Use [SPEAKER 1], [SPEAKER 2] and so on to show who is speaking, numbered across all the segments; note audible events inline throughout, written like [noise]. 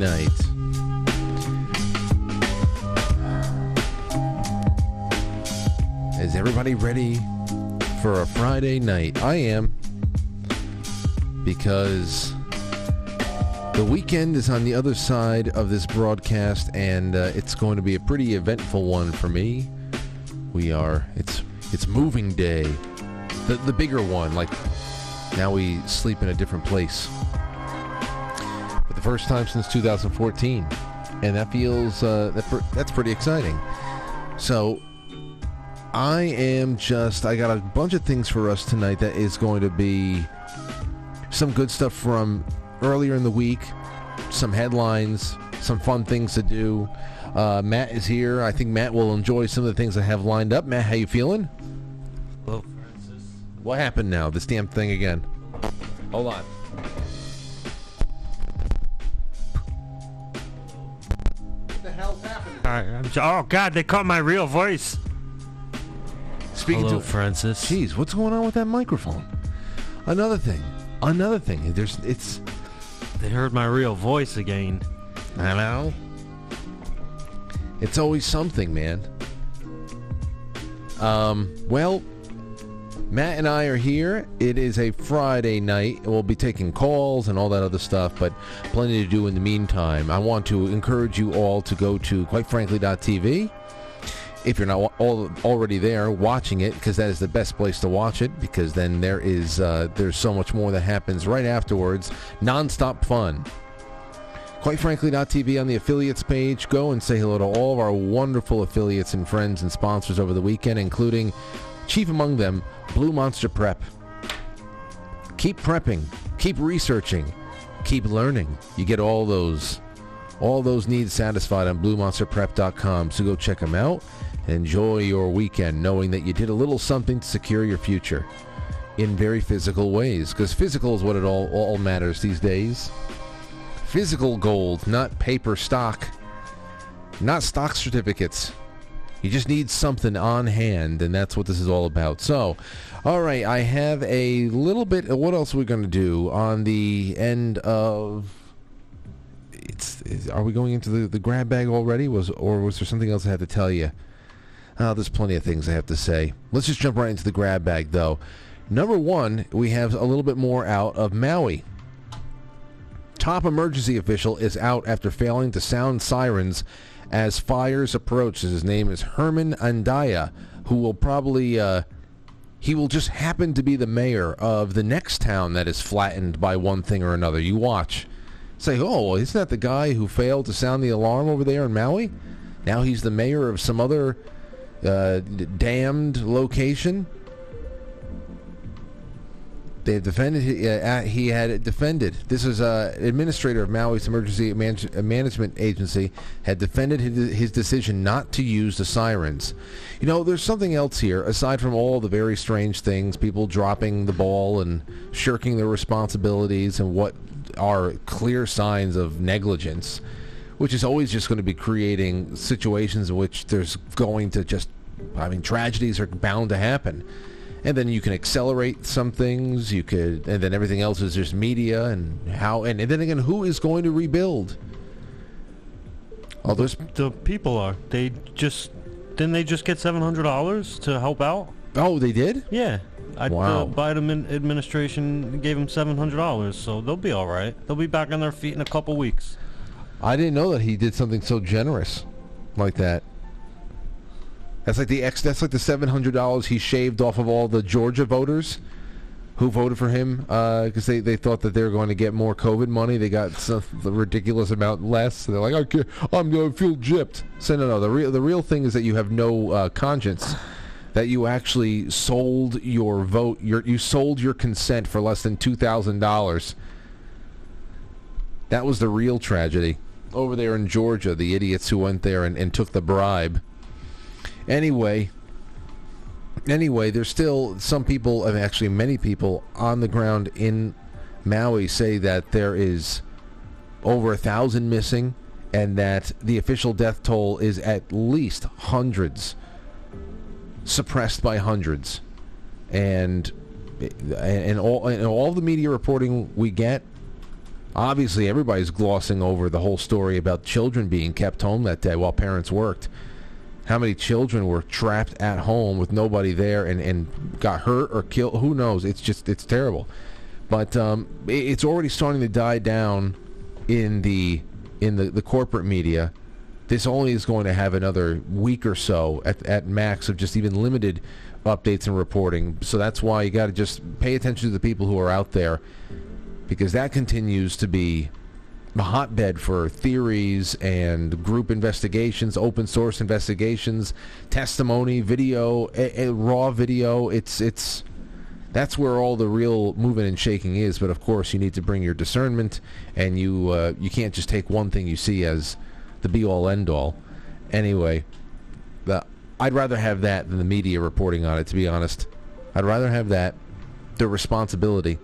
[SPEAKER 1] Night. Is everybody ready for a Friday night? I am. Because the weekend is on the other side of this broadcast, and uh, it's going to be a pretty eventful one for me. We are. It's it's moving day, the the bigger one. Like now we sleep in a different place the first time since 2014, and that feels uh, that that's pretty exciting. So I am just I got a bunch of things for us tonight that is going to be some good stuff from earlier in the week, some headlines, some fun things to do. Uh, Matt is here. I think Matt will enjoy some of the things I have lined up. Matt, how you feeling?
[SPEAKER 2] Hello, Francis.
[SPEAKER 1] What happened now? This damn thing again. Hold on. Hell's happening?
[SPEAKER 2] All right, I'm j- oh God, they caught my real voice.
[SPEAKER 1] Speaking
[SPEAKER 2] Hello,
[SPEAKER 1] to
[SPEAKER 2] Francis.
[SPEAKER 1] Jeez, what's going on with that microphone? Another thing. Another thing. There's it's
[SPEAKER 2] They heard my real voice again.
[SPEAKER 1] I know. It's always something, man. Um, well, Matt and I are here. It is a Friday night. We'll be taking calls and all that other stuff, but plenty to do in the meantime. I want to encourage you all to go to quitefrankly.tv. If you're not all, already there watching it, because that is the best place to watch it, because then there is uh, there's so much more that happens right afterwards. Nonstop fun quite frankly tv on the affiliates page go and say hello to all of our wonderful affiliates and friends and sponsors over the weekend including chief among them blue monster prep. Keep prepping keep researching keep learning. You get all those all those needs satisfied on bluemonsterprep.com so go check them out. Enjoy your weekend knowing that you did a little something to secure your future in very physical ways because physical is what it all all matters these days. Physical gold, not paper stock, not stock certificates. You just need something on hand, and that's what this is all about. So, all right, I have a little bit. What else are we going to do on the end of? It's. Are we going into the, the grab bag already? Was or was there something else I had to tell you? Oh, there's plenty of things I have to say. Let's just jump right into the grab bag, though. Number one, we have a little bit more out of Maui top emergency official is out after failing to sound sirens as fires approach. His name is Herman Andaya, who will probably uh, he will just happen to be the mayor of the next town that is flattened by one thing or another. You watch. Say, oh, well, isn't that the guy who failed to sound the alarm over there in Maui? Now he's the mayor of some other uh, damned location. They have defended. He, uh, he had defended. This is uh, administrator of Maui's emergency man- uh, management agency had defended his, his decision not to use the sirens. You know, there's something else here aside from all the very strange things, people dropping the ball and shirking their responsibilities, and what are clear signs of negligence, which is always just going to be creating situations in which there's going to just, I mean, tragedies are bound to happen and then you can accelerate some things you could and then everything else is just media and how and, and then again who is going to rebuild all those
[SPEAKER 2] The people are. They just didn't they just get seven hundred dollars to help out?
[SPEAKER 1] oh they did
[SPEAKER 2] Yeah. I,
[SPEAKER 1] Wow.
[SPEAKER 2] The Biden administration gave them seven hundred dollars, so they'll be all right. They'll be back on their feet in a couple weeks.
[SPEAKER 1] i didn't know that he did something so generous like that that's like the ex that's like the $700 he shaved off of all the georgia voters who voted for him because they, they thought that they were going to get more COVID money. They got the ridiculous amount less. So they're like, I I'm going to feel gypped. So no, no. The real the real thing is that you have no uh, conscience. That you actually sold your vote. Your you sold your consent for less than two thousand dollars. That was the real tragedy over there in Georgia. The idiots who went there and, and took the bribe. Anyway, anyway, there's still some people, actually many people on the ground in Maui say that there is over a thousand missing, and that the official death toll is at least hundreds, suppressed by hundreds, and and all and all the media reporting we get Obviously, everybody's glossing over the whole story about children being kept home that day while parents worked. How many children were trapped at home with nobody there and, and got hurt or killed? Who knows? It's just it's terrible. But um, it- it's already starting to die down in the in the, the corporate media. This only is going to have another week or so at, at max of just even limited updates and reporting. So that's why you got to just pay attention to the people who are out there because that continues to be a hotbed for theories and group investigations, open source investigations, testimony, video, a, a raw video. It's it's that's where all the real moving and shaking is. But of course, you need to bring your discernment, and you uh, you can't just take one thing you see as the be all end all. Anyway, the, I'd rather have that than the media reporting on it. To be honest, I'd rather have that. The responsibility.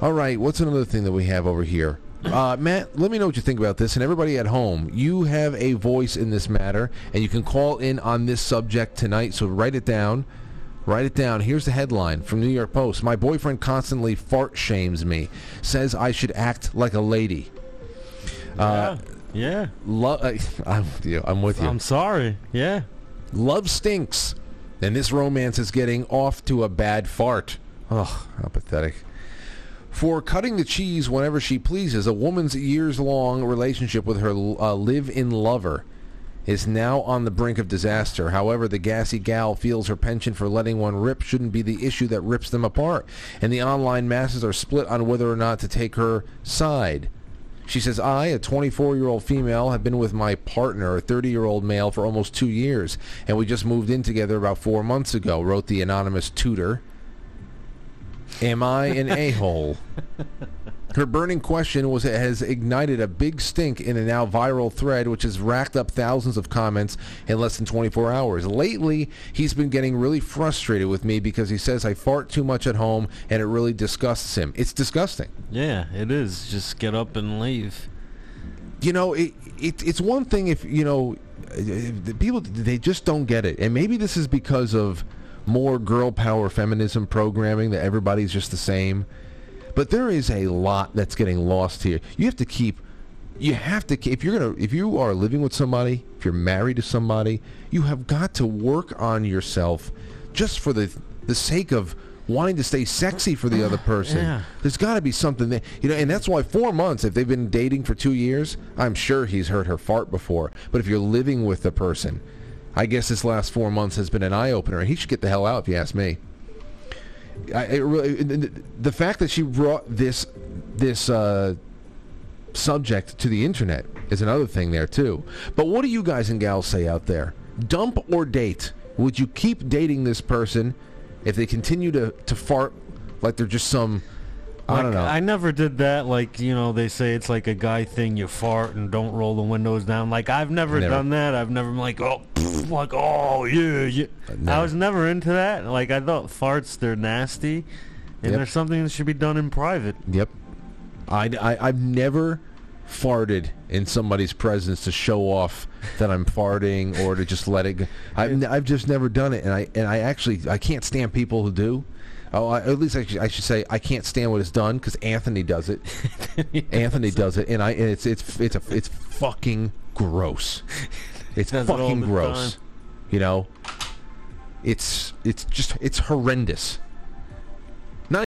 [SPEAKER 1] All right, what's another thing that we have over here? Uh, Matt, let me know what you think about this. And everybody at home, you have a voice in this matter, and you can call in on this subject tonight. So write it down. Write it down. Here's the headline from New York Post. My boyfriend constantly fart shames me. Says I should act like a lady. Uh,
[SPEAKER 2] yeah.
[SPEAKER 1] Lo- uh, [laughs] I'm, with you. I'm with you.
[SPEAKER 2] I'm sorry. Yeah.
[SPEAKER 1] Love stinks. And this romance is getting off to a bad fart. Oh, how pathetic. For cutting the cheese whenever she pleases, a woman's years-long relationship with her uh, live-in lover is now on the brink of disaster. However, the gassy gal feels her penchant for letting one rip shouldn't be the issue that rips them apart, and the online masses are split on whether or not to take her side. She says, I, a 24-year-old female, have been with my partner, a 30-year-old male, for almost two years, and we just moved in together about four months ago, wrote the anonymous tutor. Am I an a-hole? Her burning question was it has ignited a big stink in a now viral thread which has racked up thousands of comments in less than 24 hours. Lately, he's been getting really frustrated with me because he says I fart too much at home and it really disgusts him. It's disgusting.
[SPEAKER 2] Yeah, it is. Just get up and leave.
[SPEAKER 1] you know, it, it it's one thing if you know uh, the people they just don't get it, and maybe this is because of more girl power feminism programming that everybody's just the same. But there is a lot that's getting lost here. You have to keep. You have to. If you're gonna, if you are living with somebody, if you're married to somebody, you have got to work on yourself, just for the the sake of wanting to stay sexy for the other person.
[SPEAKER 2] Yeah.
[SPEAKER 1] There's got to be something that you know, and that's why four months. If they've been dating for two years, I'm sure he's heard her fart before. But if you're living with the person, I guess this last four months has been an eye opener. He should get the hell out, if you ask me. I, really, the fact that she brought this this uh, subject to the internet is another thing there too. But what do you guys and gals say out there? Dump or date? Would you keep dating this person if they continue to, to fart like they're just some I don't know.
[SPEAKER 2] I never did that. Like you know, they say it's like a guy thing. You fart and don't roll the windows down. Like I've never,
[SPEAKER 1] Never.
[SPEAKER 2] done that. I've never been like, oh, like oh yeah, yeah.
[SPEAKER 1] never.
[SPEAKER 2] I was never into that. Like I thought farts they're nasty, and
[SPEAKER 1] Yep.
[SPEAKER 2] there's something that should be done in private.
[SPEAKER 1] Yep. I, I, I've never farted in somebody's presence to show off that I'm farting or to just let it go. I've, I've just never done it, and I and I actually I can't stand people who do. Oh, I, at least I should, I should say I can't stand what is done because Anthony does it. [laughs] Anthony does it, and I and it's it's it's a, it's fucking gross. It's
[SPEAKER 2] Does it
[SPEAKER 1] fucking gross.
[SPEAKER 2] time.
[SPEAKER 1] You know, it's it's just it's horrendous. Not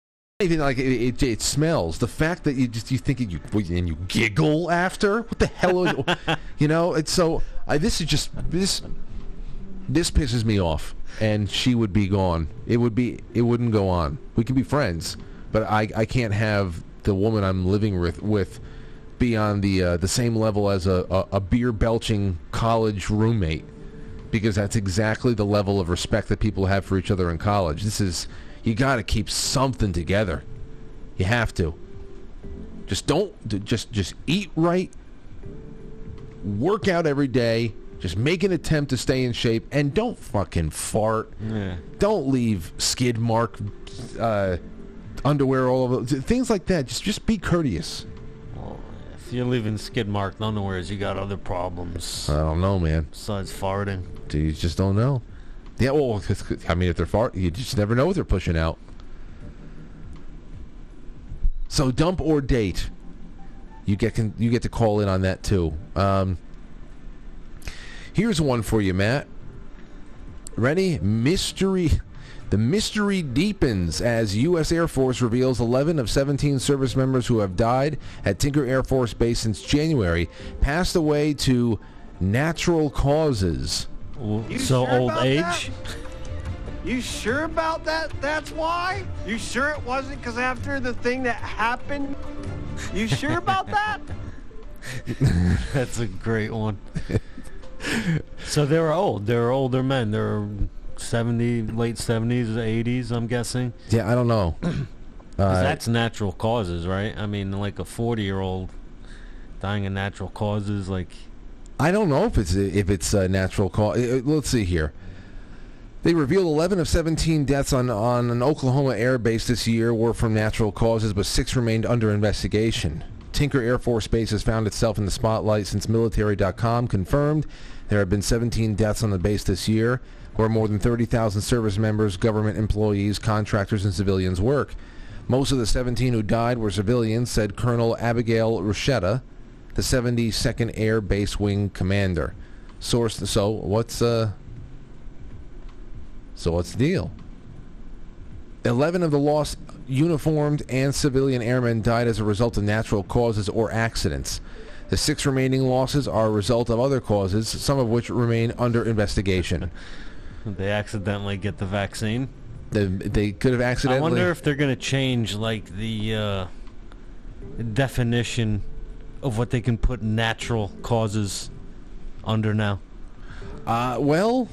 [SPEAKER 1] even like it, it, it smells. The fact that you just you think you and you giggle after. What the hell? Is, [laughs] you know, it's so. I, this is just this. This pisses me off, and she would be gone. It would be. It wouldn't go on. We can be friends, but I I can't have the woman I'm living with with be on the uh, the same level as a, a, a beer belching college roommate because that's exactly the level of respect that people have for each other in college. This is you got to keep something together. You have to. Just don't just just eat right. Work out every day. Just make an attempt to stay in shape and don't fucking fart.
[SPEAKER 2] Yeah.
[SPEAKER 1] Don't leave skid mark uh, underwear all over things like that. Just just be courteous.
[SPEAKER 2] Well, if you're leaving skid marked underwears, you got other problems
[SPEAKER 1] I don't know, man.
[SPEAKER 2] besides farting.
[SPEAKER 1] You just don't know. Yeah, well, [laughs] I mean, if they're far, you just never know what they're pushing out. So dump or date. you get can, you get to call in on that too. Um, here's one for you, Matt. Ready? Mystery. The mystery deepens as U.S. Air Force reveals 11 of 17 service members who have died at Tinker Air Force Base since January passed away to natural causes.
[SPEAKER 2] You so sure old age? That?
[SPEAKER 3] You sure about that? That's why? You sure it wasn't because after the thing that happened? You sure about that? [laughs]
[SPEAKER 2] That's a great one. [laughs] so they were old. They were older men. They were 70, late 70s, 80s, I'm guessing.
[SPEAKER 1] Yeah, I don't know. [clears throat]
[SPEAKER 2] uh, that's natural causes, right? I mean, like a 40 year old dying of natural causes, like.
[SPEAKER 1] I don't know if it's if it's a natural cause. Uh, let's see here. They revealed 11 of 17 deaths on, on an Oklahoma air base this year were from natural causes, but six remained under investigation. Tinker Air Force Base has found itself in the spotlight since military.com confirmed there have been 17 deaths on the base this year where more than 30,000 service members, government employees, contractors, and civilians work. Most of the 17 who died were civilians, said Colonel Abigail Ruscetta, the 72nd Air Base Wing commander. Source. So what's uh? So what's the deal? Eleven of the lost uniformed and civilian airmen died as a result of natural causes or accidents. The six remaining losses are a result of other causes, some of which remain under investigation. [laughs]
[SPEAKER 2] they accidentally get the vaccine.
[SPEAKER 1] They, they could have accidentally. I
[SPEAKER 2] wonder if they're going to change like the uh, definition of what they can put natural causes under now.
[SPEAKER 1] Uh, well,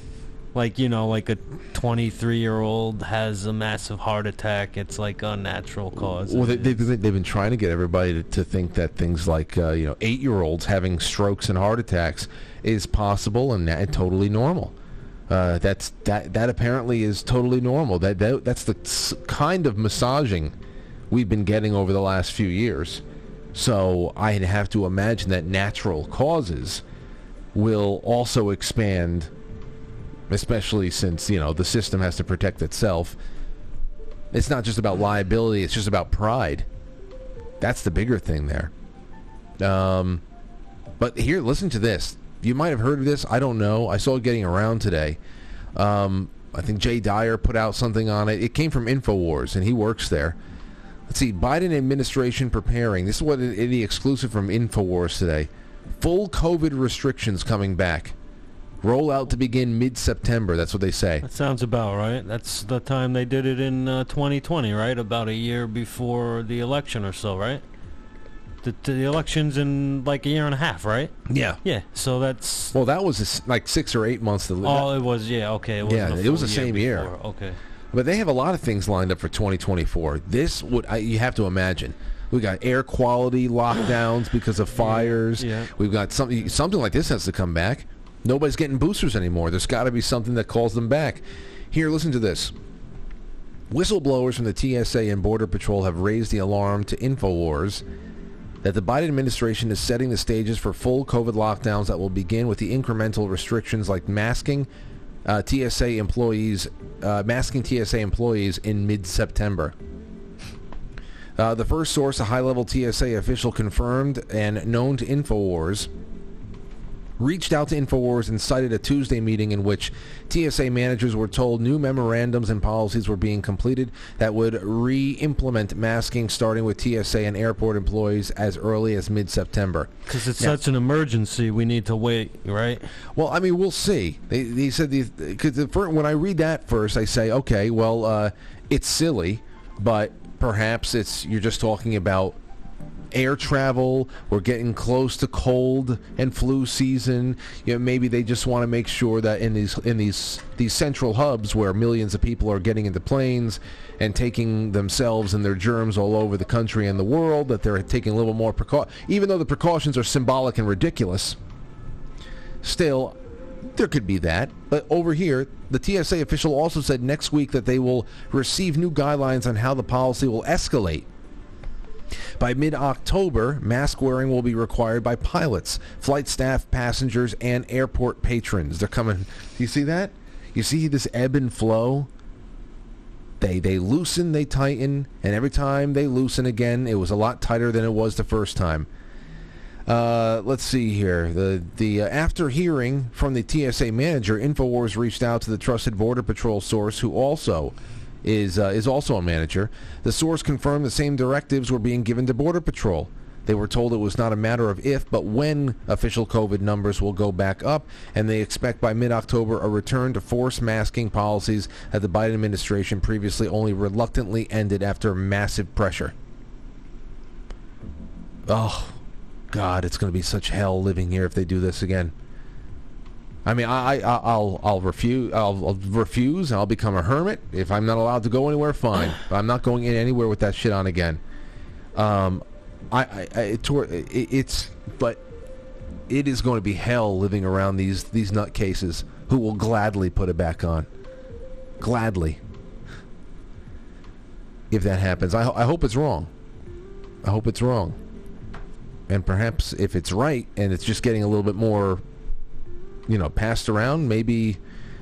[SPEAKER 2] like you know, like a 23 year old has a massive heart attack. It's like a natural cause.
[SPEAKER 1] Well, they, have they've been trying to get everybody to, to think that things like uh, you know eight year olds having strokes and heart attacks is possible and, and totally normal. Uh, that's that that apparently is totally normal. That, that that's the kind of massaging we've been getting over the last few years. So I'd have to imagine that natural causes will also expand, especially since you know the system has to protect itself. It's not just about liability; it's just about pride. That's the bigger thing there. Um, but here, listen to this you might have heard of this. I don't know. I saw it getting around today. Um, I think Jay Dyer put out something on it. It came from Infowars, and he works there. Let's see. Biden administration preparing. This is what the exclusive from Infowars today. Full COVID restrictions coming back. Rollout to begin mid-September. That's what they say.
[SPEAKER 2] That sounds about right. That's the time they did it in uh, 2020, right? About a year before the election or so, right? the, the elections in like a year and a half, right?
[SPEAKER 1] Yeah.
[SPEAKER 2] Yeah. So that's
[SPEAKER 1] well, that was like six or eight months. To,
[SPEAKER 2] oh, it was. Yeah. Okay. It
[SPEAKER 1] yeah, it was the same year.
[SPEAKER 2] Okay.
[SPEAKER 1] But they have a lot of things lined up for 2024. This would I, you have to imagine. We got air quality lockdowns because of fires.
[SPEAKER 2] Yeah.
[SPEAKER 1] We've got something something like this has to come back. Nobody's getting boosters anymore. There's got to be something that calls them back. Here, listen to this. Whistleblowers from the TSA and Border Patrol have raised the alarm to InfoWars that the Biden administration is setting the stages for full COVID lockdowns that will begin with the incremental restrictions like masking uh, TSA employees, uh, masking TSA employees in mid-September. Uh, the first source, a high-level TSA official, confirmed and known to Infowars reached out to InfoWars and cited a Tuesday meeting in which TSA managers were told new memorandums and policies were being completed that would re-implement masking starting with TSA and airport employees as early as mid-September.
[SPEAKER 2] Because it's now, such an emergency, we need to wait, right?
[SPEAKER 1] Well, I mean, we'll see. They, they said because the, when I read that first, I say, okay, well, uh, it's silly, but perhaps it's you're just talking about air travel. We're getting close to cold and flu season. You know, maybe they just want to make sure that in these in these these central hubs where millions of people are getting into planes and taking themselves and their germs all over the country and the world, that they're taking a little more precaution. Even though the precautions are symbolic and ridiculous, still. There could be that. But over here, the TSA official also said next week that they will receive new guidelines on how the policy will escalate by mid-October, mask wearing will be required by pilots, flight staff, passengers, and airport patrons. They're coming. You see that? You see this ebb and flow? They they loosen, they tighten, and every time they loosen again, it was a lot tighter than it was the first time. Uh, let's see here. The the uh, after hearing from the TSA manager, Infowars reached out to the trusted Border Patrol source, who also is uh, is also a manager. The source confirmed the same directives were being given to Border Patrol. They were told it was not a matter of if, but when official COVID numbers will go back up, and they expect by mid-October a return to force masking policies that the Biden administration previously only reluctantly ended after massive pressure. Oh, God, it's going to be such hell living here if they do this again. I mean, I, I I'll I'll refuse I'll, I'll refuse. I'll become a hermit if I'm not allowed to go anywhere. Fine, [sighs] but I'm not going in anywhere with that shit on again. Um, I, I, I it, it, it's but it is going to be hell living around these these nutcases who will gladly put it back on. Gladly. If that happens, I, I hope it's wrong. I hope it's wrong. And perhaps if it's right and it's just getting a little bit more, you know, passed around, maybe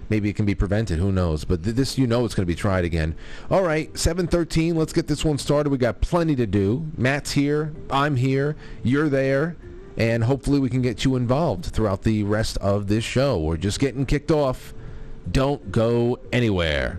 [SPEAKER 1] maybe it can be prevented. Who knows? But th- this, you know, it's going to be tried again. All right, seven thirteen. Let's get this one started. We got plenty to do. Matt's here. I'm here. You're there. And hopefully we can get you involved throughout the rest of this show. We're just getting kicked off. Don't go anywhere.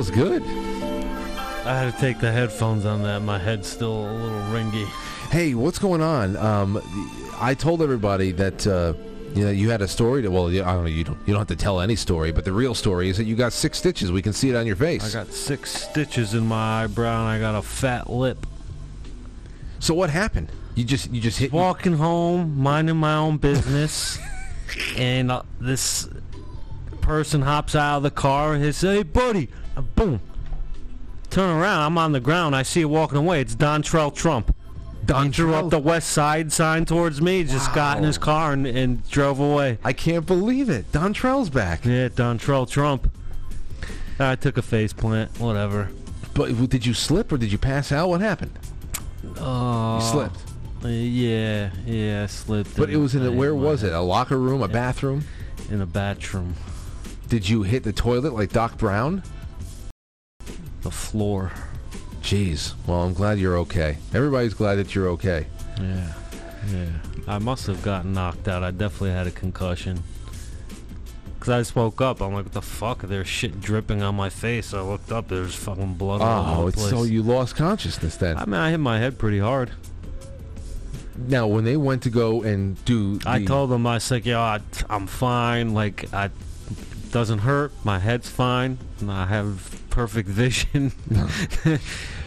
[SPEAKER 1] Was good.
[SPEAKER 2] I had to take the headphones on that. My head's still a little ringy.
[SPEAKER 1] Hey, what's going on? Um, I told everybody that uh, you know you had a story. To, well, you- I don't know. You don't. You don't have to tell any story, but the real story is that you got six stitches. We can see it on your face.
[SPEAKER 2] I got six stitches in my eyebrow and I got a fat lip.
[SPEAKER 1] so what happened? You just you just hit.
[SPEAKER 2] Walking home, minding my own business, [laughs] and uh, this person hops out of the car and he says, "Hey, buddy!" Boom. Turn around. I'm on the ground. I see it walking away. It's Dontrell Trump. He drew up the West Side sign towards me. Just got in his car and, and drove away.
[SPEAKER 1] I can't believe it. Dontrell's back.
[SPEAKER 2] Yeah, Dontrell Trump. I took a face plant. Whatever.
[SPEAKER 1] But did you slip or did you pass out? What happened?
[SPEAKER 2] Oh,
[SPEAKER 1] You slipped.
[SPEAKER 2] Uh, yeah, yeah, I slipped.
[SPEAKER 1] But it was in a, where was it? A locker room? A bathroom?
[SPEAKER 2] In a bathroom.
[SPEAKER 1] Did you hit the toilet like Doc Brown?
[SPEAKER 2] The floor.
[SPEAKER 1] Jeez. Well, I'm glad you're okay. Everybody's glad that you're okay.
[SPEAKER 2] Yeah, yeah. I must have gotten knocked out. I definitely had a concussion. Cause I just woke up. I'm like, what the fuck? There's shit dripping on my face. I looked up. There's fucking blood all
[SPEAKER 1] Oh,
[SPEAKER 2] over the
[SPEAKER 1] it's
[SPEAKER 2] place.
[SPEAKER 1] so you lost consciousness then.
[SPEAKER 2] I mean, I hit my head pretty hard.
[SPEAKER 1] now, when they went to go and do,
[SPEAKER 2] I
[SPEAKER 1] the-
[SPEAKER 2] told them, I said, yo, I, I'm fine. Like, I doesn't hurt. My head's fine. and I have perfect vision. [laughs]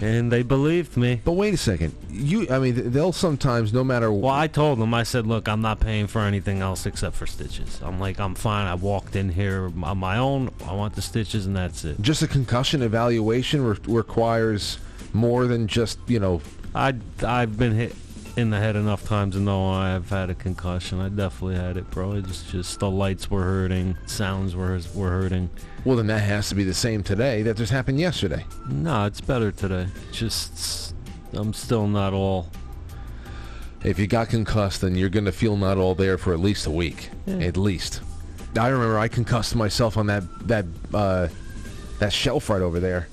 [SPEAKER 2] and they believed me.
[SPEAKER 1] But wait a second. You, I mean, they'll sometimes, no matter
[SPEAKER 2] Well, I told them, I said, look, I'm not paying for anything else except for stitches. I'm like, I'm fine. I walked in here on my own. I want the stitches, and that's it.
[SPEAKER 1] just a concussion evaluation re- requires more than just you know.
[SPEAKER 2] I, I've been hit in the head enough times to know I've had a concussion. I definitely had it, bro. It's just the lights were hurting, sounds were were hurting.
[SPEAKER 1] Well, then that has to be the same today that just happened yesterday.
[SPEAKER 2] No, it's better today. Just I'm still not all.
[SPEAKER 1] If you got concussed, then you're going to feel not all there for at least a week,
[SPEAKER 2] Yeah.
[SPEAKER 1] at least. I remember I concussed myself on that that uh, that shelf right over there.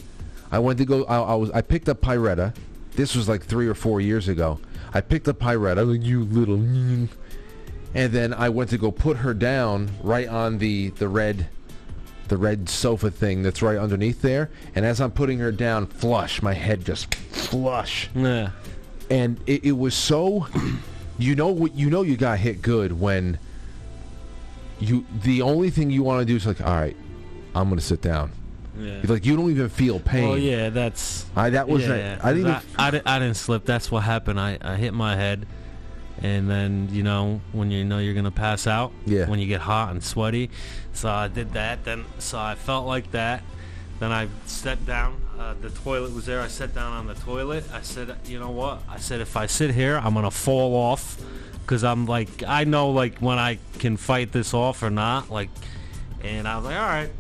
[SPEAKER 1] I went to go. I, I was. I picked up Pyretta. This was like three or four years ago. I picked up Pyretta. I was like, you little. And then I went to go put her down right on the the red, the red sofa thing that's right underneath there. And as I'm putting her down, flush, my head just flush
[SPEAKER 2] Yeah.
[SPEAKER 1] and it, it was so [clears throat] you know what you know you got hit good when you the only thing you want to do is like all right i'm gonna sit down
[SPEAKER 2] Yeah.
[SPEAKER 1] like you don't even feel pain
[SPEAKER 2] Oh yeah, that's.
[SPEAKER 1] I, that was
[SPEAKER 2] yeah,
[SPEAKER 1] I didn't
[SPEAKER 2] I, I, I didn't slip. That's what happened. I, I hit my head, and then you know when you know you're gonna pass out.
[SPEAKER 1] Yeah.
[SPEAKER 2] When you get hot and sweaty, so I did that. Then so I felt like that. Then I sat down. Uh, the toilet was there. I sat down on the toilet. I said, you know what? I said if I sit here, I'm gonna fall off, because I'm like I know like when I can fight this off or not. Like, and I was like, all right,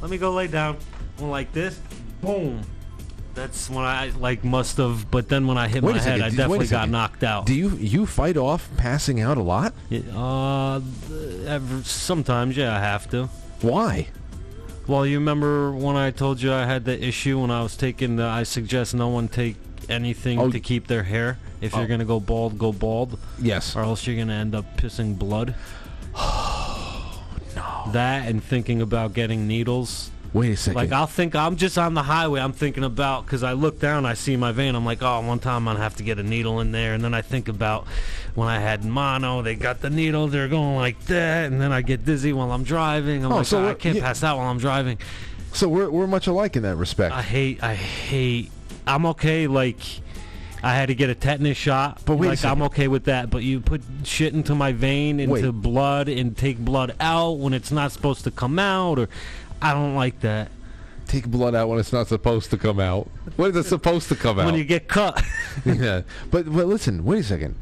[SPEAKER 2] let me go lay down. Went like this, boom. That's when I like must have. But then when I hit
[SPEAKER 1] Wait a
[SPEAKER 2] my head,
[SPEAKER 1] second,
[SPEAKER 2] I
[SPEAKER 1] d- wait a
[SPEAKER 2] definitely got
[SPEAKER 1] second.
[SPEAKER 2] knocked out.
[SPEAKER 1] do you you fight off passing out a lot
[SPEAKER 2] uh, ever, sometimes, yeah, I have to.
[SPEAKER 1] why
[SPEAKER 2] Well, you remember when I told you I had the issue when I was taking the. I suggest no one take anything
[SPEAKER 1] Oh.
[SPEAKER 2] to keep their hair. If
[SPEAKER 1] Oh.
[SPEAKER 2] you're gonna go bald, go bald,
[SPEAKER 1] yes
[SPEAKER 2] or else you're gonna end up pissing blood. [sighs] no. That and thinking about getting needles.
[SPEAKER 1] Wait a second
[SPEAKER 2] Like I'll think I'm just on the highway. I'm thinking about because I look down, I see my vein. I'm like, oh, one time I'm gonna have to get a needle in there, and then I think about when I had mono. They got the needle. They're going like that, and then I get dizzy while I'm driving. I'm
[SPEAKER 1] Oh,
[SPEAKER 2] like,
[SPEAKER 1] so
[SPEAKER 2] "Oh, I can't
[SPEAKER 1] yeah.
[SPEAKER 2] pass out while I'm driving.
[SPEAKER 1] so we're, we're much alike in that respect
[SPEAKER 2] I hate. I hate. I'm okay. Like. I had to get a tetanus shot,
[SPEAKER 1] But wait
[SPEAKER 2] like I'm okay with that. But you put shit into my vein, into
[SPEAKER 1] Wait.
[SPEAKER 2] blood, and take blood out when it's not supposed to come out, or I don't like that.
[SPEAKER 1] take blood out when it's not supposed to come out when is it supposed to come out
[SPEAKER 2] When you get cut, [laughs]
[SPEAKER 1] yeah, but but listen, wait a second.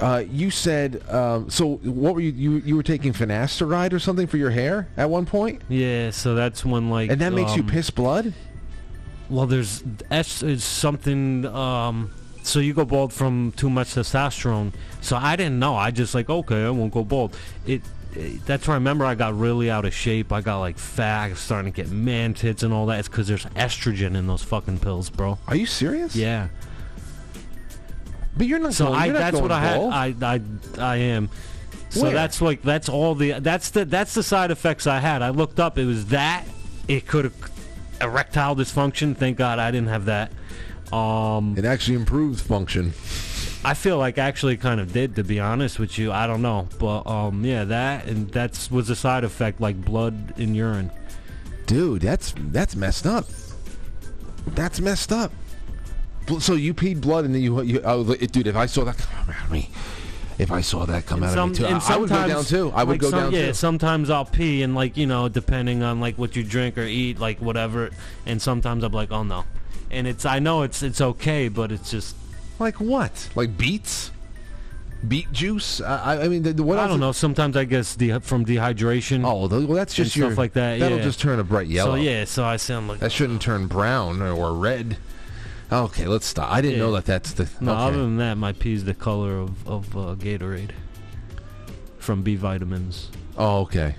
[SPEAKER 1] Uh, you said um, so. What were you, you? You were taking finasteride or something for your hair at one point,
[SPEAKER 2] Yeah, so that's when like
[SPEAKER 1] and that makes you
[SPEAKER 2] um,
[SPEAKER 1] piss blood.
[SPEAKER 2] Well, there's S is something. Um, so you go bald from too much testosterone. So I didn't know. I just like okay, I won't go bald. It. That's where I remember I got really out of shape. I got like fat, starting to get man tits and all that. It's because there's estrogen in those fucking pills, bro.
[SPEAKER 1] Are you serious?
[SPEAKER 2] Yeah.
[SPEAKER 1] but you're not.
[SPEAKER 2] So
[SPEAKER 1] going,
[SPEAKER 2] I
[SPEAKER 1] not
[SPEAKER 2] that's what
[SPEAKER 1] going
[SPEAKER 2] I had. I I I am. So
[SPEAKER 1] Where?
[SPEAKER 2] that's like that's all the that's the that's the side effects I had. I looked up. It was that. It could have erectile dysfunction. Thank God I didn't have that. Um,
[SPEAKER 1] it actually improves function.
[SPEAKER 2] I feel like actually kind of did to be honest with you. I don't know, but um, yeah, that and that's was a side effect like blood in urine.
[SPEAKER 1] Dude, that's that's messed up. That's messed up. So you peed blood and then you, you oh, dude. If I saw that come out of me, if I saw that come out
[SPEAKER 2] Some-
[SPEAKER 1] of me too, I, I would go down too. I would
[SPEAKER 2] like
[SPEAKER 1] go
[SPEAKER 2] some-
[SPEAKER 1] down
[SPEAKER 2] yeah,
[SPEAKER 1] too.
[SPEAKER 2] sometimes I'll pee and like you know, depending on like what you drink or eat, like whatever. And sometimes I'm like, oh no, and it's I know it's it's okay, but it's just
[SPEAKER 1] Like what? Like beets? Beet juice? I, I- mean, the, the- what
[SPEAKER 2] I
[SPEAKER 1] else
[SPEAKER 2] don't
[SPEAKER 1] is-
[SPEAKER 2] know. Sometimes I guess de- from dehydration.
[SPEAKER 1] Oh, well, well, that's
[SPEAKER 2] and
[SPEAKER 1] just your
[SPEAKER 2] stuff like that.
[SPEAKER 1] That'll
[SPEAKER 2] yeah.
[SPEAKER 1] just turn a bright yellow.
[SPEAKER 2] So yeah, so I sound like
[SPEAKER 1] That shouldn't turn brown or, red. Okay, let's stop. I didn't
[SPEAKER 2] Yeah.
[SPEAKER 1] know that that's the.
[SPEAKER 2] no.
[SPEAKER 1] okay.
[SPEAKER 2] Other than that, my pee's the color of of uh, Gatorade from B vitamins.
[SPEAKER 1] Oh, okay.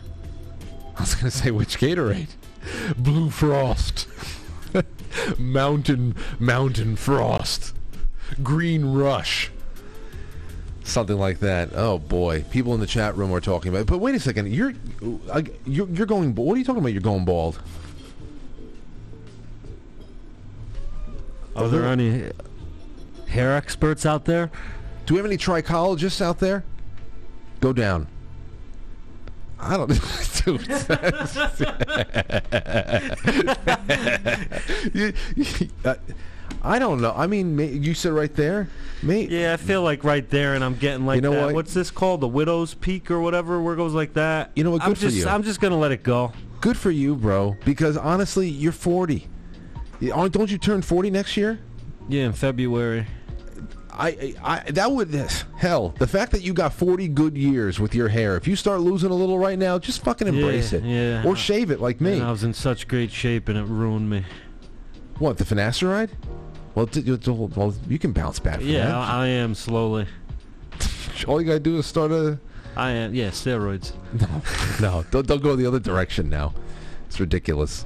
[SPEAKER 1] [laughs] I was gonna say which Gatorade? [laughs] Blue Frost, [laughs] Mountain Mountain Frost, Green Rush, something like that. Oh boy, people in the chat room are talking about. It. But wait a second, you're uh, you're you're going. What are you talking about? You're going bald?
[SPEAKER 2] Are there any hair experts out there?
[SPEAKER 1] Do we have any trichologists out there? Go down. I don't, [laughs] dude. [laughs] You- you- uh, I don't know. I mean, ma- you said right there, mate.
[SPEAKER 2] Yeah, I feel like right there, and I'm getting like
[SPEAKER 1] You know
[SPEAKER 2] that.
[SPEAKER 1] what?
[SPEAKER 2] What's this called? The widow's peak or whatever, where it goes like that.
[SPEAKER 1] You know what?
[SPEAKER 2] I'm
[SPEAKER 1] Good for
[SPEAKER 2] just,
[SPEAKER 1] you.
[SPEAKER 2] I'm just gonna let it go.
[SPEAKER 1] Good for you, bro. Because honestly, you're 40. Don't you turn 40 next year?
[SPEAKER 2] Yeah, in February.
[SPEAKER 1] I, I, that would this hell. The fact that you got 40 good years with your hair. If you start losing a little right now, just fucking embrace
[SPEAKER 2] Yeah,
[SPEAKER 1] it.
[SPEAKER 2] yeah.
[SPEAKER 1] Or shave it like me.
[SPEAKER 2] And I was in such great shape, and it ruined me.
[SPEAKER 1] What the finasteride? Well, d- well, you can bounce back. From
[SPEAKER 2] Yeah,
[SPEAKER 1] that.
[SPEAKER 2] I, I am slowly. [laughs]
[SPEAKER 1] All you gotta do is start a.
[SPEAKER 2] I am. Yeah, steroids. [laughs]
[SPEAKER 1] No, don't, don't go the other direction now. It's ridiculous.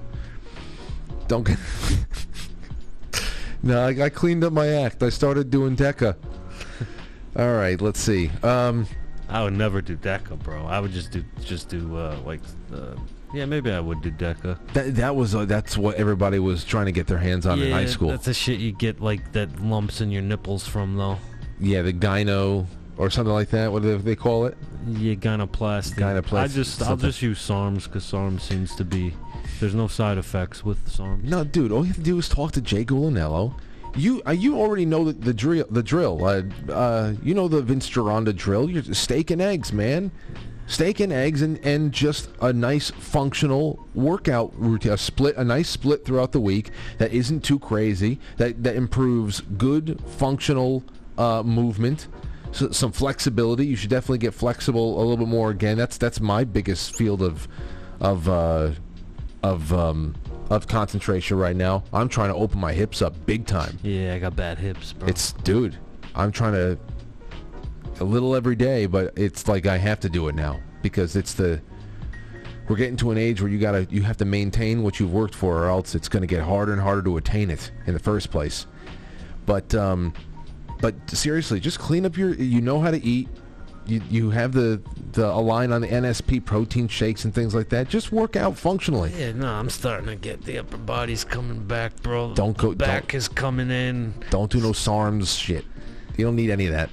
[SPEAKER 1] Don't get. [laughs] No, I, I cleaned up my act. I started doing Deca. All right, let's see. Um,
[SPEAKER 2] I would never do Deca, bro. I would just do just do uh, like uh, yeah, maybe I would do Deca.
[SPEAKER 1] that that was uh, that's what everybody was trying to get their hands on
[SPEAKER 2] yeah,
[SPEAKER 1] in high school.
[SPEAKER 2] That's the shit you get like that lumps in your nipples from though.
[SPEAKER 1] Yeah, the gyno or something like that. What do they call it?
[SPEAKER 2] Yeah, gynoplasty.
[SPEAKER 1] Gynoplasty,
[SPEAKER 2] I just I'll just use SARMs because SARMs seems to be there's no side effects with SARMs.
[SPEAKER 1] No, dude. All you have to do is talk to Jay Gulanello. You uh, you already know the, the drill. The drill. Uh, uh, you know the Vince Gironda drill. You're steak and eggs, man. Steak and eggs, and, and just a nice functional workout routine. A split, a nice split throughout the week that isn't too crazy. That that improves good functional uh, movement. So, some flexibility. You should definitely get flexible a little bit more. Again, that's that's my biggest field of of uh, of um, of concentration right now. I'm trying to open my hips up big time.
[SPEAKER 2] Yeah, I got bad hips, bro.
[SPEAKER 1] It's dude, I'm trying to a little every day, but it's like I have to do it now because it's the we're getting to an age where you gotta you have to maintain what you've worked for, or else it's going to get harder and harder to attain it in the first place. But um, but seriously, just clean up your. You know how to eat. You you have the the align on the NSP protein shakes and things like that. Just work out functionally.
[SPEAKER 2] yeah, no, I'm starting to get the upper body's coming back, bro.
[SPEAKER 1] Don't go-
[SPEAKER 2] Back
[SPEAKER 1] don't-
[SPEAKER 2] is coming in.
[SPEAKER 1] Don't do no SARMs shit. You don't need any of that.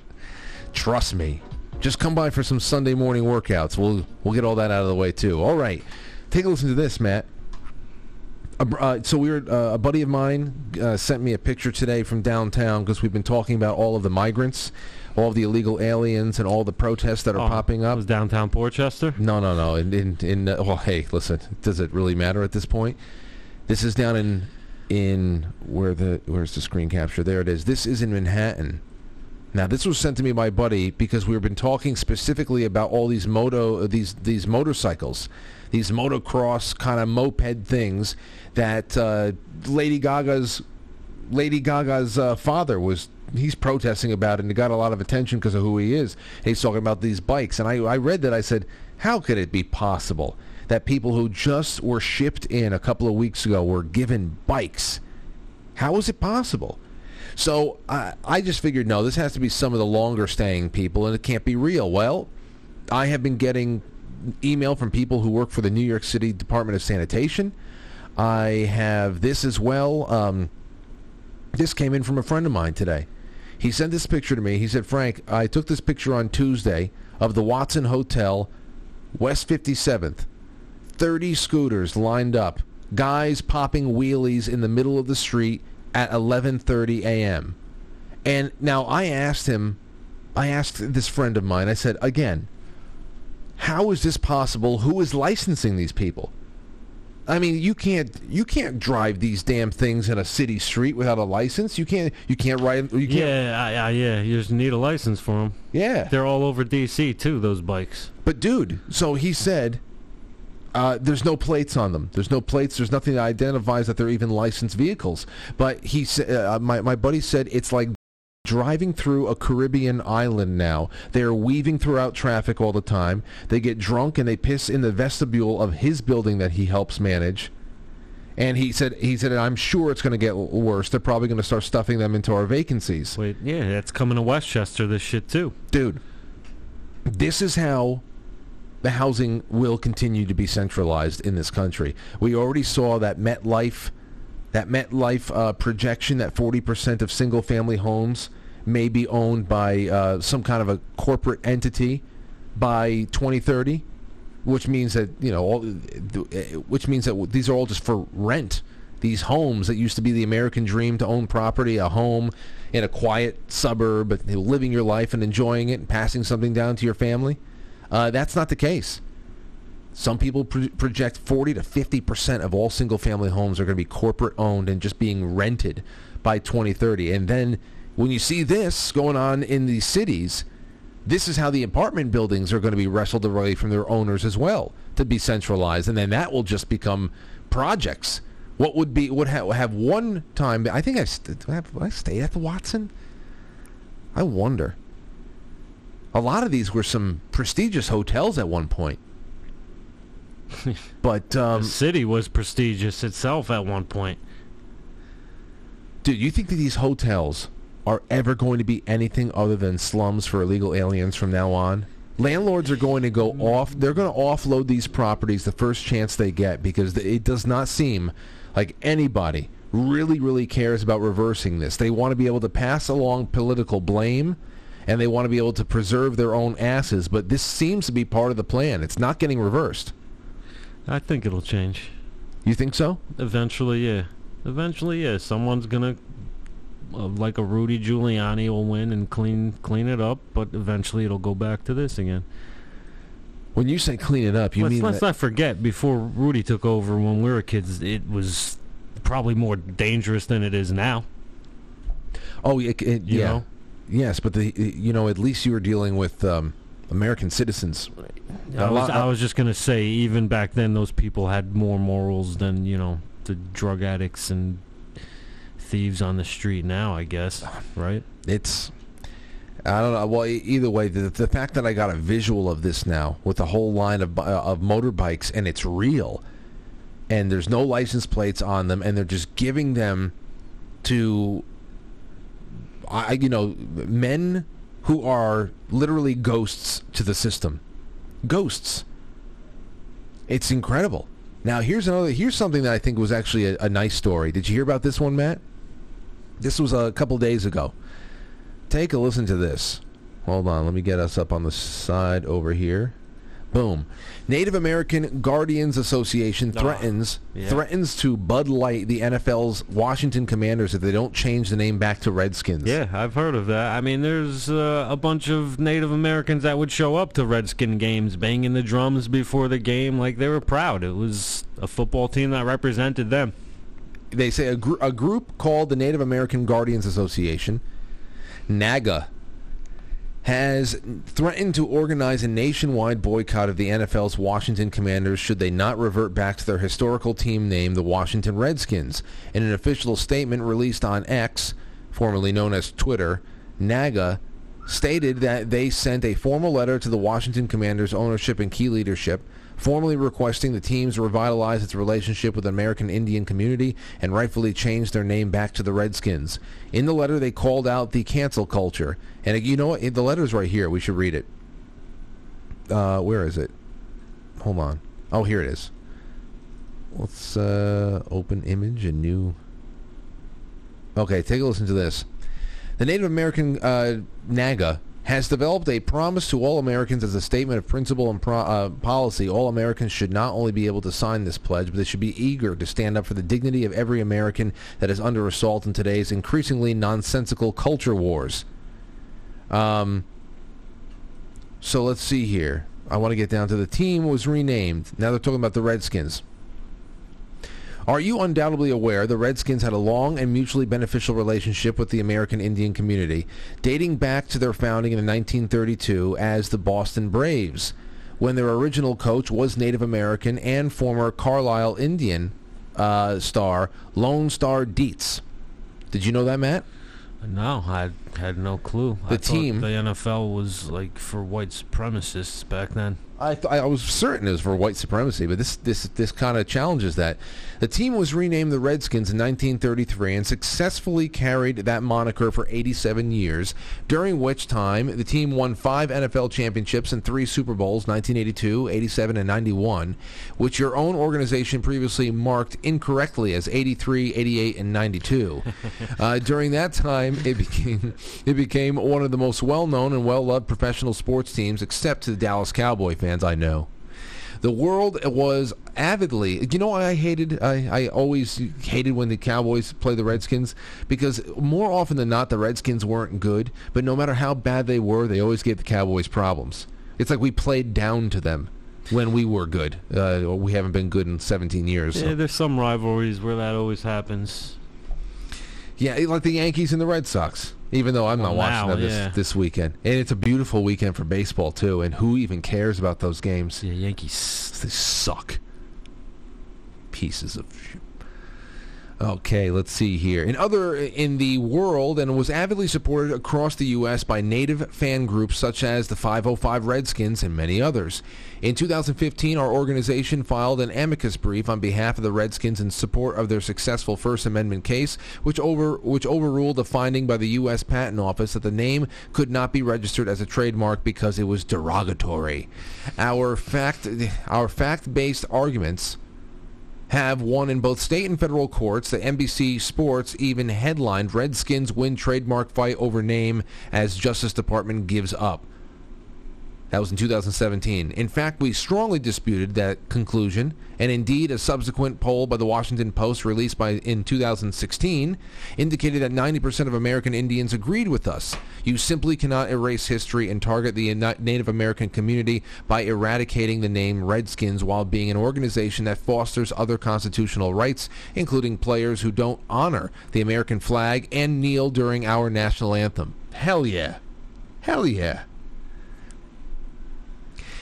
[SPEAKER 1] Trust me. Just come by for some Sunday morning workouts. We'll we'll get all that out of the way too. All right. Take a listen to this, Matt. Uh, so we were, uh, a buddy of mine uh, sent me a picture today from downtown because we've been talking about all of the migrants, all of the illegal aliens, and all the protests that are
[SPEAKER 2] Oh,
[SPEAKER 1] popping up.
[SPEAKER 2] Was downtown Portchester?
[SPEAKER 1] No, no, no. In in, in uh, well, hey, listen. Does it really matter at this point? This is down in in where the where's the screen capture? There it is. This is in Manhattan. Now, this was sent to me by a buddy because we've been talking specifically about all these moto these these motorcycles, these motocross kind of moped things that uh, Lady Gaga's Lady Gaga's uh, father was he's protesting about it and it got a lot of attention because of who he is. He's talking about these bikes and I, I read that I said, how could it be possible that people who just were shipped in a couple of weeks ago were given bikes? How is it possible? So I I just figured, no, this has to be some of the longer staying people and it can't be real. Well, I have been getting email from people who work for the New York City Department of Sanitation. I have this as well. Um, this came in from a friend of mine today. He sent this picture to me. He said, Frank, I took this picture on Tuesday of the Watson Hotel, West 57th. 30 scooters lined up, guys popping wheelies in the middle of the street at 11:30 a.m. And now I asked him, I asked this friend of mine, I said, again, how is this possible? Who is licensing these people? I mean, you can't you can't drive these damn things in a city street without a license. You can't you can't ride you can't
[SPEAKER 2] Yeah, I, I, yeah. You just need a license for them.
[SPEAKER 1] yeah.
[SPEAKER 2] They're all over DC too. Those bikes.
[SPEAKER 1] But dude, so he said uh, there's no plates on them. There's no plates. There's nothing that identifies that they're even licensed vehicles. But he said, uh, my my buddy said it's like driving through a Caribbean island now. They're weaving throughout traffic all the time. They get drunk and they piss in the vestibule of his building that he helps manage. And he said, he said, I'm sure it's going to get worse. They're probably going to start stuffing them into our vacancies.
[SPEAKER 2] Wait, yeah, that's coming to Westchester. This shit too.
[SPEAKER 1] dude, this is how the housing will continue to be centralized in this country. We already saw that MetLife, that MetLife uh, projection that 40% of single-family homes may be owned by uh, some kind of a corporate entity by 2030, which means that you know, all, which means that these are all just for rent. These homes that used to be the American dream to own property, a home in a quiet suburb, living your life and enjoying it and passing something down to your family. Uh, that's not the case. Some people pro- project 40 to 50 percent of all single-family homes are going to be corporate owned and just being rented by 2030. And then when you see this going on in these cities, this is how the apartment buildings are going to be wrestled away from their owners as well to be centralized, and then that will just become projects. What would be would have, have one time? I think I st- I, have, did I stay at the Watson. I wonder. A lot of these were some prestigious hotels at one point. [laughs] but um,
[SPEAKER 2] The city was prestigious itself at one point.
[SPEAKER 1] Dude, you think that these hotels are ever going to be anything other than slums for illegal aliens from now on? Landlords are going to go off. They're going to offload these properties the first chance they get because it does not seem like anybody really, really cares about reversing this. They want to be able to pass along political blame and they want to be able to preserve their own asses, but this seems to be part of the plan. It's not getting reversed.
[SPEAKER 2] I think it'll change.
[SPEAKER 1] You think so?
[SPEAKER 2] Eventually, yeah. Eventually, yeah. Someone's gonna, uh, like a Rudy Giuliani, will win and clean clean it up. But eventually, it'll go back to this again.
[SPEAKER 1] When you say clean it up, you
[SPEAKER 2] let's,
[SPEAKER 1] mean
[SPEAKER 2] let's not forget. Before Rudy took over, when we were kids, it was probably more dangerous than it is now.
[SPEAKER 1] Oh, it, it,
[SPEAKER 2] You
[SPEAKER 1] yeah,
[SPEAKER 2] know?
[SPEAKER 1] Yes, but the you know at least you were dealing with um, American citizens.
[SPEAKER 2] I was,
[SPEAKER 1] lot-
[SPEAKER 2] I was just gonna say, even back then, those people had more morals than you know the drug addicts and thieves on the street now. I guess, right?
[SPEAKER 1] It's I don't know. Well, either way, the, the fact that I got a visual of this now with a whole line of bi- of motorbikes and it's real, and there's no license plates on them, and they're just giving them to, I you know, men who are literally ghosts to the system, ghosts. It's incredible. Now here's another. Here's something that I think was actually a, a nice story. Did you hear about this one, Matt? This was a couple days ago. Take a listen to this. Hold on, let me get us up on the side over here. Boom. Native American Guardians Association threatens
[SPEAKER 2] yeah.
[SPEAKER 1] threatens to Bud Light the NFL's Washington Commanders if they don't change the name back to Redskins.
[SPEAKER 2] Yeah, I've heard of that. I mean, there's uh, a bunch of Native Americans that would show up to Redskin games, banging the drums before the game, like they were proud. It was a football team that represented them.
[SPEAKER 1] They say a, gr- a group called the Native American Guardians Association, NAGA, has threatened to organize a nationwide boycott of the NFL's Washington Commanders should they not revert back to their historical team name, the Washington Redskins. In an official statement released on X, formerly known as Twitter, NAGA stated that they sent a formal letter to the Washington Commanders ownership and key leadership, formally requesting the teams revitalize its relationship with the American Indian community and rightfully change their name back to the Redskins. In the letter, they called out the cancel culture. And you know what? The letter's right here. We should read it. Uh, where is it? Hold on. Oh, here it is. Let's uh, open image and new. Okay, take a listen to this. The Native American uh, NAGA has developed a promise to all Americans as a statement of principle and pro- uh, policy. All Americans should not only be able to sign this pledge, but they should be eager to stand up for the dignity of every American that is under assault in today's increasingly nonsensical culture wars. Um, so let's see here. I want to get down to the team was renamed. Now they're talking about the Redskins. Are you undoubtedly aware the Redskins had a long and mutually beneficial relationship with the American Indian community, dating back to their founding in 1932 as the Boston Braves, when their original coach was Native American and former Carlisle Indian uh, star Lone Star Dietz. Did you know that, Matt?
[SPEAKER 2] No, I had no clue.
[SPEAKER 1] The
[SPEAKER 2] I
[SPEAKER 1] team-
[SPEAKER 2] the NFL was like for white supremacists back then.
[SPEAKER 1] I, th- I was certain it was for white supremacy, but this this this kind of challenges that. The team was renamed the Redskins in 1933 and successfully carried that moniker for 87 years, during which time the team won five NFL championships and three Super Bowls, 1982, 87, and 91, which your own organization previously marked incorrectly as 83, 88, and 92. [laughs] uh, during that time, it became it became one of the most well-known and well-loved professional sports teams, except to the Dallas Cowboy fans I know. The world was avidly. You know I hated? I, I always hated when the Cowboys play the Redskins because more often than not the Redskins weren't good. But no matter how bad they were, they always gave the Cowboys problems. It's like we played down to them when we were good. Uh, we haven't been good in 17 years. so-
[SPEAKER 2] Yeah, there's some rivalries where that always happens.
[SPEAKER 1] Yeah, like the Yankees and the Red Sox. Even though I'm not
[SPEAKER 2] Well,
[SPEAKER 1] watching
[SPEAKER 2] now,
[SPEAKER 1] them this,
[SPEAKER 2] yeah.
[SPEAKER 1] this weekend, and it's a beautiful weekend for baseball too. And who even cares about those games?
[SPEAKER 2] Yeah, Yankees.
[SPEAKER 1] They suck. Pieces of. Okay, let's see here. In other in the world, and was avidly supported across the U.S. by native fan groups such as the 505 Redskins and many others. In 2015, our organization filed an amicus brief on behalf of the Redskins in support of their successful First Amendment case, which over which overruled a finding by the U.S. Patent Office that the name could not be registered as a trademark because it was derogatory. Our fact our fact-based arguments have won in both state and federal courts. The NBC Sports even headlined Redskins win trademark fight over name as Justice Department gives up. That was in 2017. In fact, we strongly disputed that conclusion, and indeed, a subsequent poll by the Washington Post released by in 2016 indicated that 90% of American Indians agreed with us. You simply cannot erase history and target the Native American community by eradicating the name Redskins while being an organization that fosters other constitutional rights, including players who don't honor the American flag and kneel during our national anthem. Hell yeah. Hell yeah.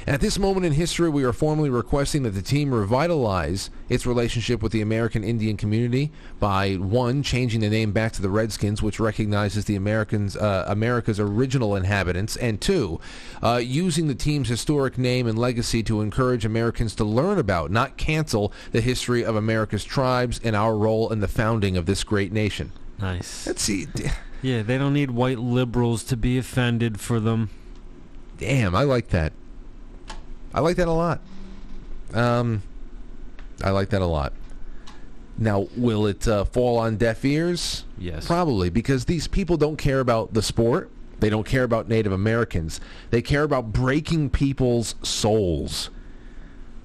[SPEAKER 1] At this moment in history, we are formally requesting that the team revitalize its relationship with the American Indian community by one, changing the name back to the Redskins, which recognizes the Americans, uh, America's original inhabitants, and two, uh, using the team's historic name and legacy to encourage Americans to learn about, not cancel, the history of America's tribes and our role in the founding of this great nation.
[SPEAKER 2] Nice.
[SPEAKER 1] Let's see.
[SPEAKER 2] Yeah, they don't need white liberals to be offended for them.
[SPEAKER 1] Damn, I like that. I like that a lot. Um, I like that a lot. Now, will it uh, fall on deaf ears?
[SPEAKER 2] Yes.
[SPEAKER 1] Probably, because these people don't care about the sport. They don't care about Native Americans. They care about breaking people's souls.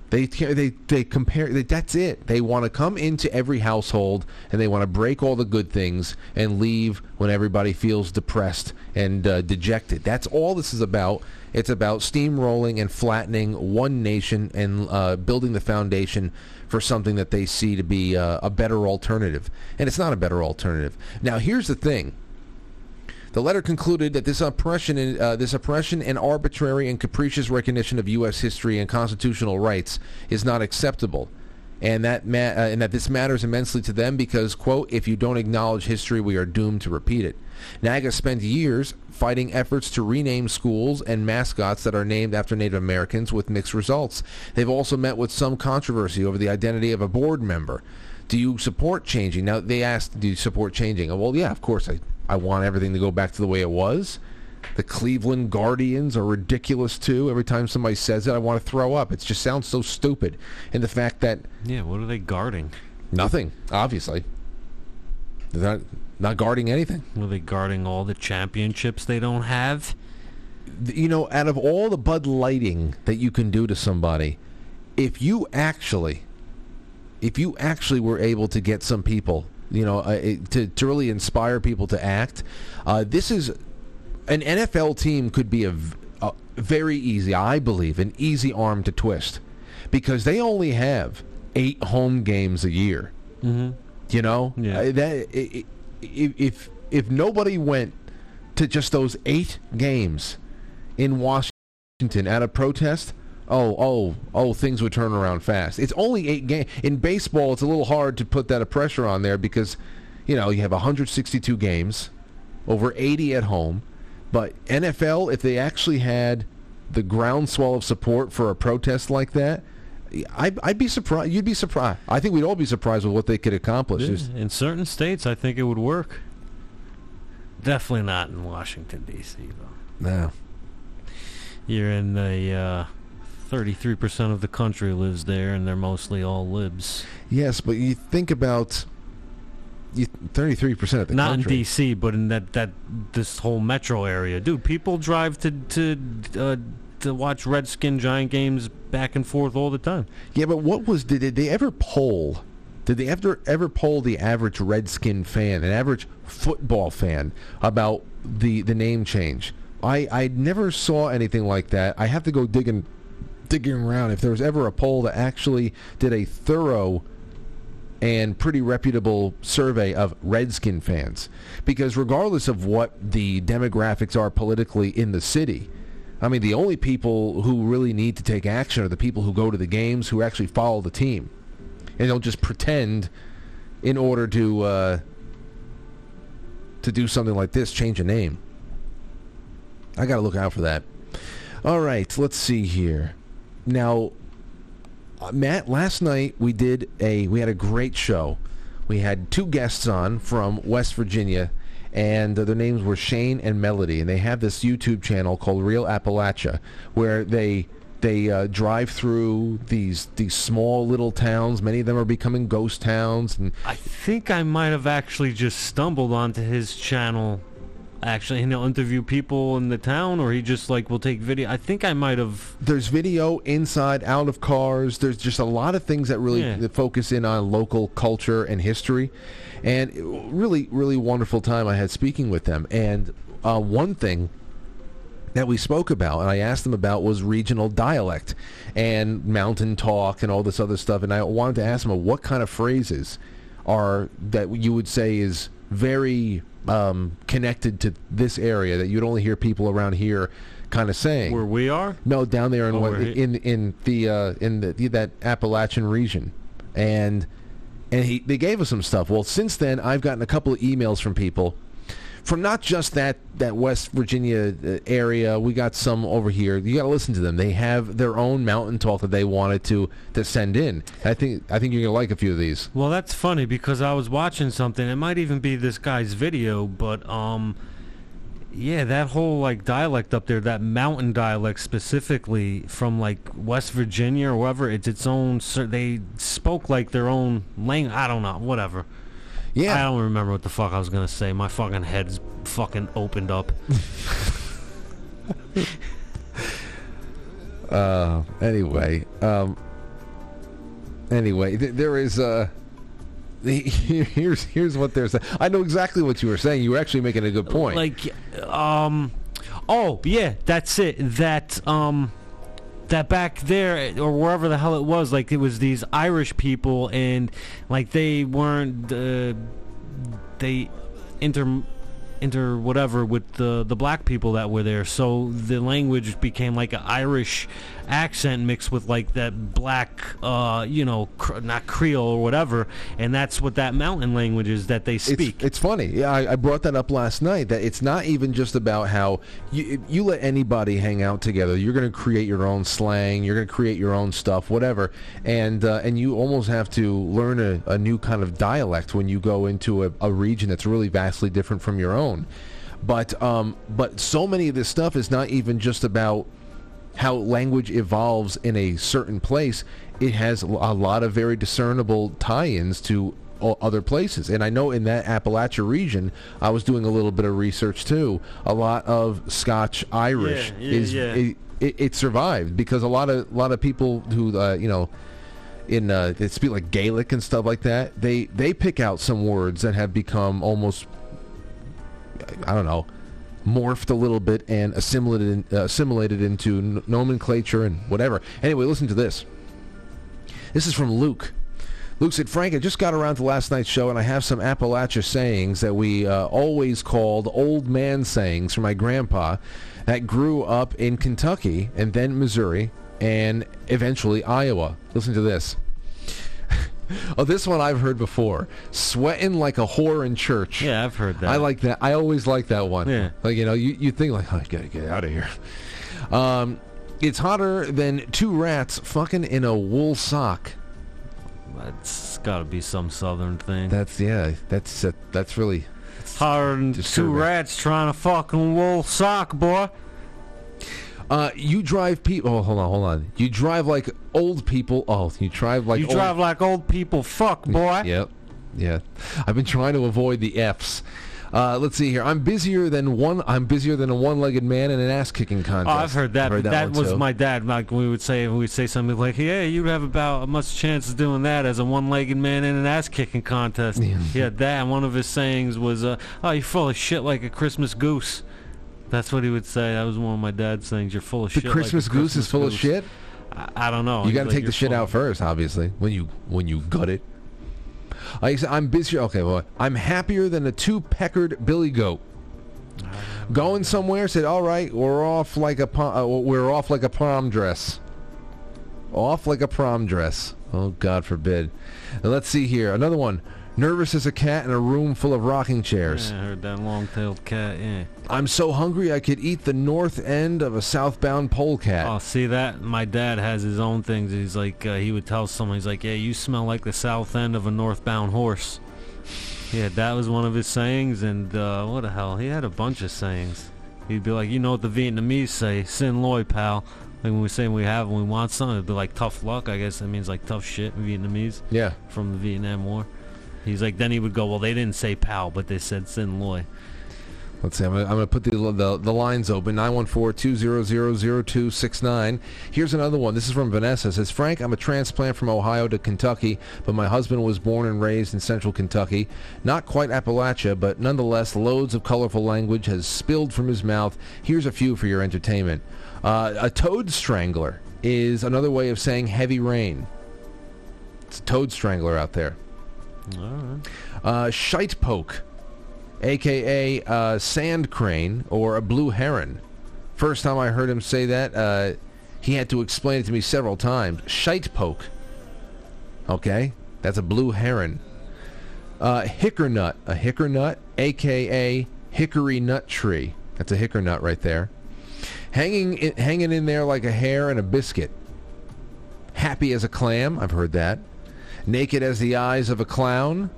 [SPEAKER 1] They they they compare. They, that's it. They want to come into every household and they want to break all the good things and leave when everybody feels depressed and uh, dejected. That's all this is about. It's about steamrolling and flattening one nation and uh, building the foundation for something that they see to be uh, a better alternative. And it's not a better alternative. Now, here's the thing. The letter concluded that this oppression, and, uh, this oppression and arbitrary and capricious recognition of U.S. history and constitutional rights is not acceptable, and that ma- uh, and that this matters immensely to them because, quote, if you don't acknowledge history, we are doomed to repeat it. NAGA spent years fighting efforts to rename schools and mascots that are named after Native Americans with mixed results. They've also met with some controversy over the identity of a board member. Do you support changing? Now, they asked, do you support changing? Well, yeah, of course I I want everything to go back to the way it was. The Cleveland Guardians are ridiculous too. Every time somebody says it, I want to throw up. It just sounds so stupid. And the fact that
[SPEAKER 2] yeah, what are they guarding?
[SPEAKER 1] Nothing, obviously. They're not not guarding anything.
[SPEAKER 2] Are they guarding all the championships they don't have?
[SPEAKER 1] You know, out of all the Bud Lighting that you can do to somebody, if you actually, if you actually were able to get some people you know, uh, to, to really inspire people to act. Uh, this is an NFL team could be a, a, very easy, I believe, an easy arm to twist because they only have eight home games a year.
[SPEAKER 2] Mm-hmm.
[SPEAKER 1] You know,
[SPEAKER 2] yeah.
[SPEAKER 1] uh, that if if nobody went to just those eight games in Washington at a protest, oh, oh, oh, things would turn around fast. It's only eight games. In baseball, it's a little hard to put that pressure on there because, you know, you have 162 games, over 80 at home. But NFL, if they actually had the groundswell of support for a protest like that, I'd, I'd, be surprised. You'd be surprised. I think we'd all be surprised with what they could accomplish.
[SPEAKER 2] Yeah, in certain states, I think it would work. Definitely not in Washington D.C. though.
[SPEAKER 1] No.
[SPEAKER 2] You're in the uh, 33% of the country lives there, and they're mostly all libs.
[SPEAKER 1] Yes, but you think about you, 33% of the
[SPEAKER 2] Not
[SPEAKER 1] country.
[SPEAKER 2] in D.C., but in that, that this whole metro area. Dude, people drive to to uh, to watch Redskin Giant games back and forth all the time.
[SPEAKER 1] Yeah, but what was did, did they ever poll? Did they ever ever poll the average Redskin fan, an average football fan, about the the name change? I I never saw anything like that. I have to go digging digging around if there was ever a poll that actually did a thorough and pretty reputable survey of Redskin fans. Because regardless of what the demographics are politically in the city, I mean, the only people who really need to take action are the people who go to the games, who actually follow the team. And don't just pretend in order to uh, to do something like this, change a name. I got to look out for that. All right, let's see here. Now, uh, Matt, last night we did a we had a great show. We had two guests on from West Virginia, and their names were Shane and Melody, and they have this YouTube channel called Real Appalachia, where they they uh, drive through these these small little towns. Many of them are becoming ghost towns, and
[SPEAKER 2] I think I might have actually just stumbled onto his channel. Actually, and he'll interview people in the town, or he just like will take video. I think I might have.
[SPEAKER 1] there's video inside, out of cars. There's just a lot of things that really
[SPEAKER 2] Yeah.
[SPEAKER 1] that focus in on local culture and history, and really, really wonderful time I had speaking with them. And uh, one thing that we spoke about and I asked them about was regional dialect and mountain talk and all this other stuff. And I wanted to ask them what kind of phrases are that you would say is very um, connected to this area that you'd only hear people around here kind of saying.
[SPEAKER 2] Where we are?
[SPEAKER 1] No, down there in
[SPEAKER 2] Oh,
[SPEAKER 1] what, in in the uh, in the, that Appalachian region, and and he they gave us some stuff. Well, since then, I've gotten a couple of emails from people from not just that that West Virginia uh, area. We got some over here. You got to listen to them. They have their own mountain talk that they wanted to to send in. I think I think you're gonna like a few of these.
[SPEAKER 2] Well, that's funny because I was watching something. It might even be this guy's video, but um, yeah, that whole like dialect up there, that mountain dialect specifically from like West Virginia or wherever, it's its own. They spoke like their own language. I don't know, whatever. I don't remember what the fuck I was gonna say. My fucking head's fucking opened up. [laughs]
[SPEAKER 1] Uh, anyway, um, anyway, th- there is uh, the- [laughs] here's here's what there's. I know exactly what you were saying. You were actually making a good point.
[SPEAKER 2] Like, um, oh yeah, that's it. That um, that back there or wherever the hell it was, like it was these Irish people, and like they weren't uh, they inter inter whatever with the the black people that were there. So the language became like an Irish accent mixed with like that black, uh, you know, cr- not Creole or whatever, and that's what that mountain language is that they speak.
[SPEAKER 1] It's, it's funny. Yeah, I, I brought that up last night. That it's not even just about how you you let anybody hang out together. You're going to create your own slang. You're going to create your own stuff, whatever. And uh, and you almost have to learn a, a new kind of dialect when you go into a, a region that's really vastly different from your own. But um, but so many of this stuff is not even just about how language evolves in a certain place, it has a lot of very discernible tie-ins to other places. And I know in that Appalachia region, I was doing a little bit of research too. A lot of Scotch Irish
[SPEAKER 2] Yeah, yeah,
[SPEAKER 1] is
[SPEAKER 2] yeah.
[SPEAKER 1] It, it, it survived because a lot of a lot of people who uh, you know in uh, they speak like Gaelic and stuff like that. They they pick out some words that have become almost I don't know morphed a little bit and assimilated uh, assimilated into n- nomenclature and whatever. Anyway, listen to this. This is from Luke. Luke said, Frank, I just got around to last night's show and I have some Appalachia sayings that we uh, always called old man sayings from my grandpa that grew up in Kentucky and then Missouri and eventually Iowa. Listen to this. [laughs] oh, this one I've heard before. Sweating like a whore in church.
[SPEAKER 2] yeah, I've heard that.
[SPEAKER 1] I like that. I always like that one.
[SPEAKER 2] Yeah.
[SPEAKER 1] Like you know, you, you think like, oh, I gotta get out of here. Um, it's hotter than two rats fucking in a wool sock.
[SPEAKER 2] That's got to be some southern thing.
[SPEAKER 1] That's yeah. That's uh, that's really.
[SPEAKER 2] Harder than two rats trying to fucking wool sock, boy.
[SPEAKER 1] Uh, you drive people. Oh, hold on, hold on. You drive like old people. Oh, you drive like
[SPEAKER 2] you
[SPEAKER 1] old-
[SPEAKER 2] drive like old people, fuck, [laughs] boy.
[SPEAKER 1] Yep. Yeah. I've been trying to avoid the F's. Uh, let's see here. I'm busier than one. I'm busier than a one-legged man in an ass-kicking contest. Oh.
[SPEAKER 2] I've heard that.
[SPEAKER 1] I've
[SPEAKER 2] but that,
[SPEAKER 1] one,
[SPEAKER 2] was
[SPEAKER 1] too.
[SPEAKER 2] my dad. Like we would say, we would say something like, "Yeah, you'd have about as much chance of doing that as a one-legged man in an ass-kicking contest." [laughs] yeah, that. And one of his sayings was, uh, "Oh, you're full of shit like a Christmas goose." That's what he would say. That was one of my dad's things. You're full of shit.
[SPEAKER 1] The
[SPEAKER 2] shit.
[SPEAKER 1] Christmas
[SPEAKER 2] like
[SPEAKER 1] goose is full of shit.
[SPEAKER 2] I, I don't know.
[SPEAKER 1] You got to
[SPEAKER 2] like,
[SPEAKER 1] take the shit out first, obviously. When you when you gut it. I said, I'm busier. Okay, well, I'm happier than a two-peckered billy goat. Going somewhere, said, "All right, we're off like a po- uh, we're off like a prom dress. Off like a prom dress. Oh God forbid." Let's see here. Another one. Nervous as a cat in a room full of rocking chairs.
[SPEAKER 2] Yeah, I heard that long-tailed cat. Yeah.
[SPEAKER 1] I'm so hungry I could eat the north end of a southbound polecat.
[SPEAKER 2] Oh, see that? My dad has his own things. He's like, uh, he would tell someone, he's like, yeah, you smell like the south end of a northbound horse. Yeah, that was one of his sayings, and uh, what the hell? He had a bunch of sayings. He'd be like, you know what the Vietnamese say? Sin loi, pal. Like when we say we have and we want something, it'd be like tough luck. I guess that means like tough shit in Vietnamese
[SPEAKER 1] yeah.
[SPEAKER 2] from the Vietnam War. He's like, then he would go, well, they didn't say pal, but they said sin loy.
[SPEAKER 1] Let's see. I'm gonna, put the, the the lines open. 914-200-0269. Here's another one. This is from Vanessa. It says Frank, I'm a transplant from Ohio to Kentucky, but my husband was born and raised in Central Kentucky. Not quite Appalachia, but nonetheless, loads of colorful language has spilled from his mouth. Here's a few for your entertainment. Uh, a toad strangler is another way of saying heavy rain. It's a toad strangler out there.
[SPEAKER 2] Right.
[SPEAKER 1] Uh, shite poke, aka uh, sand crane or a blue heron. First time I heard him say that, uh, he had to explain it to me several times. Shite poke. Okay, that's a blue heron. Uh, a hicker nut, aka hickory nut tree. That's a hicker nut right there. Hanging, in, hanging in there like a hair and a biscuit. Happy as a clam. I've heard that. Naked as the eyes of a clown.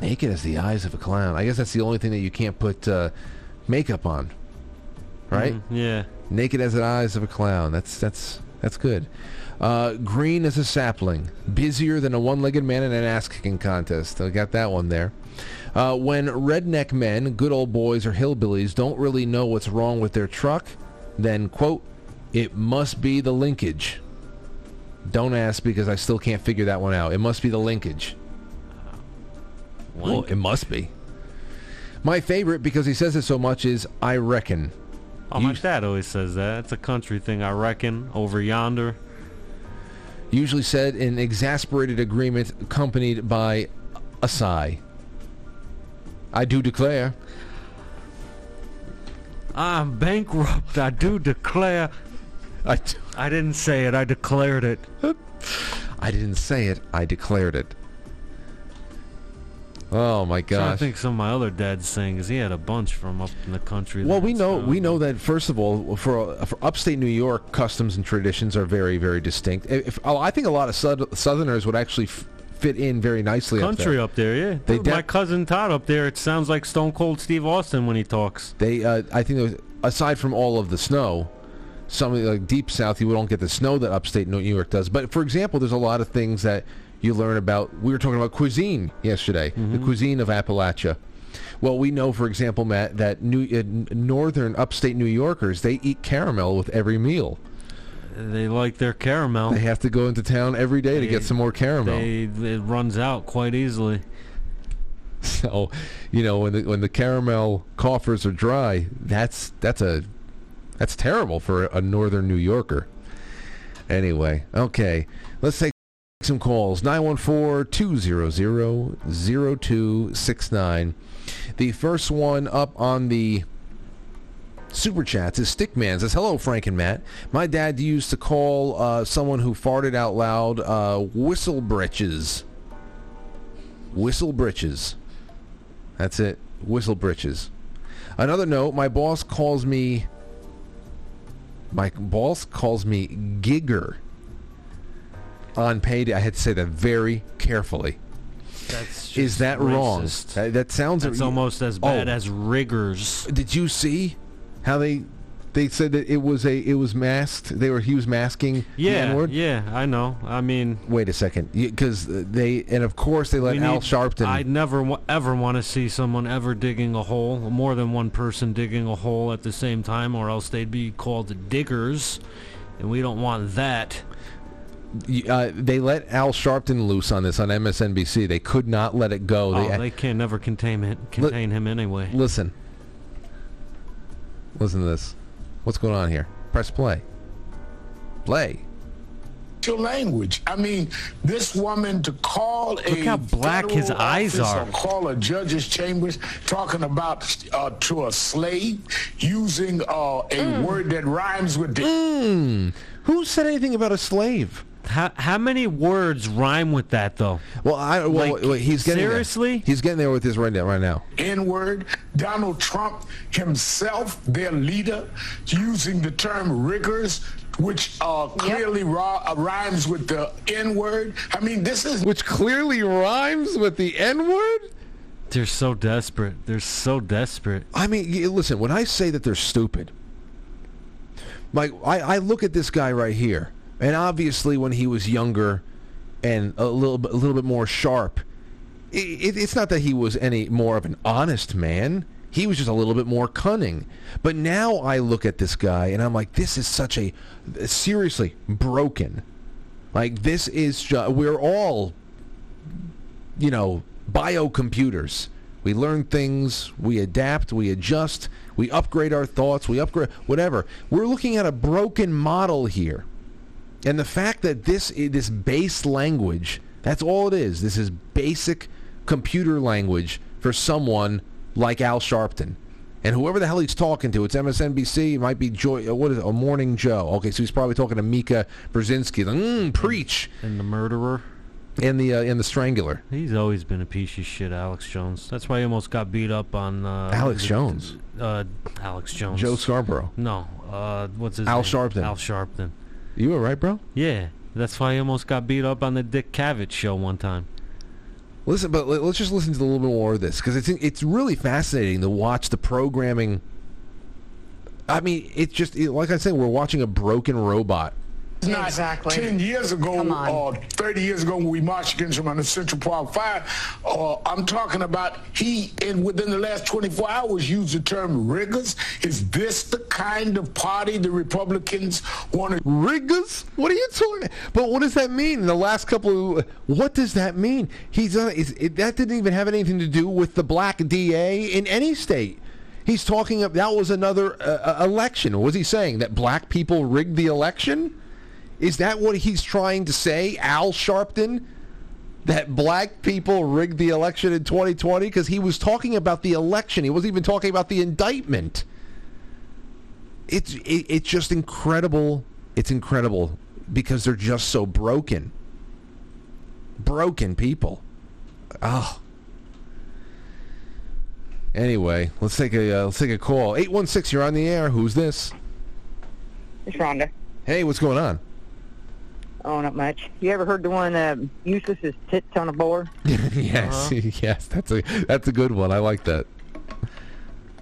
[SPEAKER 1] Naked as the eyes of a clown. I guess that's the only thing that you can't put uh, makeup on, right?
[SPEAKER 2] Mm, yeah.
[SPEAKER 1] Naked as the eyes of a clown. That's that's that's good. Uh, green as a sapling. Busier than a one-legged man in an ass-kicking contest. I got that one there. Uh, when redneck men, good old boys or hillbillies, don't really know what's wrong with their truck, then quote, it must be the linkage. Don't ask because I still can't figure that one out. It must be the linkage. Well, it must be. My favorite, because he says it so much, is I reckon.
[SPEAKER 2] Oh, my dad always says that. It's a country thing, I reckon. Over yonder.
[SPEAKER 1] Usually said in exasperated agreement, accompanied by a sigh. I do declare.
[SPEAKER 2] I'm bankrupt. I do declare.
[SPEAKER 1] I, d-
[SPEAKER 2] I didn't say it. I declared it.
[SPEAKER 1] I didn't say it. I declared it. Oh my gosh!
[SPEAKER 2] I think some of my other dad's saying is he had a bunch from up in the country.
[SPEAKER 1] Well, we know
[SPEAKER 2] stuff.
[SPEAKER 1] we know that first of all, for for upstate New York, customs and traditions are very very distinct. If, oh, I think a lot of Southerners would actually f- fit in very nicely. up
[SPEAKER 2] country
[SPEAKER 1] there.
[SPEAKER 2] up there, yeah.
[SPEAKER 1] They
[SPEAKER 2] my cousin Todd up there, it sounds like Stone Cold Steve Austin when he talks.
[SPEAKER 1] They, uh, I think, was- aside from all of the snow, some of the, like deep south, you don't get the snow that upstate New York does. But for example, there's a lot of things that you learn about. We were talking about cuisine yesterday, the cuisine of Appalachia. Well, we know, for example, Matt, that new uh, northern upstate New Yorkers they eat caramel with every meal.
[SPEAKER 2] They like their caramel.
[SPEAKER 1] They have to go into town every day to get some more caramel.
[SPEAKER 2] They, it runs out quite easily. [laughs]
[SPEAKER 1] So, you know, when the when the caramel coffers are dry, that's that's a that's terrible for a northern New Yorker. Anyway, okay. Let's take some calls. 914-200-0269. The first one up on the Super Chats is Stickman. Says, hello, Frank and Matt. My dad used to call uh, someone who farted out loud uh, whistle britches. Whistle britches. That's it. Whistle britches. Another note, my boss calls me my boss calls me gigger on payday. I had to say that very carefully.
[SPEAKER 2] That's
[SPEAKER 1] Is that wrong? That, that sounds
[SPEAKER 2] That's almost as oh. bad
[SPEAKER 1] Oh.
[SPEAKER 2] as riggers.
[SPEAKER 1] Did you see how they they said that it was a it was masked? They were he was masking the
[SPEAKER 2] Yeah,
[SPEAKER 1] N-word?
[SPEAKER 2] yeah, I know. I mean,
[SPEAKER 1] Wait a second, because they and of course they let Al
[SPEAKER 2] need-
[SPEAKER 1] Sharpton.
[SPEAKER 2] I never ever want to see someone ever digging a hole, more than one person digging a hole at the same time, or else they'd be called diggers, and we don't want that.
[SPEAKER 1] uh, they let Al Sharpton loose on this on MSNBC. They could not let it go.
[SPEAKER 2] Oh,
[SPEAKER 1] They,
[SPEAKER 2] they can never contain it, contain him anyway.
[SPEAKER 1] listen, listen to this. What's going on here? Press play. Play.
[SPEAKER 4] your language. I mean, this woman to call a
[SPEAKER 2] Look how black his eyes
[SPEAKER 4] office
[SPEAKER 2] are.
[SPEAKER 4] Call a judge's chambers talking about uh, to a slave using uh, a
[SPEAKER 2] Mm.
[SPEAKER 4] word that rhymes with the
[SPEAKER 1] Who said anything about a slave?
[SPEAKER 2] How how many words rhyme with that though?
[SPEAKER 1] Well, I well,
[SPEAKER 2] Like,
[SPEAKER 1] wait, he's getting there.
[SPEAKER 2] seriously?
[SPEAKER 1] He's getting there with this right now. Right now.
[SPEAKER 4] N word. Donald Trump himself, their leader, using the term riggers, which uh, clearly ra- uh, rhymes with the N word. I mean, this is
[SPEAKER 1] Which clearly rhymes with the N word.
[SPEAKER 2] They're so desperate. They're so desperate.
[SPEAKER 1] I mean, listen. When I say that they're stupid, like I, I look at this guy right here, and obviously when he was younger and a little bit, a little bit more sharp, it, it's not that he was any more of an honest man. He was just a little bit more cunning. But now I look at this guy and I'm like, this is such a seriously broken. Like this is ju- we're all you know, biocomputers. We learn things, we adapt, we adjust, we upgrade our thoughts, we upgrade whatever. We're looking at a broken model here. And the fact that this this base language, that's all it is. This is basic computer language for someone like Al Sharpton. And whoever the hell he's talking to, it's MSNBC, it might be Joy, uh, what is it, a Morning Joe. Okay, so he's probably talking to Mika Brzezinski. Like, mm, preach.
[SPEAKER 2] And the murderer.
[SPEAKER 1] And the, uh, and the Strangler.
[SPEAKER 2] He's always been a piece of shit, Alex Jones. That's why he almost got beat up on. Uh,
[SPEAKER 1] Alex Jones.
[SPEAKER 2] Uh, Alex Jones.
[SPEAKER 1] Joe Scarborough.
[SPEAKER 2] No. Uh, what's his
[SPEAKER 1] Al
[SPEAKER 2] name?
[SPEAKER 1] Sharpton.
[SPEAKER 2] Al Sharpton.
[SPEAKER 1] You were right, bro?
[SPEAKER 2] Yeah. That's why I almost got beat up on the Dick Cavett show one time.
[SPEAKER 1] Listen, but let- let's just listen to a little bit more of this because it's it's really fascinating to watch the programming. I mean, it's just like I said, we're watching a broken robot.
[SPEAKER 4] Not
[SPEAKER 5] Exactly.
[SPEAKER 4] 10 years ago
[SPEAKER 5] Come on.
[SPEAKER 4] or 30 years ago when we marched against him on the Central Park Five. Uh, I'm talking about he, and within the last 24 hours, used the term riggers. Is this the kind of party the Republicans want to
[SPEAKER 1] Riggers? What are you talking? But what does that mean? In the last couple, of, what does that mean? He's done. Is, it, that didn't even have anything to do with the black DA in any state. He's talking. Of, that was another uh, uh, election. Was he saying that black people rigged the election? Is that what he's trying to say, Al Sharpton? That black people rigged the election in 2020 because he was talking about the election. He wasn't even talking about the indictment it's it, it's just incredible. It's incredible because they're just so broken. Broken people. Oh. Anyway, let's take a uh, let's take a call. Eight one six. You're on the air. Who's this?
[SPEAKER 6] It's Rhonda.
[SPEAKER 1] Hey, what's going on?
[SPEAKER 6] Oh, not much. You ever heard the one, uh, useless as tits on a boar? [laughs]
[SPEAKER 1] yes, [laughs] yes. That's a that's a good one. I like that.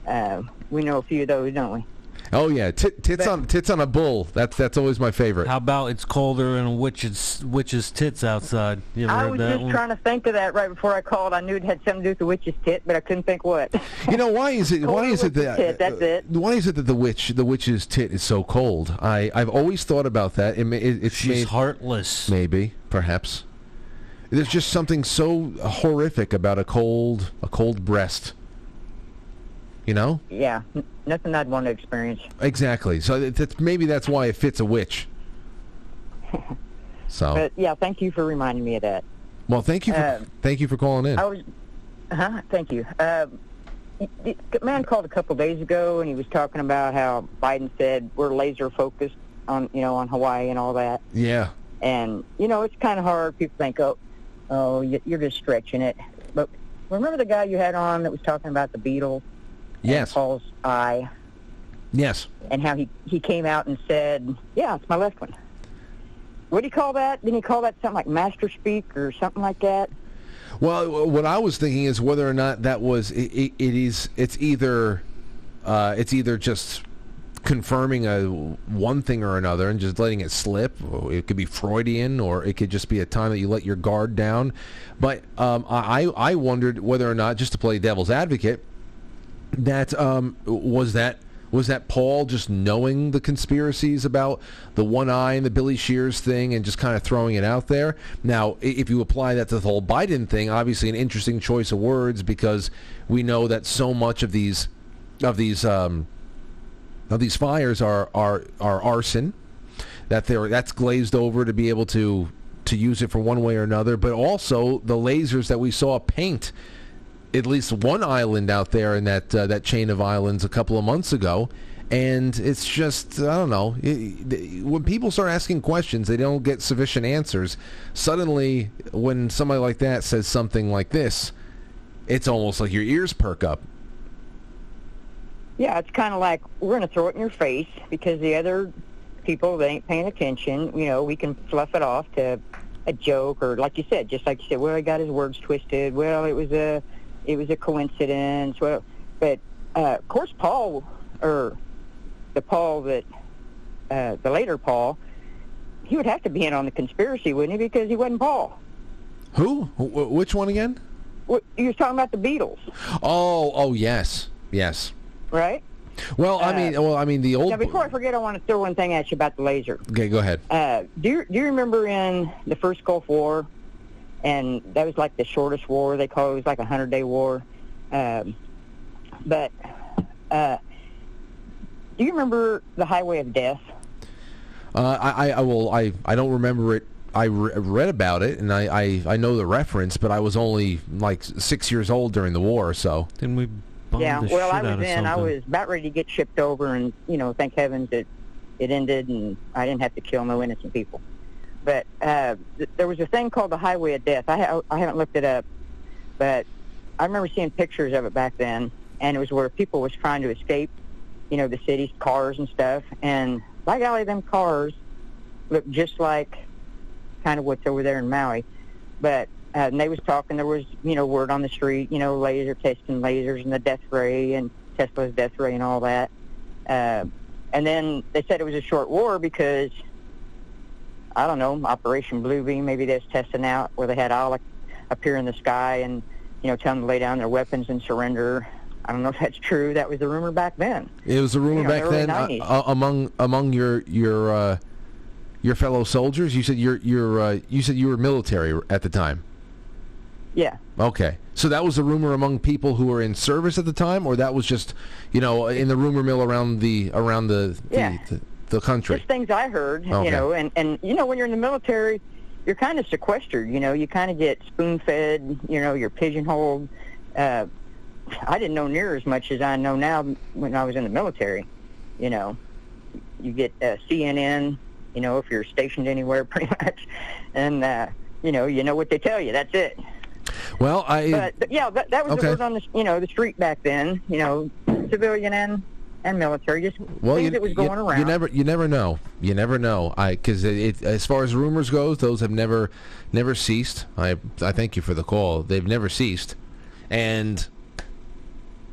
[SPEAKER 6] Uh, we know a few of those, don't we?
[SPEAKER 1] Oh yeah, Tit, tits on tits on a bull. That's that's always my favorite.
[SPEAKER 2] How about it's colder and a witch's witch's tits outside? You ever
[SPEAKER 6] I
[SPEAKER 2] heard
[SPEAKER 6] was
[SPEAKER 2] that
[SPEAKER 6] just
[SPEAKER 2] one?
[SPEAKER 6] trying to think of that right before I called. I knew it had something to do with the witch's tit, but I couldn't think what.
[SPEAKER 1] You know why is it? Why is it that?
[SPEAKER 6] tit, that's uh, it.
[SPEAKER 1] Why is it that the witch, the witch's tit, is so cold? I I've always thought about that. It, it, it's
[SPEAKER 2] She's
[SPEAKER 1] made,
[SPEAKER 2] heartless.
[SPEAKER 1] maybe, perhaps. There's just something so horrific about a cold, a cold breast. You know
[SPEAKER 6] yeah, n- nothing I'd want to experience.
[SPEAKER 1] exactly. So that's maybe that's why it fits a witch. [laughs] So
[SPEAKER 6] But yeah, thank you for reminding me of that.
[SPEAKER 1] well, thank you for
[SPEAKER 6] uh,
[SPEAKER 1] thank you for calling in.
[SPEAKER 6] I was, huh? Thank you. Y- a man called a couple days ago, and he was talking about how Biden said we're laser focused on, you know, on Hawaii and all that.
[SPEAKER 1] Yeah,
[SPEAKER 6] And you know, it's kind of hard. People think, oh, oh, you're just stretching it. But remember the guy you had on that was talking about the Beatles?
[SPEAKER 1] Yes,
[SPEAKER 6] Paul's eye,
[SPEAKER 1] yes.
[SPEAKER 6] and how he he came out and said, "Yeah, it's my left one." What do you call that? Didn't he call that something like master speak or something like that?
[SPEAKER 1] Well, what I was thinking is whether or not that was it, it, it is it's either uh, it's either just confirming a one thing or another and just letting it slip. It could be Freudian, or it could just be a time that you let your guard down. But um, I I wondered whether or not just to play devil's advocate that um, was that was that Paul just knowing the conspiracies about the one eye and the Billy Shears thing and just kind of throwing it out there. Now, if you apply that to the whole Biden thing, obviously an interesting choice of words because we know that so much of these of these um, of these fires are are are arson that they're that's glazed over to be able to to use it for one way or another, but also the lasers that we saw paint at least one island out there in that uh, that chain of islands a couple of months ago, And it's just, I don't know. It- when people start asking questions, they don't get sufficient answers. Suddenly, when somebody like that says something like this, it's almost like your ears perk up.
[SPEAKER 6] Yeah, it's kind of like we're going to throw it in your face because the other people they ain't paying attention. You know, we can fluff it off to a joke or, like you said, just like you said. Well, he got his words twisted. Well, it was a, it was a coincidence. Well, but uh, of course, Paul or the Paul that uh, the later Paul, he would have to be in on the conspiracy, wouldn't he? Because he wasn't Paul.
[SPEAKER 1] Who? Wh- which one again?
[SPEAKER 6] What, you was talking about the Beatles,
[SPEAKER 1] Oh, oh yes, yes.
[SPEAKER 6] right?
[SPEAKER 1] Well, I
[SPEAKER 6] Uh,
[SPEAKER 1] mean, well, I mean the old.
[SPEAKER 6] Now, before I forget, I want to throw one thing at you about the laser.
[SPEAKER 1] Okay, go ahead.
[SPEAKER 6] Uh, do you do you remember in the first Gulf War, and that was like the shortest war they call it, it was like a hundred day war, um, but uh, do you remember the Highway of Death?
[SPEAKER 1] Uh, I, I, I will. I, I don't remember it. I re- read about it, and I, I, I know the reference, but I was only like six years old during the war, so.
[SPEAKER 2] Didn't we bomb
[SPEAKER 6] yeah,
[SPEAKER 2] the
[SPEAKER 6] well,
[SPEAKER 2] shit
[SPEAKER 6] I was
[SPEAKER 2] of
[SPEAKER 6] in. I was about ready to get shipped over, and you know, thank heavens that it ended, and I didn't have to kill no innocent people. But uh, th- there was a thing called the Highway of Death. I, ha- I haven't looked it up, but I remember seeing pictures of it back then, and it was where people was trying to escape, you know, the city's cars and stuff. And by golly, them cars look just like kind of what's over there in Maui. But uh, and they was talking. There was you know word on the street, you know, laser testing lasers and the death ray and Tesla's death ray and all that. Uh, and then they said it was a short war because I don't know Operation Bluebeam. Maybe that's testing out where they had Allah appear in the sky and you know tell them to lay down their weapons and surrender. I don't know if that's true. That was the rumor back then.
[SPEAKER 1] It was a rumor
[SPEAKER 6] You know,
[SPEAKER 1] back
[SPEAKER 6] early
[SPEAKER 1] then uh,
[SPEAKER 6] 90s.
[SPEAKER 1] uh, among among your your uh, your fellow soldiers. You said you're you're uh, you said you were military at the time.
[SPEAKER 6] Yeah.
[SPEAKER 1] Okay, so that was a rumor among people who were in service at the time, or that was just you know in the rumor mill around the around the the,
[SPEAKER 6] Yeah.
[SPEAKER 1] the, the country.
[SPEAKER 6] Just things I heard,
[SPEAKER 1] Okay.
[SPEAKER 6] you know, and and you know when you're in the military, you're kind of sequestered. You know, you kind of get spoon fed. You know, you're pigeonholed. Uh, I didn't know near as much as I know now when I was in the military. You know, you get uh, CNN. You know, if you're stationed anywhere, [laughs] pretty much, and uh, you know, you know what they tell you. That's it.
[SPEAKER 1] Well, I
[SPEAKER 6] But, but yeah, that, that was
[SPEAKER 1] Okay.
[SPEAKER 6] the word on the you know the street back then. You know, civilian and and military, just
[SPEAKER 1] well,
[SPEAKER 6] things
[SPEAKER 1] you,
[SPEAKER 6] that was
[SPEAKER 1] you-
[SPEAKER 6] going around.
[SPEAKER 1] you never you never know. You never know. I because as far as rumors goes, those have never never ceased. I I thank you for the call. They've never ceased, and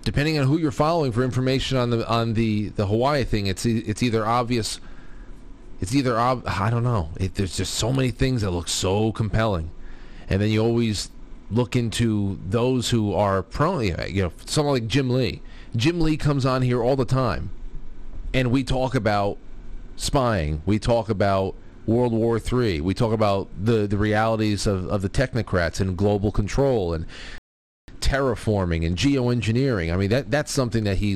[SPEAKER 1] depending on who you're following for information on the on the the Hawaii thing, it's it's either obvious. It's either ob- I don't know. It, there's just so many things that look so compelling, and then you always look into those who are prone. You know, someone like Jim Lee. Jim Lee comes on here all the time, and we talk about spying. We talk about World War III. We talk about the the realities of, of the technocrats and global control and terraforming and geoengineering. I mean, that that's something that he,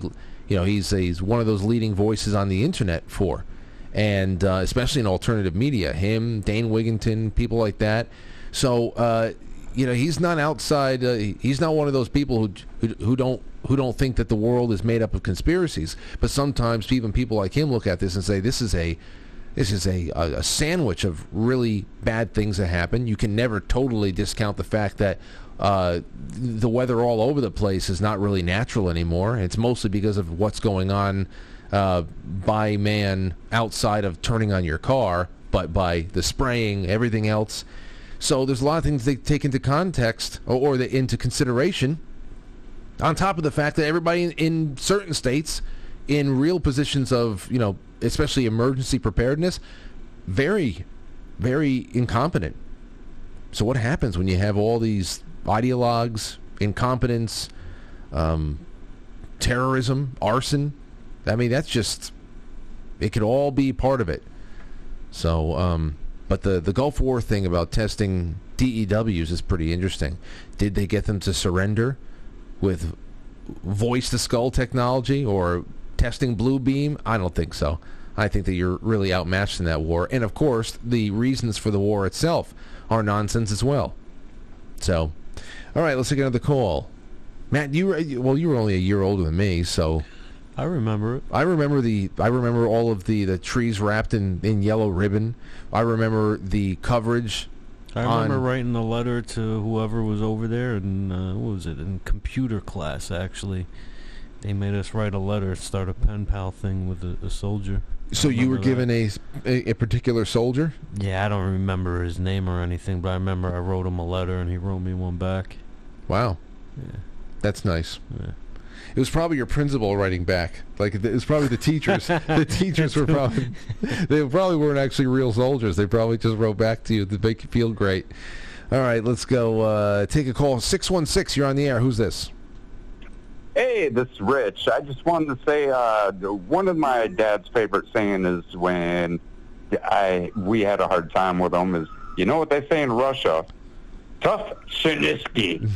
[SPEAKER 1] you know, he's he's one of those leading voices on the internet for, and uh, especially in alternative media. Him, Dane Wigington, people like that. So, uh, you know, he's not outside. Uh, he's not one of those people who, who who don't who don't think that the world is made up of conspiracies. But sometimes even people like him look at this and say, this is a this is a, a, sandwich of really bad things that happen. You can never totally discount the fact that uh, the weather all over the place is not really natural anymore. It's mostly because of what's going on uh, by man outside of turning on your car, but by the spraying, everything else. So there's a lot of things they take into context or, or into consideration. On top of the fact that everybody in, in certain states, in real positions of you know, especially emergency preparedness, very, very incompetent. So what happens when you have all these ideologues, incompetence, um, terrorism, arson? I mean, that's just it could all be part of it. So, um, but the the Gulf War thing about testing DEWs is pretty interesting. Did they get them to surrender with voice to skull technology or testing blue beam? I don't think so. I think that you're really outmatched in that war. And of course, the reasons for the war itself are nonsense as well. So, all right, let's take another call. Matt, you were well, you were only a year older than me, so
[SPEAKER 2] I remember it.
[SPEAKER 1] I remember the I remember all of the the trees wrapped in in yellow ribbon. I remember the coverage.
[SPEAKER 2] I remember
[SPEAKER 1] on-
[SPEAKER 2] writing a letter to whoever was over there, and uh, what was it in computer class? Actually, they made us write a letter, start a pen pal thing with a, a soldier.
[SPEAKER 1] So you were given a, a a particular soldier.
[SPEAKER 2] Yeah, I don't remember his name or anything, but I remember I wrote him a letter, and he wrote me one back.
[SPEAKER 1] Wow,
[SPEAKER 2] Yeah.
[SPEAKER 1] that's nice.
[SPEAKER 2] Yeah.
[SPEAKER 1] It was probably your principal writing back. Like it was probably the teachers. [laughs] the teachers were probably they probably weren't actually real soldiers. They probably just wrote back to you to make you feel great. All right, let's go. Uh, take a call. Six one six. You're on the air. Who's this?
[SPEAKER 5] Hey, this is Rich. I just wanted to say uh, one of my dad's favorite saying is when I we had a hard time with him is you know what they say in Russia, tough Shinisky.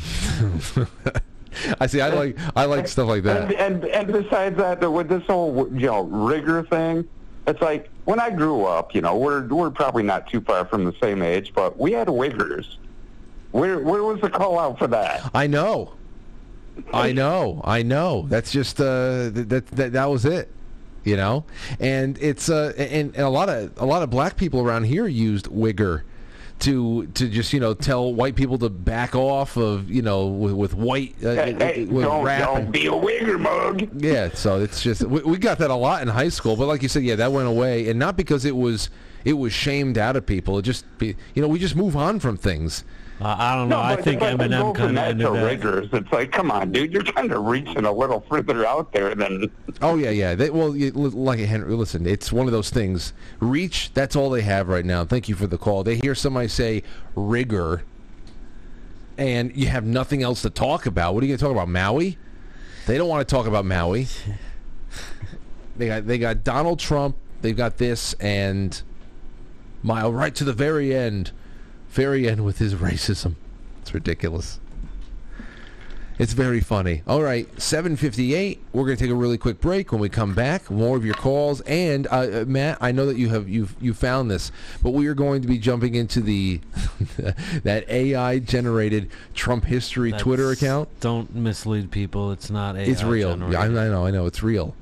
[SPEAKER 5] [laughs] [laughs]
[SPEAKER 1] I see. I like I like stuff like that.
[SPEAKER 5] and and besides that, with this whole you know rigor thing, it's like when I grew up, you know, we're we're probably not too far from the same age, but we had wiggers. Where where was the call out for that?
[SPEAKER 1] I know. I know. I know. That's just uh, that, that that was it. You know, and it's uh, and, and a lot of a lot of black people around here used wigger to to just you know tell white people to back off of you know with, with white uh,
[SPEAKER 5] Hey, hey,
[SPEAKER 1] with
[SPEAKER 5] don't
[SPEAKER 1] rap
[SPEAKER 5] don't
[SPEAKER 1] and-
[SPEAKER 5] be a wigger mug.
[SPEAKER 1] yeah, so it's just we, we got that a lot in high school, but like you said, yeah, that went away, and not because it was it was shamed out of people. It just be, you know we just move on from things.
[SPEAKER 2] Uh, I don't know. I think
[SPEAKER 5] but
[SPEAKER 2] Eminem
[SPEAKER 5] go from
[SPEAKER 2] kind of
[SPEAKER 5] that
[SPEAKER 2] ended
[SPEAKER 5] to
[SPEAKER 2] that.
[SPEAKER 5] rigors. It's like, come on, dude, you're kind of reaching a little further out there than.
[SPEAKER 1] Oh yeah, yeah. They, well, you, li- like Henry, listen, it's one of those things. Reach. That's all they have right now. Thank you for the call. They hear somebody say rigor, and you have nothing else to talk about. What are you going to talk about, Maui? They don't want to talk about Maui. [laughs] they got they got Donald Trump. They've got this and mile right to the very end, very end with his [laughs] racism. It's ridiculous. It's very funny. All right, 7:58. We're going to take a really quick break. When we come back, more of your calls. And uh, uh, Matt, I know that you have you've you found this, but we are going to be jumping into the [laughs] that AI generated Trump history Twitter account.
[SPEAKER 2] Don't mislead people. It's not AI
[SPEAKER 1] It's real. Yeah, I. I know. I know. It's real.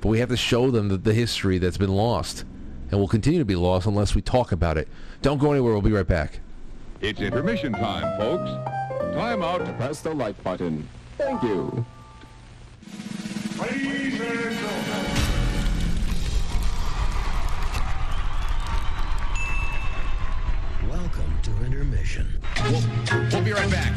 [SPEAKER 1] But we have to show them the, the history that's been lost, and will continue to be lost unless we talk about it. Don't go anywhere. We'll be right back.
[SPEAKER 7] It's intermission time, folks. Time out to press the like button. Thank you.
[SPEAKER 8] Welcome to intermission.
[SPEAKER 1] We'll, we'll be right back.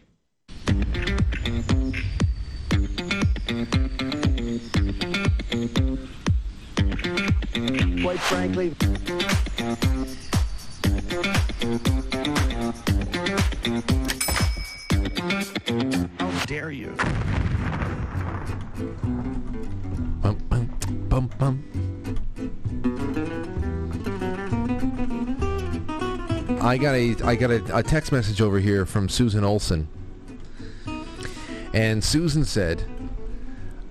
[SPEAKER 3] Quite frankly.
[SPEAKER 8] How dare you?
[SPEAKER 1] Bum, bum, bum, bum. I got a I got a, a text message over here from Susan Olson, and Susan said,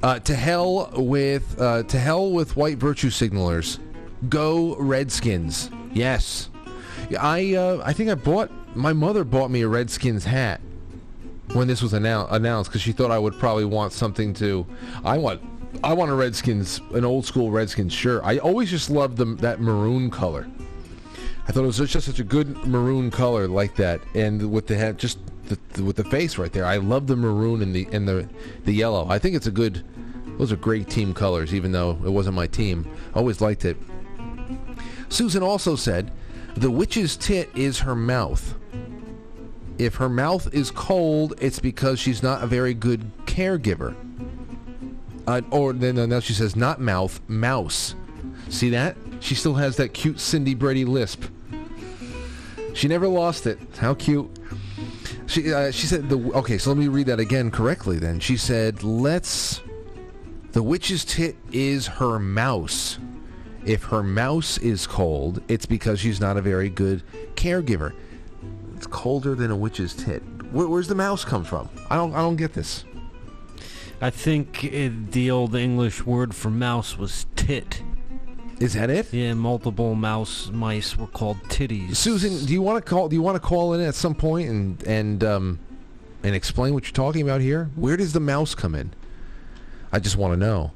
[SPEAKER 1] Uh, to hell with uh, to hell with white virtue signalers. Go Redskins. Yes. I uh, I think I bought my mother bought me a Redskins hat when this was annou- announced because she thought I would probably want something to. I want I want a Redskins an old school Redskins shirt. I always just loved them that maroon color. I thought it was just such a good maroon color like that, and with the hat, just the, with the face right there. I love the maroon and the and the the yellow. I think it's a good. Those are great team colors, even though it wasn't my team. I always liked it. Susan also said, "The witch's tit is her mouth. If her mouth is cold, it's because she's not a very good caregiver." Uh, or then then now she says, "Not mouth, mouse." See that? She still has that cute Cindy Brady lisp. She never lost it. How cute. She uh, she said the okay. So let me read that again correctly. Then she said, "Let's." The witch's tit is her mouse. If her mouse is cold, it's because she's not a very good caregiver. It's colder than a witch's tit. Where, where's the mouse come from? I don't. I don't get this.
[SPEAKER 2] I think it, the old English word for mouse was tit.
[SPEAKER 1] Is that it?
[SPEAKER 2] Yeah, multiple mouse mice were called titties.
[SPEAKER 1] Susan, do you want to call? Do you want to call in at some point and and um, and explain what you're talking about here? Where does the mouse come in? I just want to know.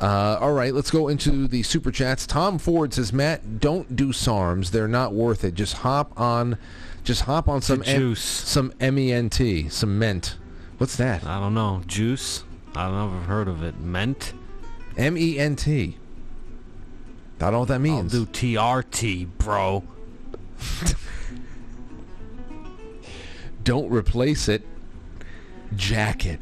[SPEAKER 1] Uh, all right, let's go into the super chats. Tom Ford says, "Matt, don't do SARMs. They're not worth it. Just hop on, just hop on some M- some ment, some ment. What's that?
[SPEAKER 2] I don't know. Juice? I don't know if I've heard of it. Ment?
[SPEAKER 1] M E N T. I don't know what that means.
[SPEAKER 2] I'll do TRT, bro.
[SPEAKER 1] Don't replace it. Jacket.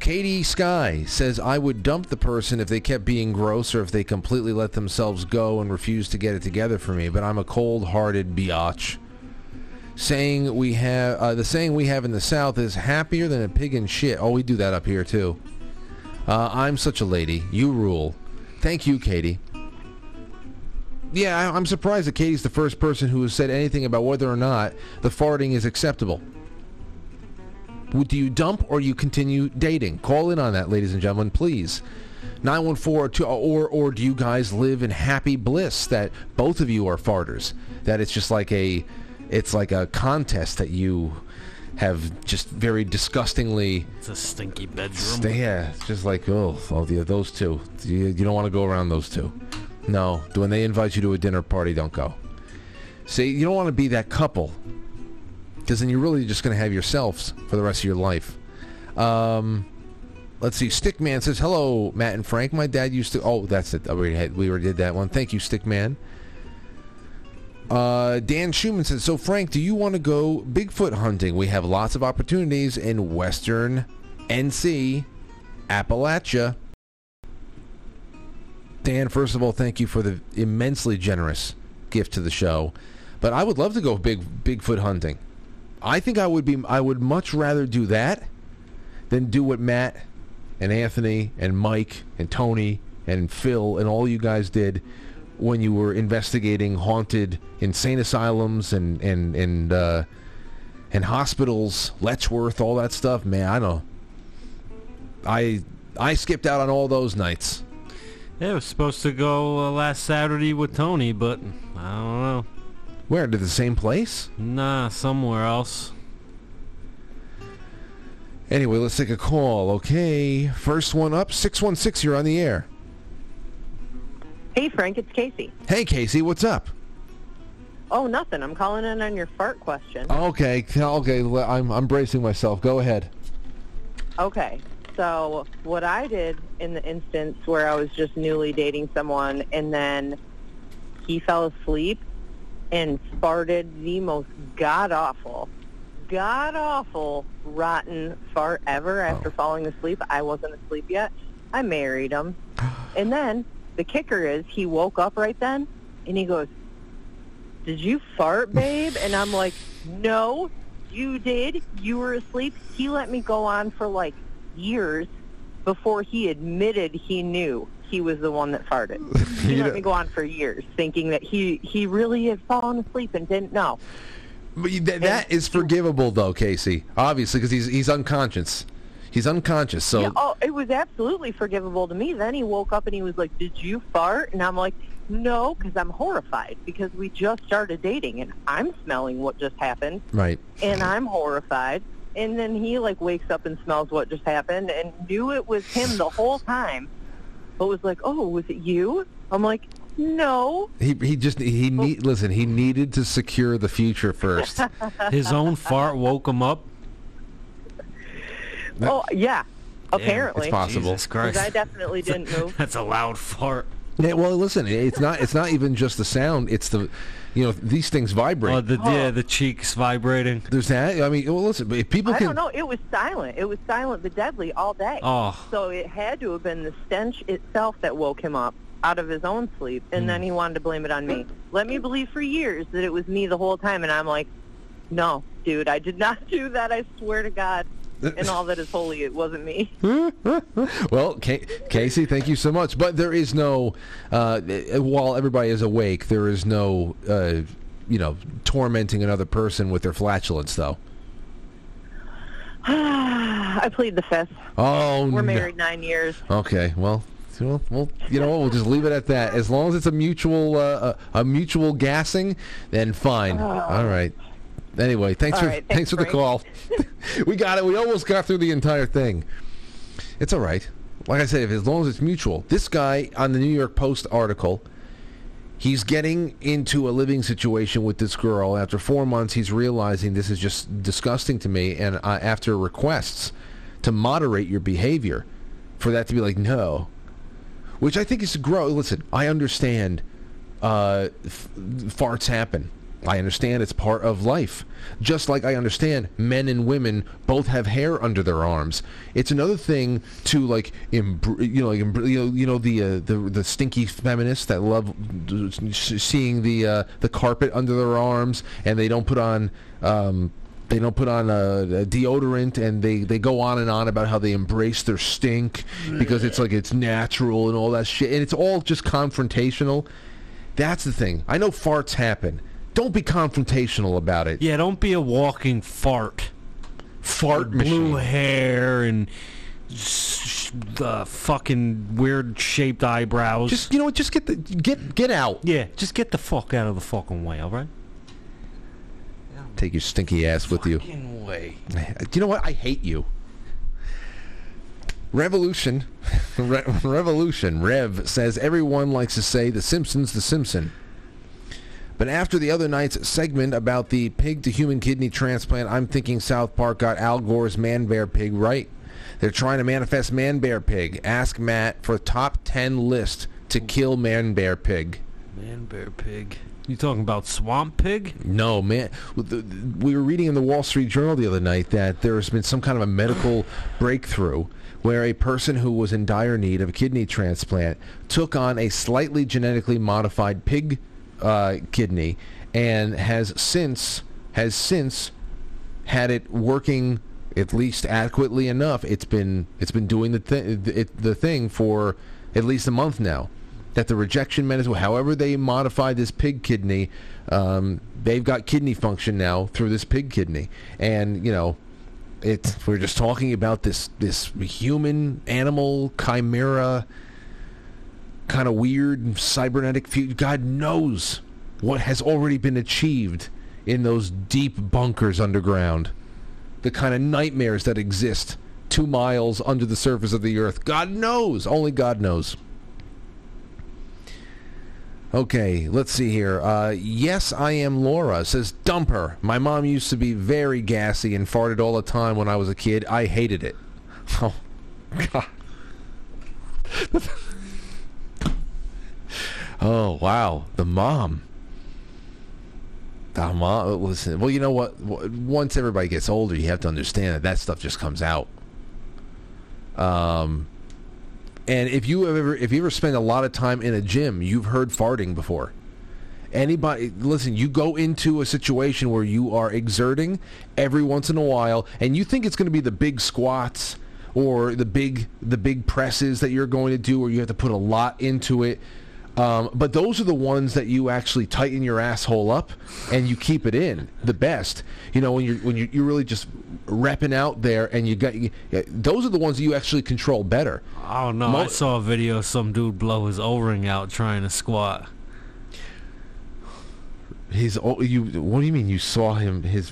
[SPEAKER 1] Katie Sky says, I would dump the person if they kept being gross or if they completely let themselves go and refused to get it together for me, but I'm a cold-hearted biatch. Saying we have uh, the saying we have in the South is happier than a pig in shit. Oh, we do that up here too. Uh, I'm such a lady. You rule. Thank you, Katie. Yeah, I'm surprised that Katie's the first person who has said anything about whether or not the farting is acceptable. Do you dump or you continue dating? Call in on that, ladies and gentlemen, please. 914 or or do you guys live in happy bliss that both of you are farters? That it's just like a it's like a contest that you have just very disgustingly
[SPEAKER 2] It's a stinky bedroom.
[SPEAKER 1] St- yeah, it's just like oh, oh yeah, those two. You, you don't want to go around those two. No, when they invite you to a dinner party, don't go. See, you don't want to be that couple, because then you're really just going to have yourselves for the rest of your life. Um, let's see. Stickman says, "Hello, Matt and Frank. My dad used to. Oh, that's it. We we already did that one. Thank you, Stickman." Uh, Dan Schumann says, "So Frank, do you want to go Bigfoot hunting? We have lots of opportunities in Western NC, Appalachia." Dan, first of all, thank you for the immensely generous gift to the show, but I would love to go big Bigfoot hunting. I think I would be. I would much rather do that than do what Matt and Anthony and Mike and Tony and Phil and all you guys did when you were investigating haunted insane asylums and and and uh, and hospitals, Letchworth, all that stuff. Man, I don't. I I skipped out on all those nights.
[SPEAKER 2] Yeah, I was supposed to go uh, last Saturday with Tony, but I don't know.
[SPEAKER 1] Where to the same place?
[SPEAKER 2] Nah, somewhere else.
[SPEAKER 1] Anyway, let's take a call. Okay, first one up, six one six. You're on the air.
[SPEAKER 9] Hey, Frank, it's Casey.
[SPEAKER 1] Hey, Casey, what's up?
[SPEAKER 9] Oh, nothing. I'm calling in on your fart question.
[SPEAKER 1] Okay, okay. l- I'm I'm bracing myself. Go ahead.
[SPEAKER 9] Okay. So what I did in the instance where I was just newly dating someone and then he fell asleep and farted the most god awful, god awful, rotten fart ever after falling asleep. I wasn't asleep yet. I married him. [gasps] And then the kicker is he woke up right then and he goes, did you fart, babe? And I'm like, no, you did. You were asleep. He let me go on for like years before he admitted he knew he was the one that farted. [laughs] He let me go on for years thinking that he, he really had fallen asleep and didn't know.
[SPEAKER 1] But you- that, that is forgivable, though, Casey. Obviously, because he's he's unconscious. He's unconscious. So
[SPEAKER 9] yeah, oh, it was absolutely forgivable to me. Then he woke up and he was like, "Did you fart?" And I'm like, "No," because I'm horrified because we just started dating and I'm smelling what just happened
[SPEAKER 1] right.
[SPEAKER 9] and I'm horrified. And then he like wakes up and smells what just happened and knew it was him the whole time, but was like, "Oh, was it you?" I'm like, "No."
[SPEAKER 1] He he just he oh. need listen. He needed to secure the future first. [laughs]
[SPEAKER 2] His own fart woke him up.
[SPEAKER 9] Oh yeah, apparently.
[SPEAKER 1] It's possible.
[SPEAKER 2] Jesus
[SPEAKER 9] 'Cause
[SPEAKER 2] Christ.
[SPEAKER 9] I definitely didn't [laughs] move.
[SPEAKER 2] That's a loud fart.
[SPEAKER 1] Yeah, well, listen, it's not it's not even just the sound. It's the, you know, these things vibrate.
[SPEAKER 2] Oh, the yeah, the cheeks vibrating.
[SPEAKER 1] There's that. I mean, well, listen, if people
[SPEAKER 9] I
[SPEAKER 1] can,
[SPEAKER 9] don't know. It was silent. It was silent but deadly all day.
[SPEAKER 2] Oh.
[SPEAKER 9] So it had to have been the stench itself that woke him up out of his own sleep, and
[SPEAKER 1] Hmm.
[SPEAKER 9] then he wanted to blame it on me. Let me believe for years that it was me the whole time, and I'm like, no, dude, I did not [laughs] do that. I swear to God, [laughs] and all that is holy, it wasn't me. [laughs]
[SPEAKER 1] well, Ca- Casey, thank you so much. But there is no, uh, while everybody is awake, there is no, uh, you know, tormenting another person with their flatulence, though. [sighs]
[SPEAKER 9] I plead the fifth.
[SPEAKER 1] Oh,
[SPEAKER 9] We're
[SPEAKER 1] no.
[SPEAKER 9] married nine years.
[SPEAKER 1] Okay, well, well, well, you know? We'll just leave it at that. As long as it's a mutual, uh, a, a mutual gassing, then fine. All right. Anyway, thanks
[SPEAKER 9] All
[SPEAKER 1] for
[SPEAKER 9] right,
[SPEAKER 1] thanks
[SPEAKER 9] thanks,
[SPEAKER 1] for the call. [laughs] we got it. We almost got through the entire thing. It's all right. Like I said, if as long as it's mutual. This guy on the New York Post article, he's getting into a living situation with this girl. After four months, he's realizing this is just disgusting to me. And uh, after requests to moderate your behavior, for that to be like no, which I think is grow. Listen, I understand uh, f- farts happen. I understand it's part of life. Just like I understand men and women both have hair under their arms. It's another thing to like, embr- you know, like, embr- you know, you know the uh, the the stinky feminists that love seeing the uh, the carpet under their arms and they don't put on. Um, they don't put on a, a deodorant and they, they go on and on about how they embrace their stink because it's like it's natural and all that shit and it's all just confrontational that's the thing i know farts happen don't be confrontational about it
[SPEAKER 2] Yeah, don't be a walking fart.
[SPEAKER 1] Fart
[SPEAKER 2] blue
[SPEAKER 1] machine.
[SPEAKER 2] hair and the fucking weird shaped eyebrows.
[SPEAKER 1] just you know what just get the get get out
[SPEAKER 2] yeah, just get the fuck out of the fucking way, all right?
[SPEAKER 1] take your stinky ass with you
[SPEAKER 2] Fucking way.
[SPEAKER 1] Do you know what? I hate you. Revolution, [laughs] Re- Revolution, Rev says everyone likes to say The Simpsons, The Simpson. But after the other night's segment about the pig to human kidney transplant, I'm thinking South Park got Al Gore's man bear pig right. They're trying to manifest man bear pig. Ask Matt for top 10 list to kill man bear pig.
[SPEAKER 2] Man bear pig. You talking about swamp pig?
[SPEAKER 1] No, man. The- the- We were reading in the Wall Street Journal the other night that there's been some kind of a medical [clears throat] breakthrough where a person who was in dire need of a kidney transplant took on a slightly genetically modified pig uh, kidney and has since has since had it working at least adequately enough. It's been it's been doing the thi- it, the thing for at least a month now. That the rejection medicine, however they modify this pig kidney, um, they've got kidney function now through this pig kidney, and you know, it's We're just talking about this this human animal chimera kind of weird cybernetic future. God knows what has already been achieved in those deep bunkers underground. The kind of nightmares that exist two miles under the surface of the earth. God knows. Only God knows. Okay, let's see here. Uh, yes, I am Laura. Says, dump her. My mom used to be very gassy and farted all the time when I was a kid. I hated it. [laughs] Oh, God. [laughs] Oh wow, the mom. The mom. Listen, well, you know what? Once everybody gets older, you have to understand that that stuff just comes out. Um, and if you have ever, if you ever spend a lot of time in a gym, you've heard farting before. Anybody, listen, you go into a situation where you are exerting every once in a while, and you think it's going to be the big squats or the big the big presses that you're going to do, or you have to put a lot into it. Um, but those are the ones that you actually tighten your asshole up and you keep it in. The best, you know, when you're when you're, you're really just repping out there and you got you, those are the ones that you actually control better.
[SPEAKER 2] I don't know.
[SPEAKER 1] Mo-
[SPEAKER 2] I saw a video of some dude blow his O-ring out trying to squat.
[SPEAKER 1] His oh, you what do you mean you saw him his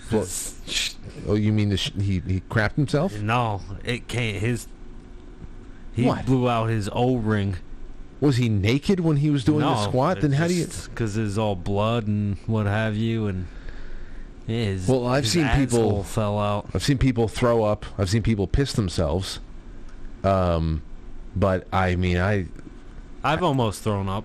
[SPEAKER 1] oh you mean the sh- he he crapped himself?
[SPEAKER 2] No, it can't. His he
[SPEAKER 1] What?
[SPEAKER 2] blew out his O-ring.
[SPEAKER 1] Was he naked when he was doing
[SPEAKER 2] no,
[SPEAKER 1] the squat? Then how do you?
[SPEAKER 2] Because it's all blood and what have you, and yeah, his,
[SPEAKER 1] Well, I've seen people
[SPEAKER 2] fell out.
[SPEAKER 1] I've seen people throw up. I've seen people piss themselves. Um, but I mean, I
[SPEAKER 2] I've almost thrown up.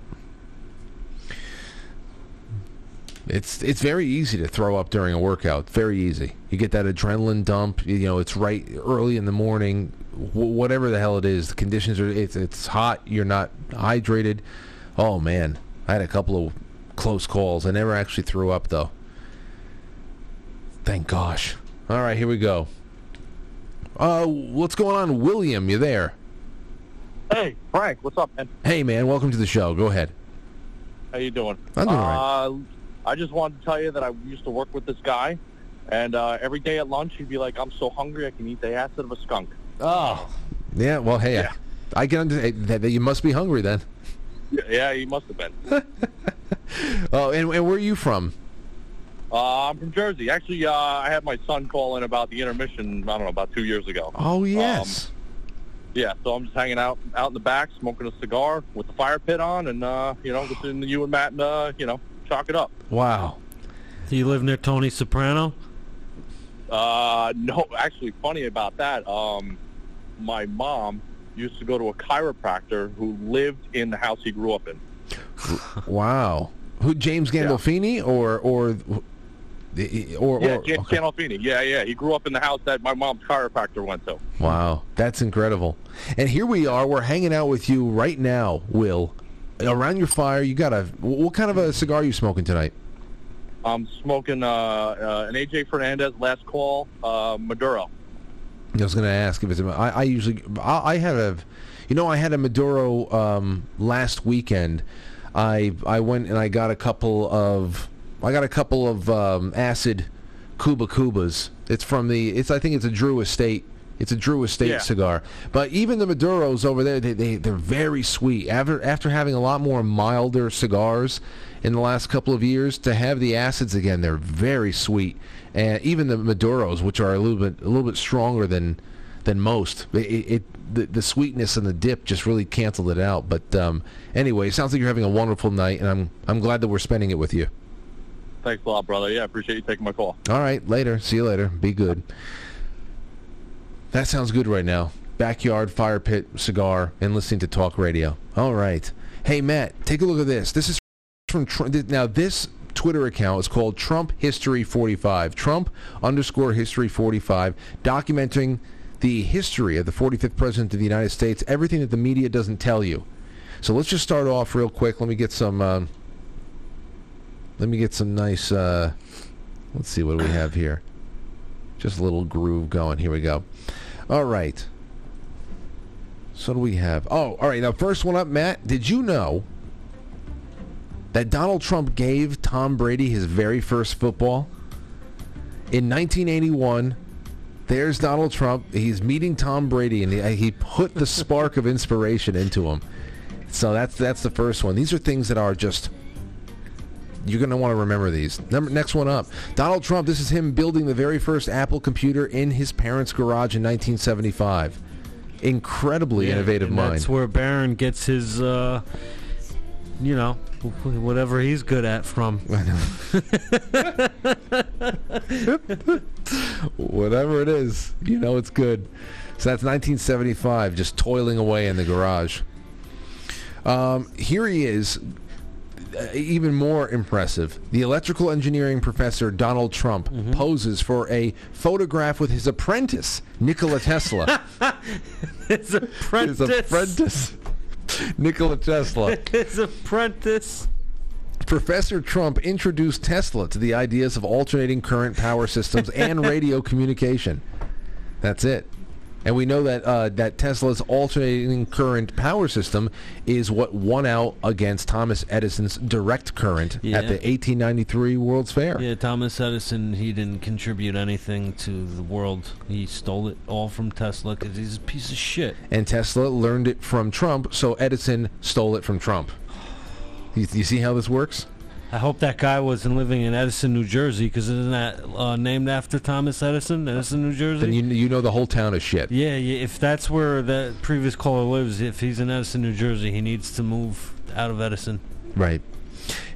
[SPEAKER 1] It's it's very easy to throw up during a workout. Very easy. You get that adrenaline dump. You know, it's right early in the morning. Wh- whatever the hell it is, the conditions are. It's it's hot. You're not hydrated. Oh man, I had a couple of close calls. I never actually threw up though. Thank gosh. All right, here we go. Uh, what's going on, William? You there?
[SPEAKER 10] Hey, Frank, what's up, man?
[SPEAKER 1] Hey, man. Welcome to the show. Go ahead.
[SPEAKER 10] How you doing?
[SPEAKER 1] I'm doing all
[SPEAKER 10] uh, I just wanted to tell you that I used to work with this guy, and uh, every day at lunch he'd be like, "I'm so hungry, I can eat the acid of a skunk."
[SPEAKER 1] Oh. Yeah. Well, hey, I, I can understand that, that you must be hungry then.
[SPEAKER 10] Yeah, yeah he must have been. [laughs]
[SPEAKER 1] Oh, and, and where are you from?
[SPEAKER 10] uh, I'm from Jersey. Actually, uh, I had my son call in about the intermission. I don't know, about two years ago.
[SPEAKER 1] Oh yes.
[SPEAKER 10] Um, yeah, so I'm just hanging out out in the back, smoking a cigar with the fire pit on, and uh, you know, listening to you and Matt, and uh, you know, chalk it up.
[SPEAKER 1] wow.
[SPEAKER 2] Do you live near Tony Soprano?
[SPEAKER 10] Uh, no, actually, funny about that. Um, my mom used to go to a chiropractor who lived in the house he grew up in. [laughs]
[SPEAKER 1] Wow. Who? James Gandolfini or or the- or,
[SPEAKER 10] yeah,
[SPEAKER 1] or
[SPEAKER 10] James
[SPEAKER 1] okay.
[SPEAKER 10] Gandolfini. Yeah, yeah. He grew up in the house that my mom's chiropractor went to.
[SPEAKER 1] Wow, that's incredible. And here we are. We're hanging out with you right now, Will. Around your fire, you got a. What kind of a cigar are you smoking tonight?
[SPEAKER 10] I'm smoking uh, uh, an AJ Fernandez last call uh, Maduro.
[SPEAKER 1] I was going to ask if it's. I, I usually. I, I have a. You know, I had a Maduro um, last weekend. I I went and I got a couple of. I got a couple of um, acid Kuba Kubas. It's from the. It's I think it's a Drew Estate. It's a Drew Estate
[SPEAKER 10] Yeah.
[SPEAKER 1] cigar. But even the Maduros over there, they, they they're very sweet. After after having a lot more milder cigars in the last couple of years, to have the acids again, they're very sweet. And even the Maduros, which are a little bit a little bit stronger than than most, it, it the, the sweetness and the dip just really canceled it out. But um, anyway, it sounds like you're having a wonderful night, and I'm I'm glad that we're spending it with you.
[SPEAKER 10] Thanks a lot, brother. Yeah, I appreciate you taking my call.
[SPEAKER 1] All right, later. See you later. Be good. That sounds good right now. Backyard fire pit cigar and listening to talk radio. All right. Hey Matt, take a look at this. This is from now this Twitter account is called Trump History 45. Trump underscore History 45, documenting the history of the 45th president of the United States. Everything that the media doesn't tell you. So let's just start off real quick. Let me get some. Um, let me get some nice. Uh, let's see what do we have here. Just a little groove going. Here we go. All right. So do we have? Oh, all right. Now, first one up, Matt. Did you know that Donald Trump gave Tom Brady his very first football in 1981? There's Donald Trump. He's meeting Tom Brady, and he, uh, he put the spark of inspiration into him. So that's that's the first one. These are things that are just you're going to want to remember these. Number, next one up. Donald Trump, this is him building the very first Apple computer in his parents' garage in 1975. Incredibly
[SPEAKER 2] Yeah,
[SPEAKER 1] innovative mind.
[SPEAKER 2] That's where Barron gets his, uh, you know, whatever he's good at from. [laughs]
[SPEAKER 1] Whatever it is, you know it's good. So that's 1975, just toiling away in the garage. Um, here he is, Uh, even more impressive. The electrical engineering professor Donald Trump mm-hmm. poses for a photograph with his apprentice Nikola Tesla. [laughs]
[SPEAKER 2] his apprentice.
[SPEAKER 1] His apprentice, [laughs] Nikola Tesla. [laughs]
[SPEAKER 2] his apprentice.
[SPEAKER 1] Professor Trump introduced Tesla to the ideas of alternating current power systems and radio communication. That's it. And we know that uh, that Tesla's alternating current power system is what won out against Thomas Edison's direct current
[SPEAKER 2] Yeah.
[SPEAKER 1] at the 1893 World's Fair.
[SPEAKER 2] Yeah, Thomas Edison, he didn't contribute anything to the world. He stole it all from Tesla because he's a piece of shit.
[SPEAKER 1] And Tesla learned it from Trump, so Edison stole it from Trump. You, you see how this works?
[SPEAKER 2] I hope that guy wasn't living in Edison, New Jersey, because isn't that uh, named after Thomas Edison, Edison, New Jersey?
[SPEAKER 1] Then you, you know the whole town is shit.
[SPEAKER 2] yeah, yeah, if that's where that previous caller lives, if he's in Edison, New Jersey, he needs to move out of Edison.
[SPEAKER 1] Right.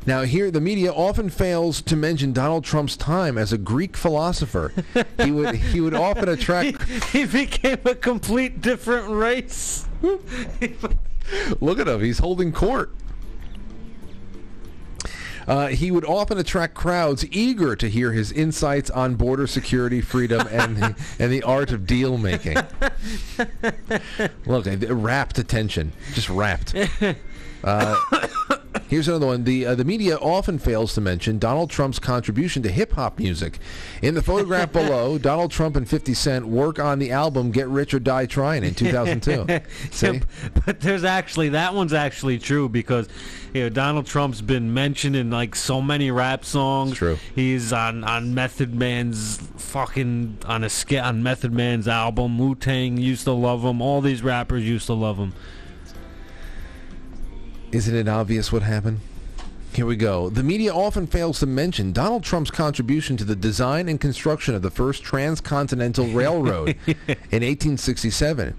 [SPEAKER 1] Now, here, the media often fails to mention Donald Trump's time as a Greek philosopher. [laughs] he would he would often attract. [laughs]
[SPEAKER 2] he became a complete different race. [laughs]
[SPEAKER 1] Look at him; he's holding court. Uh, he would often attract crowds eager to hear his insights on border security, freedom, [laughs] and the, and the art of deal making. Look, [laughs] rapt attention, just rapt. [laughs] Uh, here's another one. The uh, the media often fails to mention Donald Trump's contribution to hip hop music. In the photograph [laughs] below, Donald Trump and 50 Cent work on the album "Get Rich or Die Trying" in 2002. [laughs] See?
[SPEAKER 2] But there's actually that one's actually true because you know Donald Trump's been mentioned in like so many rap songs.
[SPEAKER 1] True.
[SPEAKER 2] He's on on Method Man's fucking on a skit on Method Man's album. Wu Tang used to love him. All these rappers used to love him.
[SPEAKER 1] Isn't it obvious what happened? Here we go. The media often fails to mention Donald Trump's contribution to the design and construction of the first transcontinental railroad [laughs] in 1867.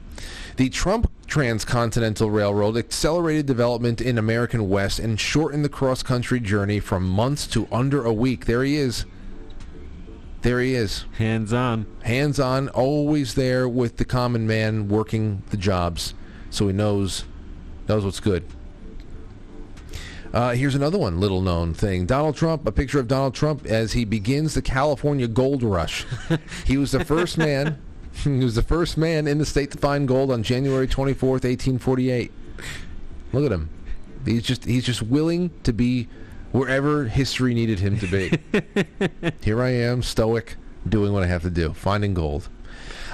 [SPEAKER 1] The Trump Transcontinental Railroad accelerated development in American West and shortened the cross-country journey from months to under a week. There he is. There he is.
[SPEAKER 2] Hands on.
[SPEAKER 1] Hands on, always there with the common man working the jobs, so he knows knows what's good. Uh, here's another one, little known thing. Donald Trump, a picture of Donald Trump as he begins the California gold rush. he was the first [laughs] man. He was the first man in the state to find gold on January 24th, 1848. Look at him. He's just he's just willing to be wherever history needed him to be. [laughs] Here I am, stoic, doing what I have to do, finding gold.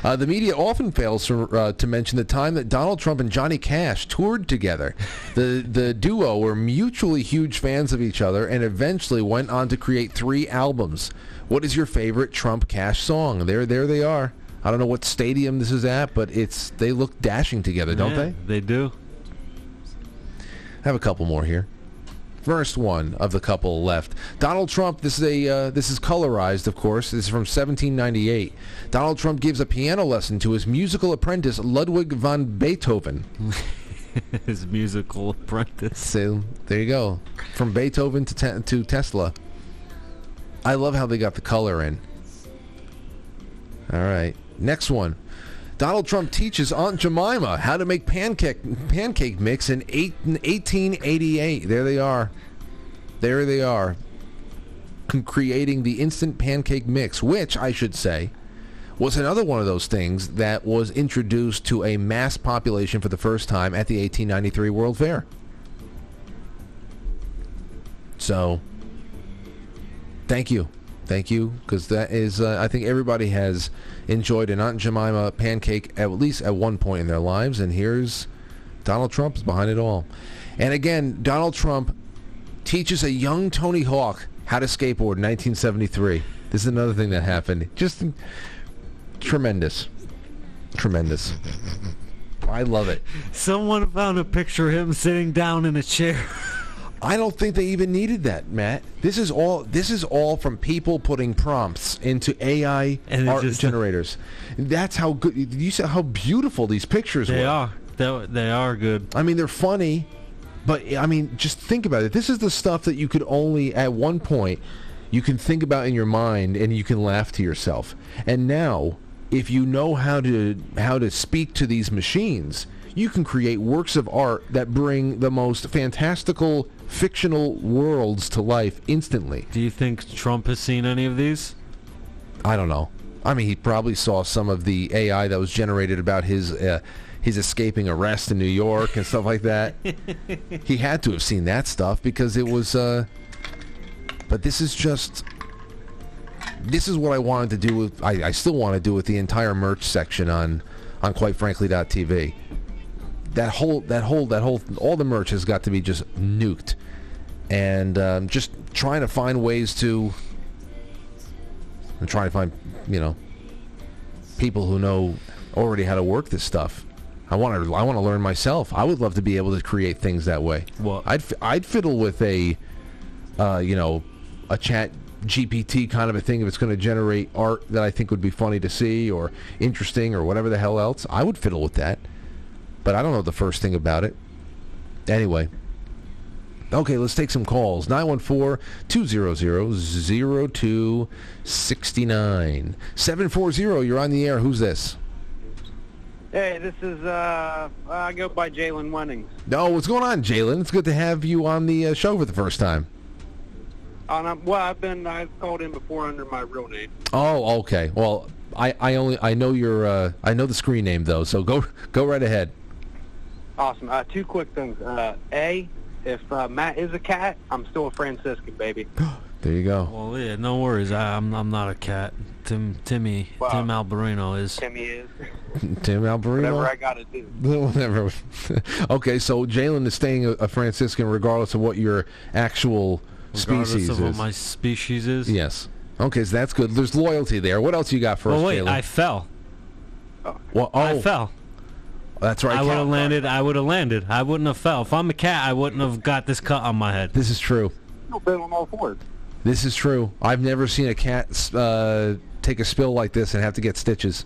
[SPEAKER 1] Uh, the media often fails to, uh, to mention the time that Donald Trump and Johnny Cash toured together. The the duo were mutually huge fans of each other and eventually went on to create three albums. What is your favorite Trump Cash song? There there they are. I don't know what stadium this is at, but it's they look dashing together, don't
[SPEAKER 2] Yeah,
[SPEAKER 1] they?
[SPEAKER 2] They do.
[SPEAKER 1] I have a couple more here. First one of the couple left. Donald Trump. This is a uh, this is colorized, of course. This is from 1798. Donald Trump gives a piano lesson to his musical apprentice Ludwig von Beethoven. [laughs]
[SPEAKER 2] His musical apprentice.
[SPEAKER 1] So there you go, from Beethoven to te- to Tesla. I love how they got the color in. All right, next one. Donald Trump teaches Aunt Jemima how to make pancake pancake mix in eight, 1888. There they are. There they are. Creating the instant pancake mix, which I should say was another one of those things that was introduced to a mass population for the first time at the 1893 World Fair. So, thank you. Thank you, because that is, uh, I think everybody has enjoyed an Aunt Jemima pancake at least at one point in their lives, and here's Donald Trump is behind it all. And again, Donald Trump teaches a young Tony Hawk how to skateboard in 1973. This is another thing that happened. Just tremendous. Tremendous. I love it.
[SPEAKER 2] Someone found a picture of him sitting down in a chair. [laughs]
[SPEAKER 1] I don't think they even needed that, Matt. This is all. This is all from people putting prompts into AI
[SPEAKER 2] And
[SPEAKER 1] art
[SPEAKER 2] just-
[SPEAKER 1] generators. That's how good. You see how beautiful these pictures
[SPEAKER 2] They
[SPEAKER 1] were.
[SPEAKER 2] are. They, they are good.
[SPEAKER 1] I mean, they're funny, but I mean, just think about it. This is the stuff that you could only at one point you can think about in your mind and you can laugh to yourself. And now, if you know how to how to speak to these machines, you can create works of art that bring the most fantastical fictional worlds to life instantly.
[SPEAKER 2] Do you think Trump has seen any of these?
[SPEAKER 1] I don't know. I mean, he probably saw some of the AI that was generated about his uh, his escaping arrest in New York and stuff like that. [laughs] he had to have seen that stuff because it was. Uh, but this is just. This is what I wanted to do with. I, I still want to do with the entire merch section on on quitefrankly.tv. That whole that whole that whole all the merch has got to be just nuked, and um, just trying to find ways to. I'm trying to find you know people who know already how to work this stuff. I want to I want to learn myself. I would love to be able to create things that way.
[SPEAKER 2] Well,
[SPEAKER 1] I'd I'd fiddle with a uh, you know a chat GPT kind of a thing if it's going to generate art that I think would be funny to see or interesting or whatever the hell else. I would fiddle with that. But I don't know the first thing about it. Anyway. Okay, let's take some calls. 914-200-0269. 740, you're on the air. Who's this?
[SPEAKER 3] Hey, this is, uh, I go by Jalen Wennings.
[SPEAKER 1] No, what's going on, Jalen? It's good to have you on the uh, show for the first time.
[SPEAKER 3] I'm, well, I've been, I've called in before under my real name.
[SPEAKER 1] Oh, okay. Well, I, I only I know your uh, I know the screen name though, so go [laughs] go right ahead.
[SPEAKER 3] Awesome. Uh, two quick things. Uh, a, if uh, Matt is a cat, I'm still a Franciscan, baby. [gasps]
[SPEAKER 1] There you go.
[SPEAKER 2] Well, yeah, no worries. I, I'm I'm not a cat. Tim Timmy
[SPEAKER 3] Wow.
[SPEAKER 2] Tim Alberino is.
[SPEAKER 3] Timmy is. [laughs]
[SPEAKER 1] Tim Alberino.
[SPEAKER 3] Whatever I got to do. [laughs]
[SPEAKER 1] Whatever. [laughs] okay, so Jalen is staying a, a Franciscan regardless of what your actual
[SPEAKER 2] Regardless
[SPEAKER 1] species
[SPEAKER 2] of what
[SPEAKER 1] is.
[SPEAKER 2] my species is.
[SPEAKER 1] Yes. Okay, so that's good. There's loyalty there. What else you got for
[SPEAKER 2] Well,
[SPEAKER 1] us,
[SPEAKER 2] wait,
[SPEAKER 1] Jalen?
[SPEAKER 2] I fell.
[SPEAKER 1] well, oh,
[SPEAKER 2] I fell.
[SPEAKER 1] That's right.
[SPEAKER 2] I would have landed. I would have landed. I wouldn't have fell. If I'm a cat, I wouldn't have got this cut on my head.
[SPEAKER 1] This is true.
[SPEAKER 3] You've been on all fours.
[SPEAKER 1] This is true. I've never seen a cat uh, take a spill like this and have to get stitches.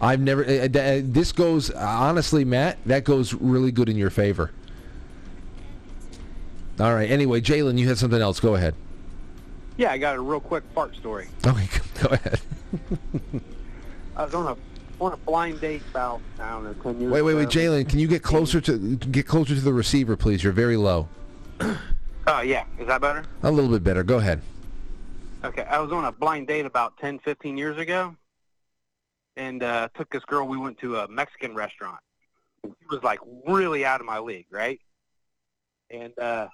[SPEAKER 1] I've never. Uh, uh, this goes honestly, Matt. That goes really good in your favor. All right. Anyway, Jalen, you had something else. Go ahead.
[SPEAKER 3] Yeah, I got a real quick fart story.
[SPEAKER 1] Okay, [laughs] go ahead.
[SPEAKER 3] I was on a on a blind date about I don't know ten years.
[SPEAKER 1] Wait, wait, wait. Jalen. Can you get closer to get closer to the receiver, please? You're very low. [clears throat]
[SPEAKER 3] Oh yeah, is that better?
[SPEAKER 1] A little bit better. Go ahead.
[SPEAKER 3] Okay, I was on a blind date about 10, 15 years ago, and uh, took this girl. We went to a Mexican restaurant. She was like really out of my league, right? And uh,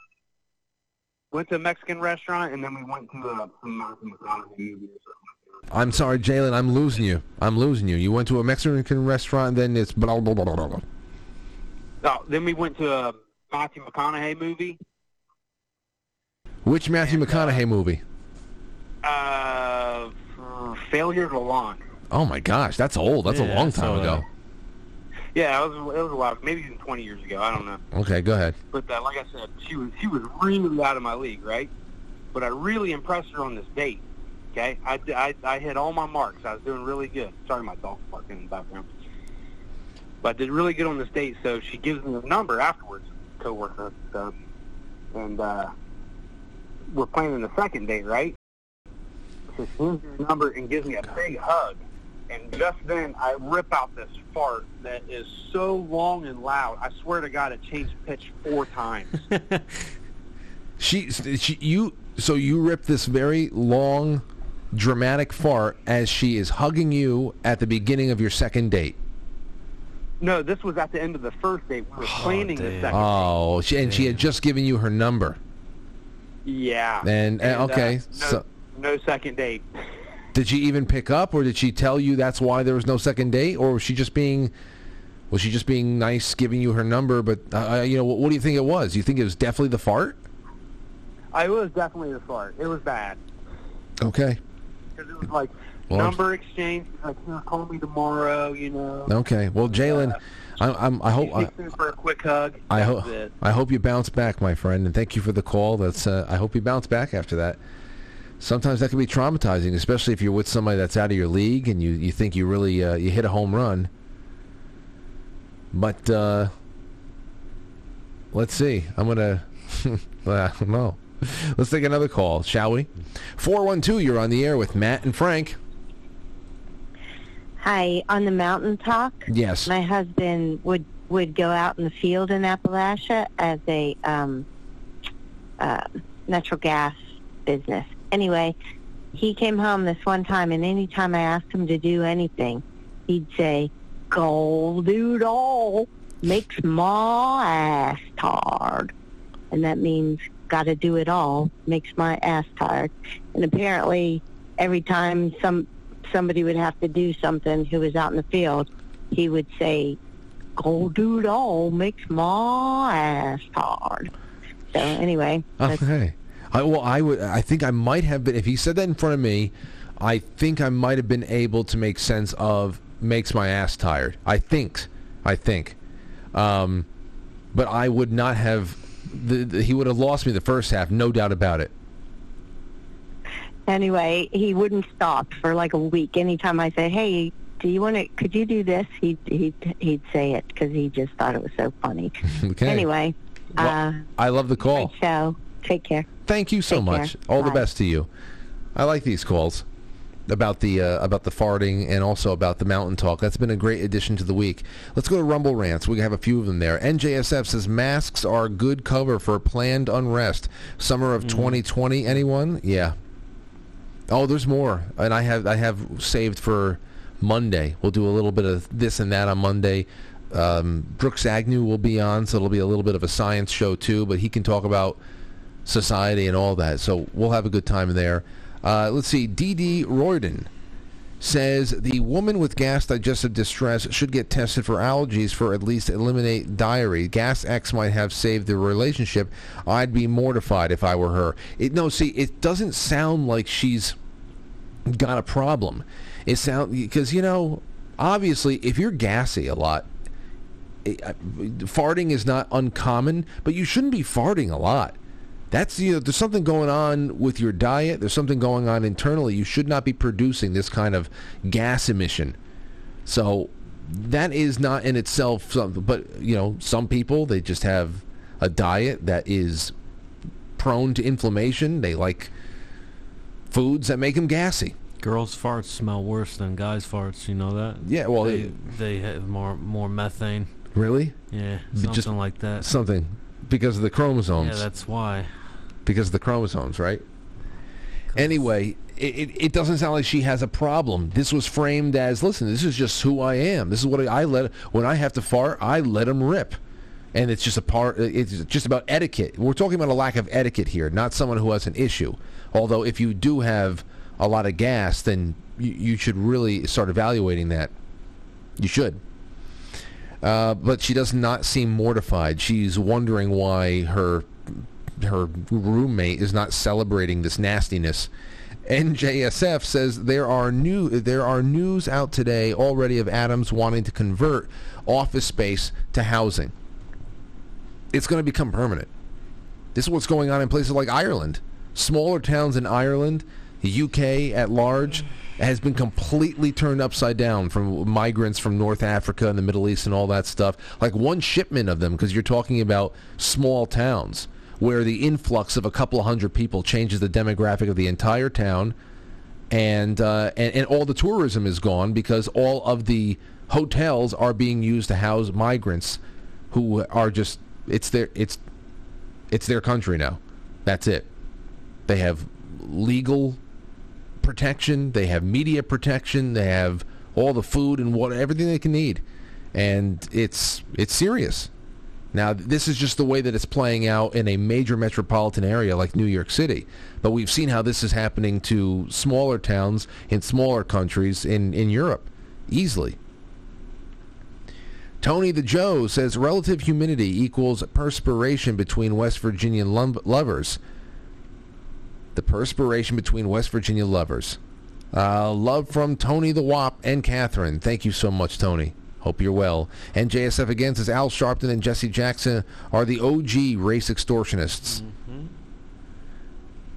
[SPEAKER 3] went to a Mexican restaurant, and then we went to a, Matthew McConaughey movie or something.
[SPEAKER 1] I'm sorry, Jalen. I'm losing you. I'm losing you. You went to a Mexican restaurant, then it's blah blah blah blah blah.
[SPEAKER 3] Oh, then we went to a Matthew McConaughey movie.
[SPEAKER 1] Which Matthew McConaughey movie?
[SPEAKER 3] Uh, Failure to Launch.
[SPEAKER 1] Oh my gosh, that's old. That's a
[SPEAKER 2] Yeah,
[SPEAKER 1] long
[SPEAKER 2] so,
[SPEAKER 1] time
[SPEAKER 2] uh,
[SPEAKER 1] ago.
[SPEAKER 3] Yeah, it was it was a while, maybe even 20 years ago. I don't know.
[SPEAKER 1] Okay, go ahead.
[SPEAKER 3] But uh, like I said, she was she was really out of my league, right? But I really impressed her on this date. Okay, I, I, I hit all my marks. I was doing really good. Sorry, my dog's barking in the background. But I did really good on this date. So she gives me a number afterwards, coworker, and uh, we're planning the second date, right? So she gives me a number and gives me a big hug. And just then, I rip out this fart that is so long and loud. I swear to God, it changed pitch four times. [laughs]
[SPEAKER 1] She, she, you. So you ripped this very long, dramatic fart as she is hugging you at the beginning of your second date.
[SPEAKER 3] No, this was at the end of the first date. We were planning the second.
[SPEAKER 1] Oh, she, and she had just given you her number.
[SPEAKER 3] Yeah.
[SPEAKER 1] And, uh, okay,
[SPEAKER 3] no,
[SPEAKER 1] so-
[SPEAKER 3] no second date. [laughs]
[SPEAKER 1] Did she even pick up, or did she tell you that's why there was no second date, or was she just being, was she just being nice, giving you her number? But uh, you know, what, what do you think it was? You think it was definitely the fart?
[SPEAKER 3] I was definitely the fart. It was bad
[SPEAKER 1] Okay.
[SPEAKER 3] Because it was like
[SPEAKER 1] Well,
[SPEAKER 3] number exchange. Like, you know, call me tomorrow. You know.
[SPEAKER 1] Okay. Well, Jalen, I, I'm, I hope. I,
[SPEAKER 3] for a quick hug.
[SPEAKER 1] I hope. I hope you bounce back, my friend, and thank you for the call. That's uh, I hope you bounce back after that. Sometimes that can be traumatizing, especially if you're with somebody that's out of your league and you, you think you really uh, you hit a home run. But uh, let's see. I'm gonna. [laughs] I don't know. [laughs] Let's take another call, shall we? Four one two. You're on the air with Matt and Frank.
[SPEAKER 11] Hi, on the mountain talk.
[SPEAKER 1] Yes.
[SPEAKER 11] My husband would would go out in the field in Appalachia as a um, uh, natural gas business. Anyway, he came home this one time, and any time I asked him to do anything, he'd say, "Gold do it all. Makes my ass tired," and that means got to do it all. Makes my ass tired. And apparently, every time some somebody would have to do something who was out in the field, he would say, "Go do it all makes my ass tired." So anyway,
[SPEAKER 1] Okay. I, well, I would. I think I might have been. If he said that in front of me, I think I might have been able to make sense of makes my ass tired. I think. I think. Um, but I would not have. The, the, he would have lost me the first half, no doubt about it.
[SPEAKER 11] anyway, he wouldn't stop for like a week. Anytime I say, "Hey, do you want to? Could you do this?" He'd he'd he'd say it because he just thought it was so funny. [laughs]
[SPEAKER 1] Okay.
[SPEAKER 11] Anyway, uh,
[SPEAKER 1] I love the call.
[SPEAKER 11] show. Take care.
[SPEAKER 1] Thank you so
[SPEAKER 11] Take
[SPEAKER 1] much.
[SPEAKER 11] care.
[SPEAKER 1] All the best to you. I like these calls about the uh, about the farting and also about the mountain talk. That's been a great addition to the week. Let's go to Rumble rants. We have a few of them there. NJSF says masks are a good cover for planned unrest. Summer of 2020. Anyone? Yeah. Oh, there's more, and I have I have saved for Monday. We'll do a little bit of this and that on Monday. Um, Brooks Agnew will be on, so it'll be a little bit of a science show too. But he can talk about society and all that. So we'll have a good time there. Uh, let's see. D.D. Royden says the woman with gas digestive distress should get tested for allergies for at least eliminate diary. Gas X might have saved the relationship. I'd be mortified if I were her. It, no, see, it doesn't sound like she's got a problem. It sound because you know, obviously, if you're gassy a lot, it, uh, farting is not uncommon, but you shouldn't be farting a lot. That's you know, there's something going on with your diet. There's something going on internally. You should not be producing this kind of gas emission. So that is not in itself something. But you know, some people they just have a diet that is prone to inflammation. They like foods that make them gassy.
[SPEAKER 2] Girls' farts smell worse than guys' farts. You know that?
[SPEAKER 1] Yeah, well,
[SPEAKER 2] they, they have more more methane.
[SPEAKER 1] Really?
[SPEAKER 2] Yeah, something
[SPEAKER 1] just
[SPEAKER 2] like that.
[SPEAKER 1] Something because of the chromosomes.
[SPEAKER 2] Yeah, that's why.
[SPEAKER 1] because of the chromosomes, right? Anyway, it, it, it doesn't sound like she has a problem. This was framed as, listen, this is just who I am. This is what I let, when I have to fart, I let them rip. And it's just a part, it's just about etiquette. We're talking about a lack of etiquette here, not someone who has an issue. Although if you do have a lot of gas, then you, you should really start evaluating that. You should. Uh, but she does not seem mortified. She's wondering why her her roommate is not celebrating this nastiness. NJSF says there are new there are news out today already of Adams wanting to convert office space to housing. It's going to become permanent. This is what's going on in places like Ireland. Smaller towns in Ireland, the UK at large has been completely turned upside down from migrants from North Africa and the Middle East and all that stuff. Like one shipment of them because you're talking about small towns where the influx of a couple of hundred people changes the demographic of the entire town and, uh, and and all the tourism is gone because all of the hotels are being used to house migrants who are just it's their it's it's their country now. That's it. They have legal protection, they have media protection, they have all the food and what everything they can need. And it's it's serious. Now, this is just the way that it's playing out in a major metropolitan area like New York City. But we've seen how this is happening to smaller towns in smaller countries in, in Europe easily. Tony the Joe says relative humidity equals perspiration between West Virginia lum- lovers. The perspiration between West Virginia lovers. Uh, love from Tony the Wop and Catherine. Thank you so much, Tony. Hope you're well. NJSF again says Al Sharpton and Jesse Jackson are the OG race extortionists.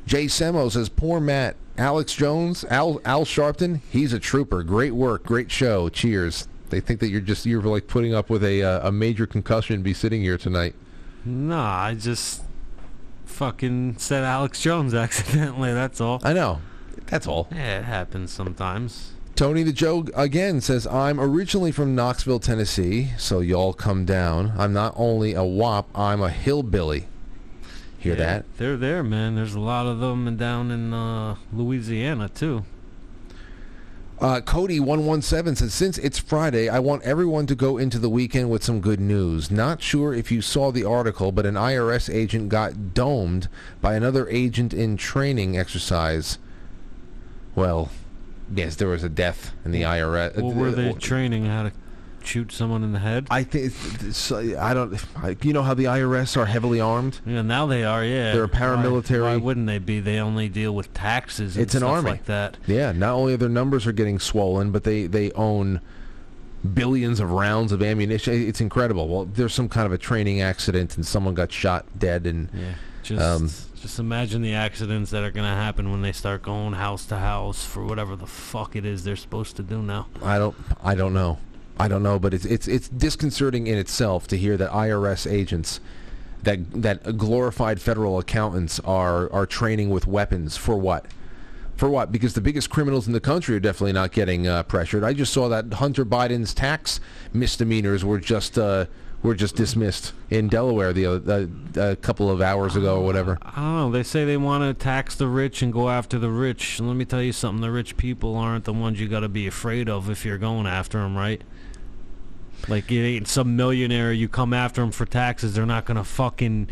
[SPEAKER 1] Jay Semo says, poor Matt. Alex Jones, Al, Al Sharpton, he's a trooper. Great work, great show. Cheers. They think that you're just you're like putting up with a uh, a major concussion and be sitting here tonight.
[SPEAKER 2] No, I just fucking said Alex Jones [laughs] accidentally. That's all.
[SPEAKER 1] I know. That's all.
[SPEAKER 2] Yeah, it happens sometimes.
[SPEAKER 1] Tony the Joe again says, I'm originally from Knoxville, Tennessee, so y'all come down. I'm not only a wop, I'm a hillbilly. Hear
[SPEAKER 2] Yeah,
[SPEAKER 1] that?
[SPEAKER 2] They're there, man. There's a lot of them down in uh, Louisiana too.
[SPEAKER 1] Uh, Cody117 says, since it's Friday, I want everyone to go into the weekend with some good news. Not sure if you saw the article, but an IRS agent got domed by another agent in training exercise. Well, yes, there was a death in the IRS.
[SPEAKER 2] What were they training? How to shoot someone in the head?
[SPEAKER 1] I think it's, I don't. I, you know how the IRS are heavily armed.
[SPEAKER 2] Yeah, now they are. Yeah,
[SPEAKER 1] They're a paramilitary-
[SPEAKER 2] Why, why wouldn't they be? They only deal with taxes. And
[SPEAKER 1] It's an army
[SPEAKER 2] like that.
[SPEAKER 1] Yeah, not only are their numbers are getting swollen, but they they own billions of rounds of ammunition. It's incredible. Well, there's some kind of a training accident and someone got shot dead and
[SPEAKER 2] Yeah, just
[SPEAKER 1] um,
[SPEAKER 2] just imagine the accidents that are gonna happen when they start going house to house for whatever the fuck it is they're supposed to do now.
[SPEAKER 1] I don't I don't know. I don't know, but it's it's it's disconcerting in itself to hear that IRS agents that that glorified federal accountants are are training with weapons for what? For what? Because the biggest criminals in the country are definitely not getting uh, pressured. I just saw that Hunter Biden's tax misdemeanors were just uh, were just dismissed in Delaware the uh, a couple of hours ago or whatever.
[SPEAKER 2] Know. They say they want to tax the rich and go after the rich. Let me tell you something: the rich people aren't the ones you got to be afraid of if you're going after them, right? Like it ain't some millionaire you come after them for taxes. They're not gonna fucking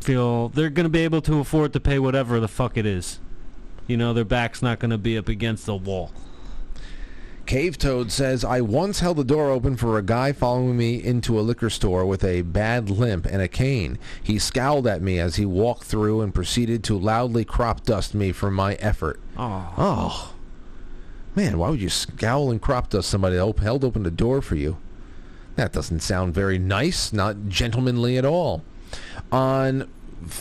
[SPEAKER 2] feel they're gonna be able to afford to pay whatever the fuck it is. You know, their back's not gonna be up against the wall.
[SPEAKER 1] Cave Toad says, I once held the door open for a guy following me into a liquor store with a bad limp and a cane. He scowled at me as he walked through and proceeded to loudly crop dust me for my effort.
[SPEAKER 2] Oh.
[SPEAKER 1] Oh. Man, why would you scowl and crop dust somebody that held open the door for you? That doesn't sound very nice, not gentlemanly at all. On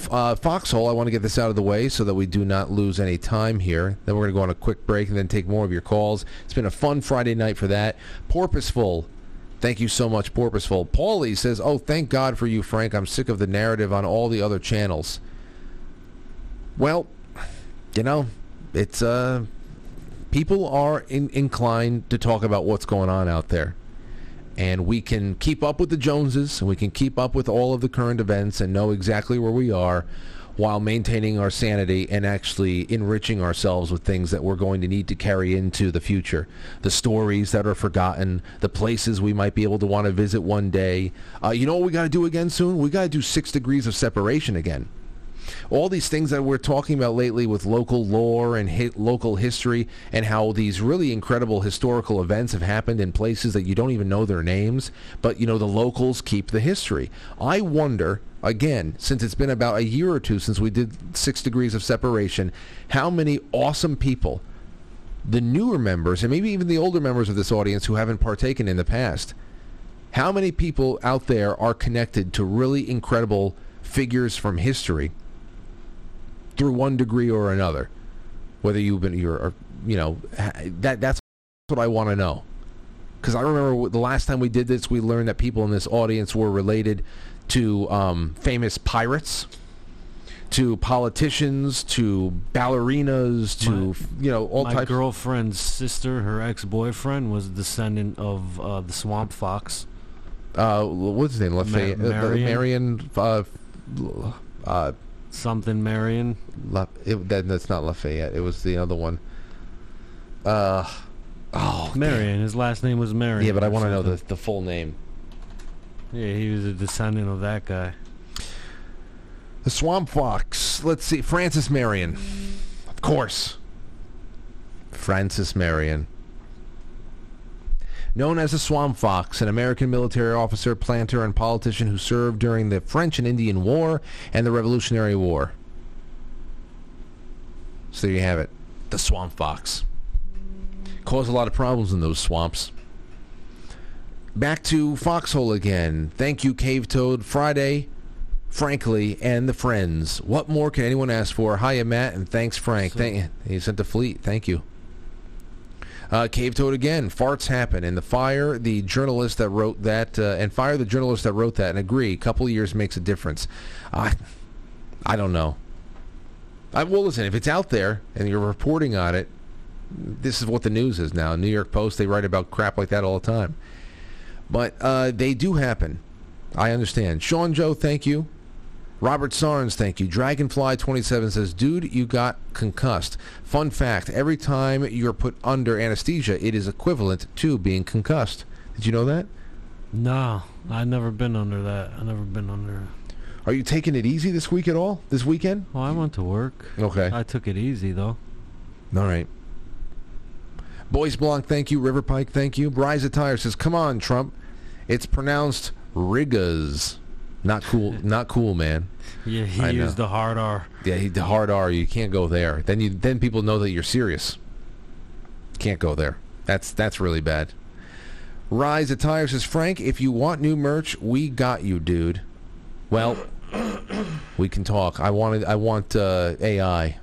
[SPEAKER 1] uh, Foxhole, I want to get this out of the way so that we do not lose any time here. Then we're going to go on a quick break and then take more of your calls. It's been a fun Friday night for that. Porpoiseful. Thank you so much, Porpoiseful. Paulie says, Oh, thank God for you, Frank. I'm sick of the narrative on all the other channels. Well, you know, it's uh people are in, inclined to talk about what's going on out there. And we can keep up with the Joneses and we can keep up with all of the current events and know exactly where we are while maintaining our sanity and actually enriching ourselves with things that we're going to need to carry into the future. The stories that are forgotten, the places we might be able to want to visit one day. Uh, you know what we got to do again soon? We got to do six degrees of separation again all these things that we're talking about lately with local lore and hi- local history and how these really incredible historical events have happened in places that you don't even know their names but you know the locals keep the history. I wonder again since it's been about a year or two since we did six degrees of separation how many awesome people the newer members and maybe even the older members of this audience who haven't partaken in the past how many people out there are connected to really incredible figures from history through one degree or another whether you've been you're you know that that's what I want to know because I remember the last time we did this we learned that people in this audience were related to um, famous pirates to politicians to ballerinas to you know all
[SPEAKER 2] My
[SPEAKER 1] types My
[SPEAKER 2] girlfriend's sister, her ex-boyfriend, was a descendant of uh, the swamp fox.
[SPEAKER 1] uh, what's his name Lafayette, uh,
[SPEAKER 2] Marion?
[SPEAKER 1] Marion uh, uh,
[SPEAKER 2] Something Marion.
[SPEAKER 1] La, it, that, that's not Lafayette. It was the other one. Uh, oh,
[SPEAKER 2] Marion. His last name was Marion.
[SPEAKER 1] yeah, but I want to know the the full name.
[SPEAKER 2] Yeah, he was a descendant of that guy.
[SPEAKER 1] The Swamp Fox. Let's see, Francis Marion, of course. Francis Marion. Known as the Swamp Fox, an American military officer, planter, and politician who served during the French and Indian War and the Revolutionary War. So there you have it. The Swamp Fox. Caused a lot of problems in those swamps. Back to Foxhole again. Thank you, Cave Toad. Friday, frankly, and the friends. What more can anyone ask for? Hiya, Matt, and thanks, Frank. Thank you. he sent the fleet. Thank you. Uh, Cave Toad again. Farts happen, and the fire the journalist that wrote that, uh, and fire the journalist that wrote that, and agree. A couple years makes a difference. I, I don't know. I, well, listen, if it's out there and you're reporting on it, this is what the news is now. New York Post, they write about crap like that all the time. But uh, they do happen. I understand. Sean Joe, thank you. Robert Sarnes, thank you. Dragonfly27 says, dude, you got concussed. Fun fact, every time you're put under anesthesia, it is equivalent to being concussed. Did you know that?
[SPEAKER 2] No, I've never been under that. I've never been under.
[SPEAKER 1] Are you taking it easy this week at all? This weekend?
[SPEAKER 2] Well, I went to work.
[SPEAKER 1] Okay.
[SPEAKER 2] I took it easy though.
[SPEAKER 1] All right. Boys Blanc, thank you. River Pike, thank you. Of Tire says, "Come on, Trump. It's pronounced Rigas. Not cool. not cool, man. [laughs]
[SPEAKER 2] Yeah, he
[SPEAKER 1] I know.
[SPEAKER 2] used the hard R.
[SPEAKER 1] Yeah, he, the hard R. You can't go there. Then you then people know that you're serious. Can't go there. That's that's really bad. Rise of Tire says, Frank, if you want new merch, we got you, dude. Well, [coughs] we can talk. I wanted I want uh, AI.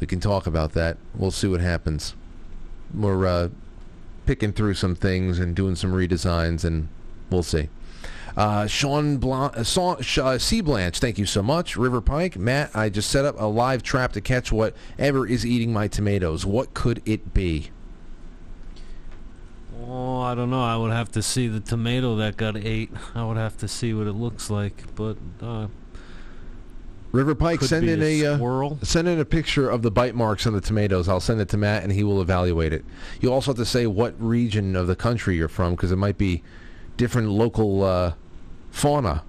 [SPEAKER 1] We can talk about that. We'll see what happens. We're uh, picking through some things and doing some redesigns, and we'll see. Uh, Sean Blanc, uh, Sa- Sh- uh, C. Blanche, thank you so much. River Pike, Matt, I just set up a live trap to catch whatever is eating my tomatoes. What could it be?
[SPEAKER 2] Oh, I don't know. I would have to see the tomato that got ate. I would have to see what it looks like. But uh,
[SPEAKER 1] River Pike, send in
[SPEAKER 2] a
[SPEAKER 1] a, uh, send in a picture of the bite marks on the tomatoes. I'll send it to Matt, and he will evaluate it. You also have to say what region of the country you're from, because it might be different local uh, fauna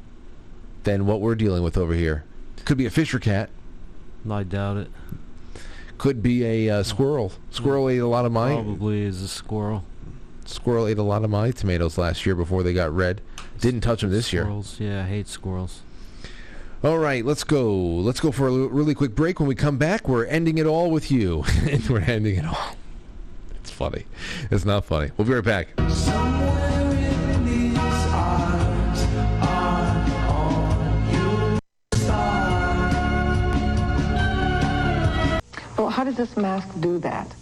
[SPEAKER 1] than what we're dealing with over here. Could be a fisher cat.
[SPEAKER 2] I doubt it.
[SPEAKER 1] Could be a uh, squirrel. Squirrel ate a lot of my
[SPEAKER 2] Probably is a squirrel.
[SPEAKER 1] squirrel ate a lot of my tomatoes last year before they got red. Didn't touch them this year.
[SPEAKER 2] Squirrels. Yeah, I hate squirrels.
[SPEAKER 1] All right, let's go. Let's go for a really quick break. When we come back, we're ending it all with you. and [laughs] we're ending it all. It's funny. It's not funny. We'll be right back.
[SPEAKER 12] Well, this mask do that?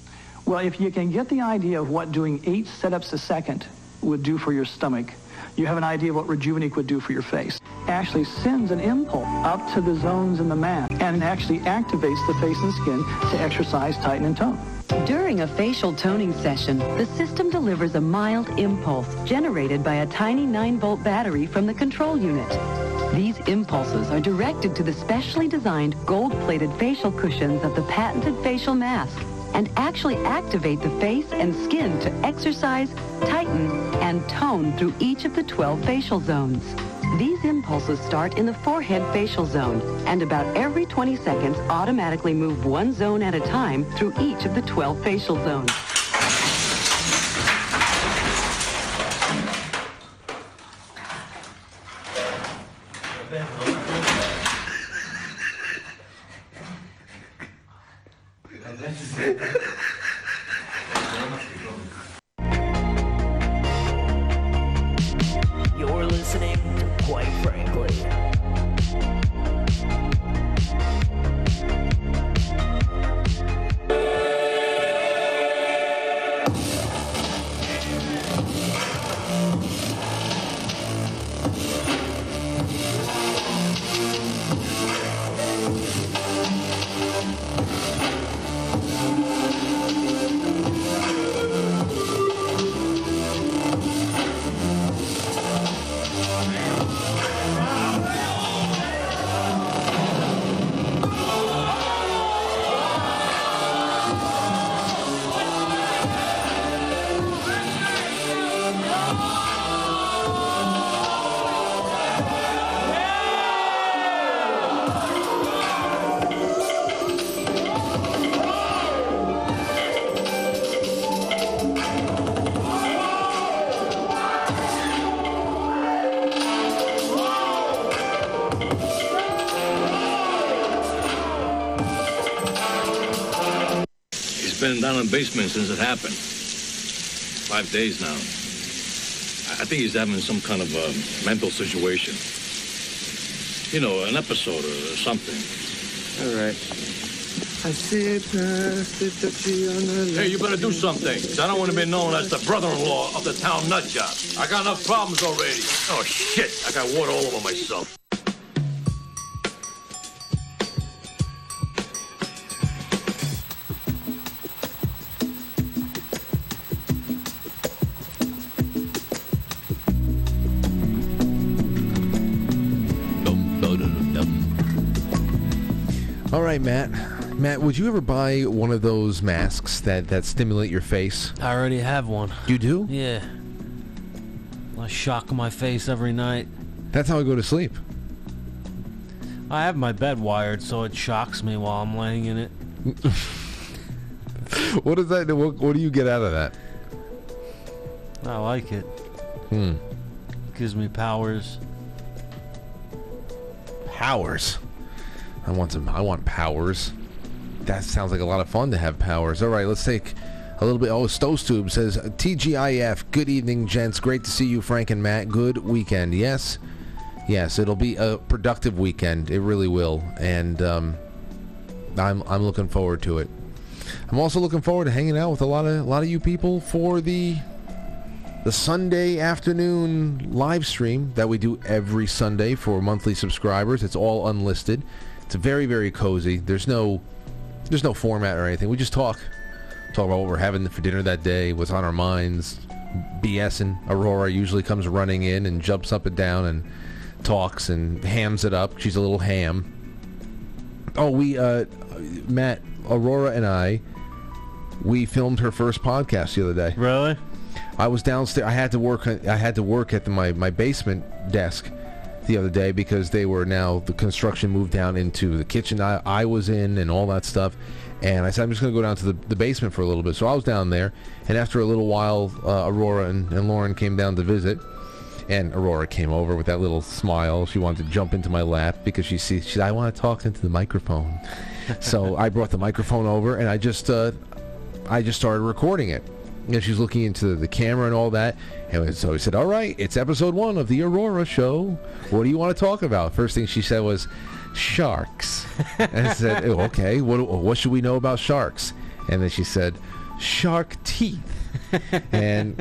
[SPEAKER 13] Well, if you can get the idea of what doing eight setups a second would do for your stomach, you have an idea of what Rejuvenate would do for your face. Actually sends an impulse up to the zones in the mask and actually activates the face and skin to exercise, tighten, and tone.
[SPEAKER 14] During a facial toning session, the system delivers a mild impulse generated by a tiny 9-volt battery from the control unit. These impulses are directed to the specially designed gold-plated facial cushions of the patented facial mask and actually activate the face and skin to exercise, tighten, and tone through each of the 12 facial zones. These impulses start in the forehead facial zone and about every 20 seconds automatically move one zone at a time through each of the 12 facial zones.
[SPEAKER 15] Down in the basement since it happened. Five days now. I I think he's having some kind of a mental situation. You know, an episode or something.
[SPEAKER 16] All right. I sit past the touchy on the
[SPEAKER 15] Hey, you better do something, 'cause I don't want to be known as the brother-in-law of the town nut job. I got enough problems already. Oh, shit. I got water all over myself.
[SPEAKER 1] Matt. Matt, would you ever buy one of those masks that, that stimulate your face?
[SPEAKER 2] I already have one.
[SPEAKER 1] You do?
[SPEAKER 2] Yeah. I shock my face every night.
[SPEAKER 1] That's how I go to sleep.
[SPEAKER 2] I have my bed wired so it shocks me while I'm laying in it. [laughs]
[SPEAKER 1] what does that? What, what do you get out of that?
[SPEAKER 2] I like it.
[SPEAKER 1] Hmm.
[SPEAKER 2] Gives me powers.
[SPEAKER 1] Powers. I want some. I want powers. That sounds like a lot of fun to have powers. All right, let's take a little bit. Oh, Stove says TGIF. Good evening, gents. Great to see you, Frank and Matt. Good weekend. Yes, yes. It'll be a productive weekend. It really will, and um, I'm I'm looking forward to it. I'm also looking forward to hanging out with a lot of a lot of you people for the the Sunday afternoon live stream that we do every Sunday for monthly subscribers. It's all unlisted. It's very very cozy. There's no there's no format or anything. We just talk talk about what we're having for dinner that day, what's on our minds. BS and Aurora usually comes running in and jumps up and down and talks and hams it up. She's a little ham. Oh, we uh Matt, Aurora and I we filmed her first podcast the other day.
[SPEAKER 2] Really?
[SPEAKER 1] I was downstairs. I had to work. I had to work at the, my my basement desk the other day because they were now the construction moved down into the kitchen I, I was in and all that stuff. And I said I'm just going to go down to the, the basement for a little bit. So I was down there, and after a little while, uh, Aurora and, and Lauren came down to visit. And Aurora came over with that little smile. She wanted to jump into my lap because she sees. She said, "I want to talk into the microphone." so I brought the microphone over, and I just uh, I just started recording it. And she's looking into the camera and all that. And so he said, all right, it's episode one of the Aurora show. What do you want to talk about? First thing she said was sharks. and I said, [laughs] oh, okay, what, what should we know about sharks? And then she said, shark teeth. and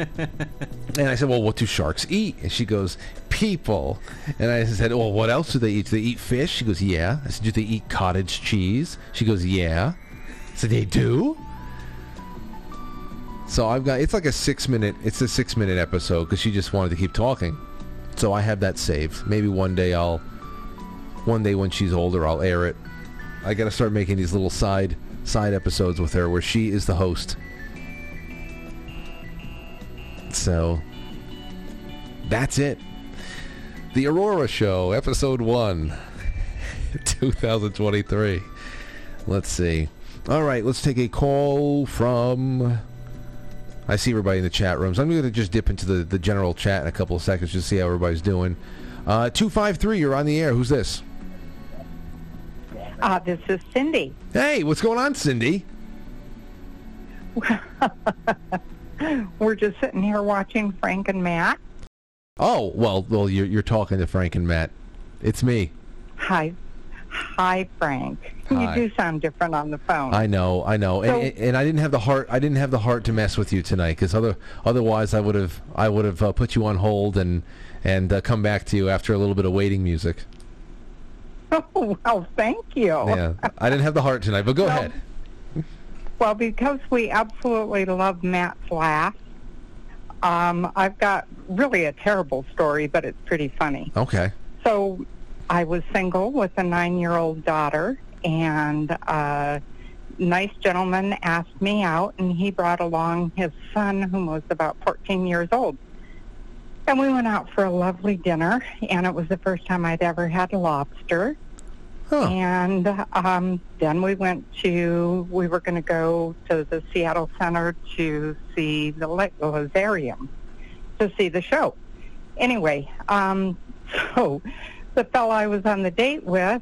[SPEAKER 1] and I said, well, what do sharks eat? And she goes, people. And I said, well, what else do they eat? Do they eat fish? She goes, yeah. I said, do they eat cottage cheese? She goes, yeah. I said, they do? So I've got it's like a six minute it's a six minute episode because she just wanted to keep talking. So I have that saved. Maybe one day I'll one day when she's older I'll air it. I got to start making these little side side episodes with her where she is the host. So that's it. The Aurora Show, episode 1, [laughs] 2023. Let's see. All right, let's take a call from I see everybody in the chat rooms. I'm going to just dip into the, the general chat in a couple of seconds just to see how everybody's doing. Uh, 253, you're on the air. Who's this?
[SPEAKER 17] Uh, this is Cindy.
[SPEAKER 1] Hey, what's going on, Cindy? [laughs]
[SPEAKER 17] We're just sitting here watching Frank and Matt.
[SPEAKER 1] Oh, well, well, you're, you're talking to Frank and Matt. It's me.
[SPEAKER 17] Hi. Hi, Frank.
[SPEAKER 1] Hi.
[SPEAKER 17] You do sound different on the phone.
[SPEAKER 1] I know, I know,
[SPEAKER 17] So-
[SPEAKER 1] and, and I didn't have the heart. I didn't have the heart to mess with you tonight because other otherwise I would have I would have uh, put you on hold and and uh, come back to you after a little bit of waiting music.
[SPEAKER 17] Oh, [laughs] well, thank you.
[SPEAKER 1] Yeah, I didn't have the heart tonight, but go ahead.
[SPEAKER 17] Well, because we absolutely love Matt's laugh, um, I've got really a terrible story, but it's pretty funny.
[SPEAKER 1] Okay.
[SPEAKER 17] So I was single with a nine-year-old daughter, and a nice gentleman asked me out, and he brought along his son, who was about 14 years old. And we went out for a lovely dinner, and it was the first time I'd ever had lobster. And um, then we went to, we were going to go to the Seattle Center to see the La- Laserium, to see the show. Anyway, um, [laughs] so the fellow I was on the date with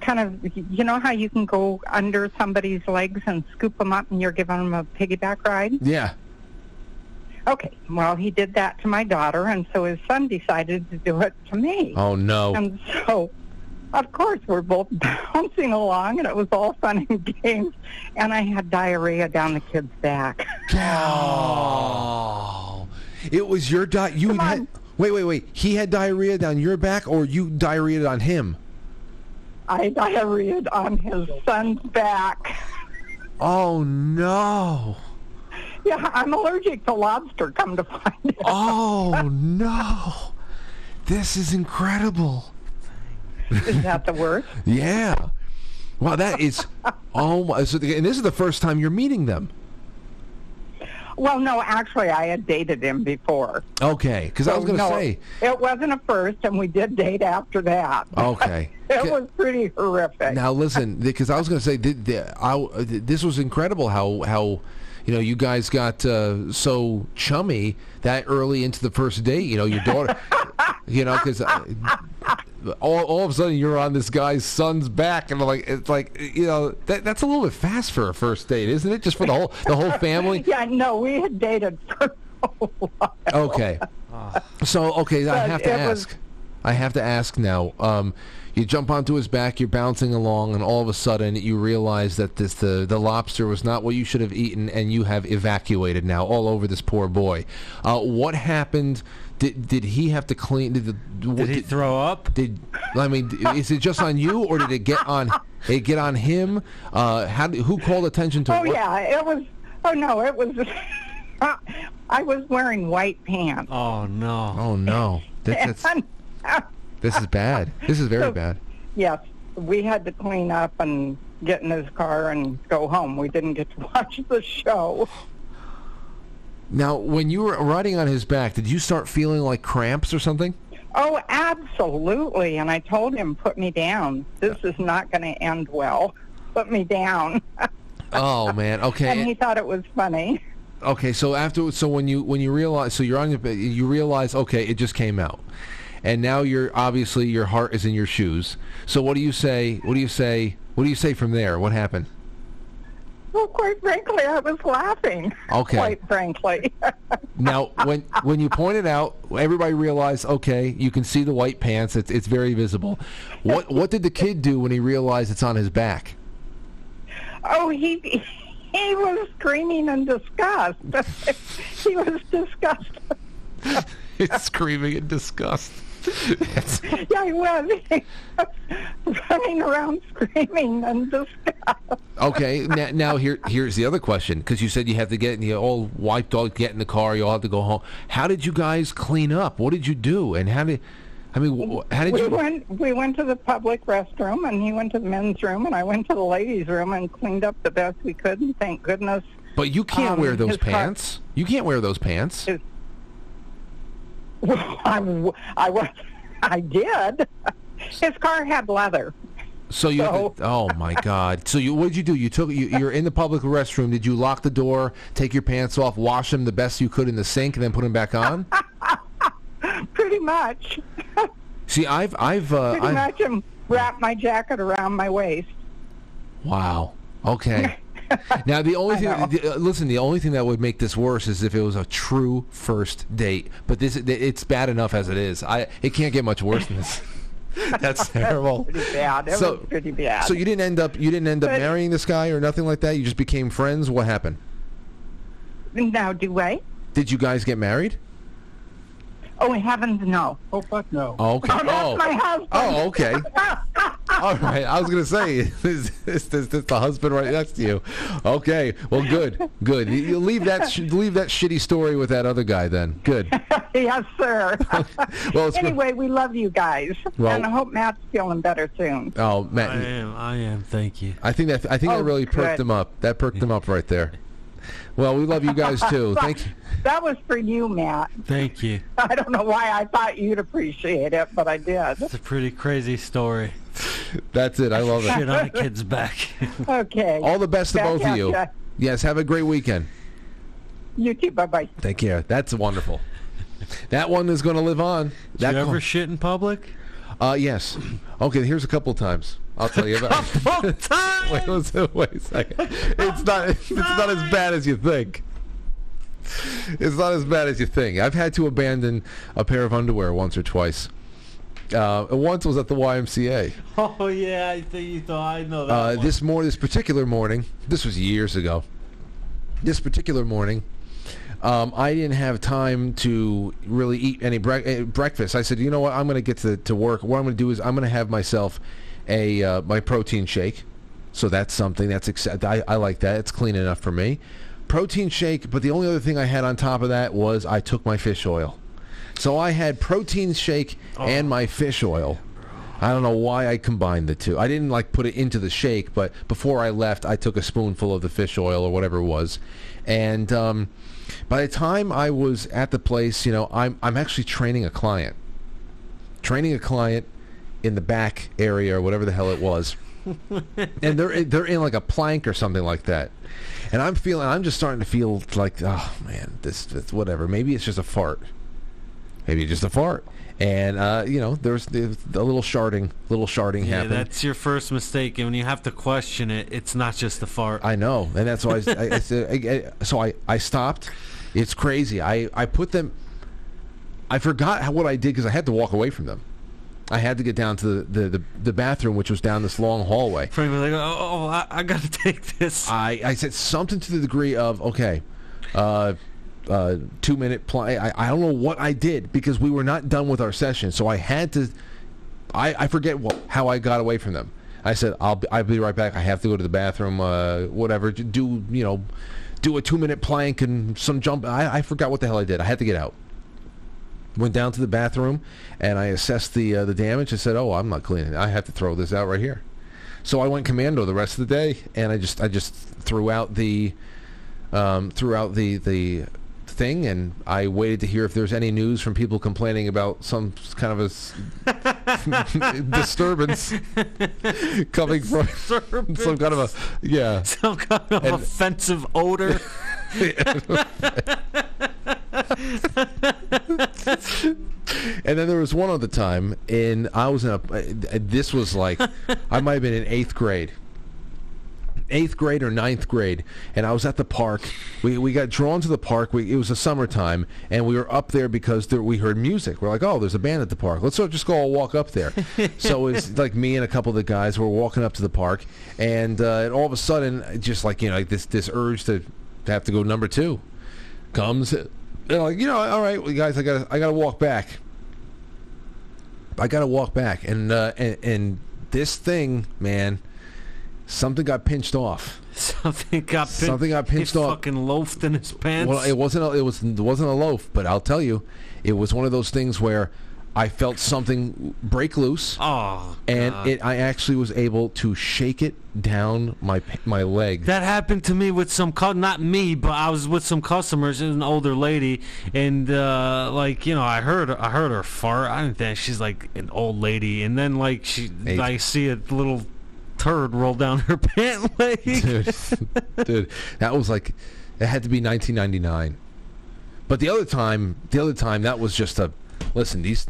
[SPEAKER 17] kind of, you know how you can go under somebody's legs and scoop them up and you're giving them a piggyback ride?
[SPEAKER 1] Yeah.
[SPEAKER 17] Okay, well, he did that to my daughter, and so his son decided to do it to me.
[SPEAKER 1] Oh no.
[SPEAKER 17] And so, of course, we're both [laughs] bouncing along, and it was all fun and games. And I had diarrhea down the kid's back.
[SPEAKER 1] Oh, it was your di- you had. Wait, wait, wait. He had diarrhea down your back, or you diarrheaed on him?
[SPEAKER 17] I diarrheaed on his son's back.
[SPEAKER 1] Oh no.
[SPEAKER 17] Yeah, I'm allergic to lobster. Come to find out.
[SPEAKER 1] Oh no. This is incredible.
[SPEAKER 17] Isn't that the worst? [laughs]
[SPEAKER 1] Yeah. Wow, that is. oh my! So, and this is the first time you're meeting them.
[SPEAKER 17] Well, no, actually, I had dated him before.
[SPEAKER 1] Okay, because I was going to
[SPEAKER 17] no,
[SPEAKER 1] say.
[SPEAKER 17] it wasn't a first, and we did date after that. [laughs]
[SPEAKER 1] Okay.
[SPEAKER 17] it was pretty horrific.
[SPEAKER 1] Now listen, [laughs] because I was going to say th- th- I, this was incredible how how you know you guys got uh, so chummy that early into the first date. You know your daughter, [laughs] you know because. All, all of a sudden you're on this guy's son's back and I'm like it's like you know that that's a little bit fast for a first date isn't it just for the whole the whole family [laughs]
[SPEAKER 17] yeah, no, we had dated for a while.
[SPEAKER 1] Okay. [laughs] So okay, I
[SPEAKER 17] But
[SPEAKER 1] have to
[SPEAKER 17] it was-
[SPEAKER 1] ask. I have to ask now. Um, you jump onto his back, you're bouncing along, and all of a sudden you realize that this the the lobster was not what you should have eaten, and you have evacuated now all over this poor boy. Uh, what happened? Did did he have to clean? Did, the,
[SPEAKER 2] Did he throw up?
[SPEAKER 1] Did I mean? is it just on you, or did it get on? [laughs] It get on him? Uh, how? Who called attention to?
[SPEAKER 17] Oh
[SPEAKER 1] what-
[SPEAKER 17] yeah, it was. Oh no, it was. [laughs] I was wearing white pants.
[SPEAKER 2] Oh no.
[SPEAKER 1] Oh no! That, that's, [laughs] this is bad. This is very
[SPEAKER 17] So-
[SPEAKER 1] bad.
[SPEAKER 17] yes, we had to clean up and get in his car and go home. We didn't get to watch the show.
[SPEAKER 1] Now, when you were riding on his back, did you start feeling like cramps or something?
[SPEAKER 17] Oh, absolutely. And I told him, put me down. This is not going to end well. Put me down. [laughs]
[SPEAKER 1] Oh man. Okay.
[SPEAKER 17] and he thought it was funny.
[SPEAKER 1] Okay. So after, so when you when you realize, so you're on your, you realize, okay, it just came out, and now you're obviously your heart is in your shoes. So what do you say? What do you say? What do you say from there? What happened?
[SPEAKER 17] Well, quite frankly, I was laughing.
[SPEAKER 1] Okay.
[SPEAKER 17] Quite frankly. [laughs]
[SPEAKER 1] Now, when when you pointed out, everybody realized, okay, you can see the white pants. It's it's very visible. What what did the kid do when he realized it's on his back?
[SPEAKER 17] oh, he he was screaming in disgust. [laughs] he was disgusted. [laughs]
[SPEAKER 1] He's screaming in disgust.
[SPEAKER 17] Yeah, he was. [laughs] Running around screaming in disgust.
[SPEAKER 1] Okay, now, now here here's the other question because you said you have to get you all wiped out, get in the car, you all have to go home. How did you guys clean up? What did you do? And how did I mean, how did
[SPEAKER 17] we
[SPEAKER 1] you?
[SPEAKER 17] went we went to the public restroom and he went to the men's room and I went to the ladies' room and cleaned up the best we could and thank goodness
[SPEAKER 1] But you can't
[SPEAKER 17] um,
[SPEAKER 1] wear those
[SPEAKER 17] his car-
[SPEAKER 1] pants. You can't wear those pants.
[SPEAKER 17] I, [laughs] w- I was I did. His car had leather.
[SPEAKER 1] So you,
[SPEAKER 17] So-
[SPEAKER 1] oh my [laughs] God! So you, what did you do? You took, you, you're in the public restroom. Did you lock the door, take your pants off, wash them the best you could in the sink, and then put them back on? [laughs]
[SPEAKER 17] Pretty much.
[SPEAKER 1] See, I've, I've, uh,
[SPEAKER 17] Pretty
[SPEAKER 1] I've
[SPEAKER 17] much and wrapped my jacket around my waist.
[SPEAKER 1] wow. Okay. [laughs] now the only thing, the, uh, listen, the only thing that would make this worse is if it was a true first date. But this, it's bad enough as it is. I, it can't get much worse than this. [laughs] That's terrible.
[SPEAKER 17] pretty bad.
[SPEAKER 1] So-
[SPEAKER 17] pretty bad.
[SPEAKER 1] So you didn't end up, you didn't end up
[SPEAKER 17] But-
[SPEAKER 1] marrying this guy or nothing like that. You just became friends. What happened?
[SPEAKER 17] now do I?
[SPEAKER 1] Did you guys get married?
[SPEAKER 17] Oh heavens no. Oh fuck no.
[SPEAKER 1] Oh, okay.
[SPEAKER 17] Oh, that's
[SPEAKER 1] Oh.
[SPEAKER 17] my husband.
[SPEAKER 1] Oh, okay. [laughs] All right. I was gonna say, [laughs] is this, this, this the husband right next to you? Okay. Well, good. Good. You, you leave that sh- leave that shitty story with that other guy then. Good. [laughs]
[SPEAKER 17] yes, sir.
[SPEAKER 1] Well, it's good.
[SPEAKER 17] anyway, we love you guys,
[SPEAKER 1] Well-
[SPEAKER 17] and I hope Matt's feeling better soon.
[SPEAKER 1] Oh, Matt.
[SPEAKER 2] I am. I am. Thank you.
[SPEAKER 1] I think that I think
[SPEAKER 17] Oh,
[SPEAKER 1] that really perked
[SPEAKER 17] good.
[SPEAKER 1] him up. That perked him up right there. Well, we love you guys [laughs] too. Thank you.
[SPEAKER 17] That was for you, Matt.
[SPEAKER 2] Thank you.
[SPEAKER 17] I don't know why I thought you'd appreciate it, but I did.
[SPEAKER 2] It's a pretty crazy story.
[SPEAKER 1] That's it. I love it.
[SPEAKER 2] Shit on a kid's back. [laughs]
[SPEAKER 17] Okay.
[SPEAKER 1] All the best to
[SPEAKER 17] Back
[SPEAKER 1] both of you.
[SPEAKER 17] ya.
[SPEAKER 1] Yes. Have a great weekend.
[SPEAKER 17] You too. Bye bye.
[SPEAKER 1] Thank you. That's wonderful. That one is going to live on.
[SPEAKER 2] Did
[SPEAKER 1] that
[SPEAKER 2] you ever
[SPEAKER 1] co-
[SPEAKER 2] shit in public?
[SPEAKER 1] Uh, yes. Okay, here's a couple times. I'll tell you about. [laughs] [laughs] wait, listen, wait a second. [laughs] It's not. It's not as bad as you think. It's not as bad as you think. I've had to abandon a pair of underwear once or twice. Uh, once was at the YMCA.
[SPEAKER 2] Oh yeah, I think you thought I know that.
[SPEAKER 1] Uh, this morning, this particular morning, this was years ago. This particular morning, um, I didn't have time to really eat any bre- eh, breakfast. I said, you know what? I'm going to get to to work. What I'm going to do is I'm going to have myself a uh, my protein shake. So that's something that's accept- I, I like that. It's clean enough for me. Protein shake, but the only other thing I had on top of that was I took my fish oil. So I had protein shake and my fish oil. I don't know why I combined the two. I didn't like put it into the shake, but before I left, I took a spoonful of the fish oil or whatever it was, and um, by the time I was at the place, you know, I'm I'm actually training a client, training a client, in the back area or whatever the hell it was, [laughs] and they're they're in like a plank or something like that. And I'm feeling, I'm just starting to feel like, oh man, this, this whatever. Maybe it's just a fart. Maybe it's just a fart. And uh, you know, there's the, the little sharding, little sharding
[SPEAKER 2] Yeah,
[SPEAKER 1] happened.
[SPEAKER 2] that's your first mistake, and when you have to question it, it's not just a fart.
[SPEAKER 1] I know, and that's why I, I, I, I, I- so I, I stopped. It's crazy. I, I put them. I forgot how, what I did because I had to walk away from them. I had to get down to the, the, the, the bathroom, which was down this long hallway.
[SPEAKER 2] Frank was like, "Oh, oh, I, I gotta [laughs] take this."
[SPEAKER 1] I, I said something to the degree of okay, uh, uh, two minute play. I, I don't know what I did because we were not done with our session, so I had to. I, I forget what, how I got away from them. I said I'll be, I'll be right back. I have to go to the bathroom. Uh, whatever. Do you know? Do a two minute plank and some jump. I, I forgot what the hell I did. I had to get out. Went down to the bathroom and I assessed the uh, the damage. I said, "Oh, I'm not cleaning. it. I have to throw this out right here." So I went commando the rest of the day, and I just I just threw out the um, threw out the the thing, and I waited to hear if there's any news from people complaining about some kind of a [laughs] disturbance coming from [laughs] some kind of a yeah
[SPEAKER 2] some kind of
[SPEAKER 1] And-
[SPEAKER 2] offensive odor. [laughs] [laughs]
[SPEAKER 1] And then there was one other time, and I was in a. uh, This was like, I might have been in eighth grade, eighth grade or ninth grade, and I was at the park. We we got drawn to the park. We, it was a summertime, and we were up there because there, we heard music. We're like, oh, there's a band at the park. Let's just go all walk up there. [laughs] so it's like me and a couple of the guys were walking up to the park, and, uh, and all of a sudden, just like you know, like this this urge to have to go number two comes. And like, you know, all right, well, guys, I got I got to walk back. I got to walk back, and uh, and and this thing, man, something got pinched off. [laughs]
[SPEAKER 2] Something got pin-
[SPEAKER 1] Something got pinched
[SPEAKER 2] he
[SPEAKER 1] off.
[SPEAKER 2] Fucking loafed in his pants.
[SPEAKER 1] Well, it wasn't a, it was it wasn't a loaf, but I'll tell you, it was one of those things where I felt something break loose,
[SPEAKER 2] oh,
[SPEAKER 1] and
[SPEAKER 2] God.
[SPEAKER 1] it I actually was able to shake it down my my leg.
[SPEAKER 2] That happened to me with some, not me, but I was with some customers, an older lady, and uh, like you know, I heard, I heard her fart. I didn't think she's like an old lady, and then like she,
[SPEAKER 1] Hey.
[SPEAKER 2] I see a little turd roll down her [laughs] pant leg.
[SPEAKER 1] dude, dude, that was like, it had to be 1999. But the other time, the other time, that was just a, listen, these.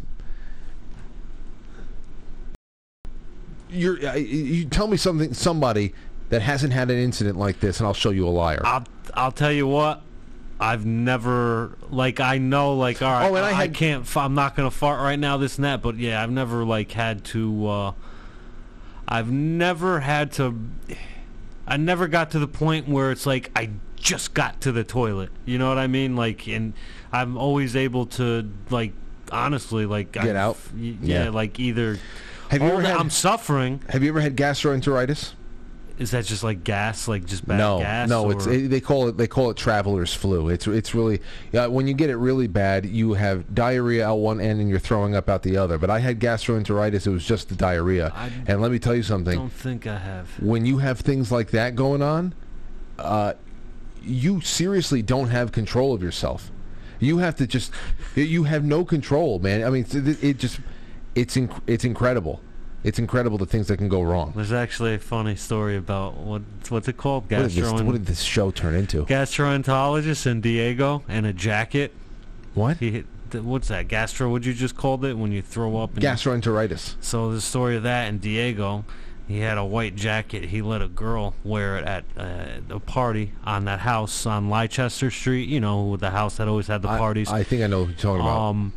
[SPEAKER 1] You're, you tell me something, somebody that hasn't had an incident like this, and I'll show you a liar.
[SPEAKER 2] I'll, I'll tell you what. I've never like I know like all right.
[SPEAKER 1] Oh, and I
[SPEAKER 2] I,
[SPEAKER 1] had-
[SPEAKER 2] can't. I'm not gonna fart right now. This and that. But yeah, I've never like had to. uh I've never had to. I never got to the point where it's like I just got to the toilet. You know what I mean? Like, and I'm always able to like honestly like
[SPEAKER 1] Get
[SPEAKER 2] I've-
[SPEAKER 1] out?
[SPEAKER 2] Yeah,
[SPEAKER 1] Yeah.
[SPEAKER 2] like either.
[SPEAKER 1] Have you ever had-
[SPEAKER 2] I'm suffering.
[SPEAKER 1] Have you ever had gastroenteritis?
[SPEAKER 2] Is that just like gas? Like just bad
[SPEAKER 1] no,
[SPEAKER 2] gas?
[SPEAKER 1] no. It's it, they call it they call it traveler's flu. It's it's really uh, when you get it really bad, you have diarrhea out one end and you're throwing up out the other. But I had gastroenteritis. It was just the diarrhea.
[SPEAKER 2] I
[SPEAKER 1] and let me tell you something.
[SPEAKER 2] don't think I have.
[SPEAKER 1] when you have things like that going on, uh, you seriously don't have control of yourself. You have to just, you have no control, man. I mean, it just, it's inc- it's incredible. It's incredible the things that can go wrong.
[SPEAKER 2] There's actually a funny story about what what's it called?
[SPEAKER 1] What did, this, what did this show turn into?
[SPEAKER 2] gastroenterologist in Diego and a jacket.
[SPEAKER 1] What?
[SPEAKER 2] He hit, what's that? Gastro? What you just called it when you throw up? And
[SPEAKER 1] Gastroenteritis.
[SPEAKER 2] So the story of that in Diego, he had a white jacket. He let a girl wear it at uh, a party on that house on Leicester Street. You know, the house that always had the parties.
[SPEAKER 1] I, think I know what you're talking about.
[SPEAKER 2] Um,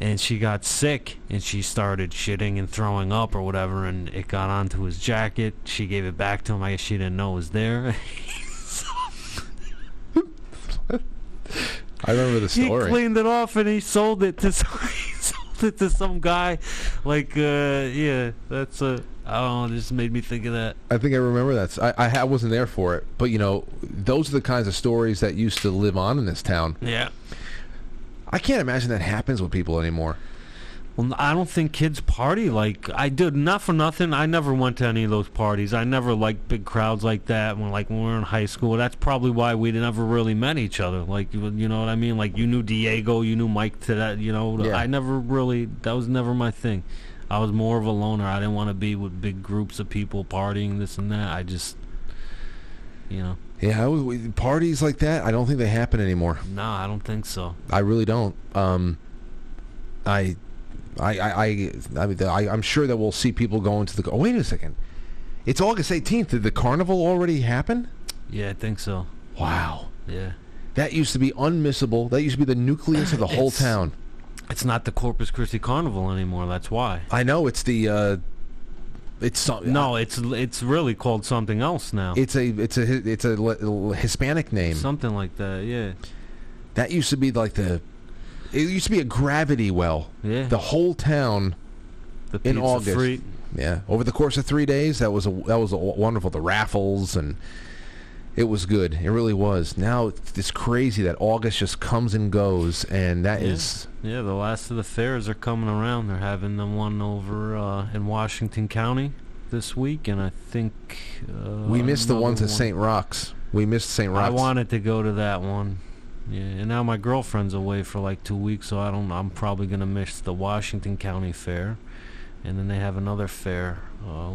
[SPEAKER 2] and she got sick and she started shitting and throwing up or whatever, and it got onto his jacket. She gave it back to him. I guess she didn't know it was there. [laughs]
[SPEAKER 1] I remember the story he
[SPEAKER 2] cleaned it off and he sold it to [laughs] some, sold it to some guy. Like, uh, yeah, that's a. Oh, this made me think of that.
[SPEAKER 1] I think I remember that. I, I wasn't there for it, but you know, those are the kinds of stories that used to live on in this town.
[SPEAKER 2] Yeah.
[SPEAKER 1] I can't imagine that happens with people anymore.
[SPEAKER 2] Well, I don't think kids party like I did. Not for nothing. I never went to any of those parties. I never liked big crowds like that. When like when we were in high school, that's probably why we never really met each other. Like you, you know what I mean? Like you knew Diego, you knew Mike. To that, you know,
[SPEAKER 1] Yeah.
[SPEAKER 2] I never really. That was never my thing. I was more of a loner. I didn't want to be with big groups of people partying this and that. I just, you know,
[SPEAKER 1] Yeah, we- parties like that. I don't think they happen anymore.
[SPEAKER 2] no, I don't think so.
[SPEAKER 1] I really don't. Um, I, I, I, I, I, mean, I, I'm sure that we'll see people going to the. Oh, wait a second. It's August 18th. Did the carnival already happen?
[SPEAKER 2] Yeah, I think so.
[SPEAKER 1] Wow.
[SPEAKER 2] Yeah.
[SPEAKER 1] That used to be unmissable. That used to be the nucleus of the [coughs] whole
[SPEAKER 2] It's-
[SPEAKER 1] town.
[SPEAKER 2] It's not the Corpus Christi Carnival anymore. That's why.
[SPEAKER 1] I know it's the. Uh, it's
[SPEAKER 2] No, it's it's really called something else now.
[SPEAKER 1] It's a it's a it's a Hispanic name.
[SPEAKER 2] Something like that. Yeah.
[SPEAKER 1] That used to be like the. It used to be a gravity well.
[SPEAKER 2] Yeah.
[SPEAKER 1] The whole town.
[SPEAKER 2] The
[SPEAKER 1] in August.
[SPEAKER 2] free-
[SPEAKER 1] Yeah. Over the course of three days, that was a that was a wonderful. The raffles and it was good. It really was. Now it's crazy that August just comes and goes, and that is
[SPEAKER 2] Yeah. Yeah, the last of the fairs are coming around. They're having the one over uh, in Washington County this week, and I think uh,
[SPEAKER 1] we missed the ones at. St. Rock's. We missed St. Rock's.
[SPEAKER 2] I wanted to go to that one. Yeah, and now my girlfriend's away for like two weeks, so I don't. I'm probably gonna miss the Washington County Fair, and then they have another fair. Uh,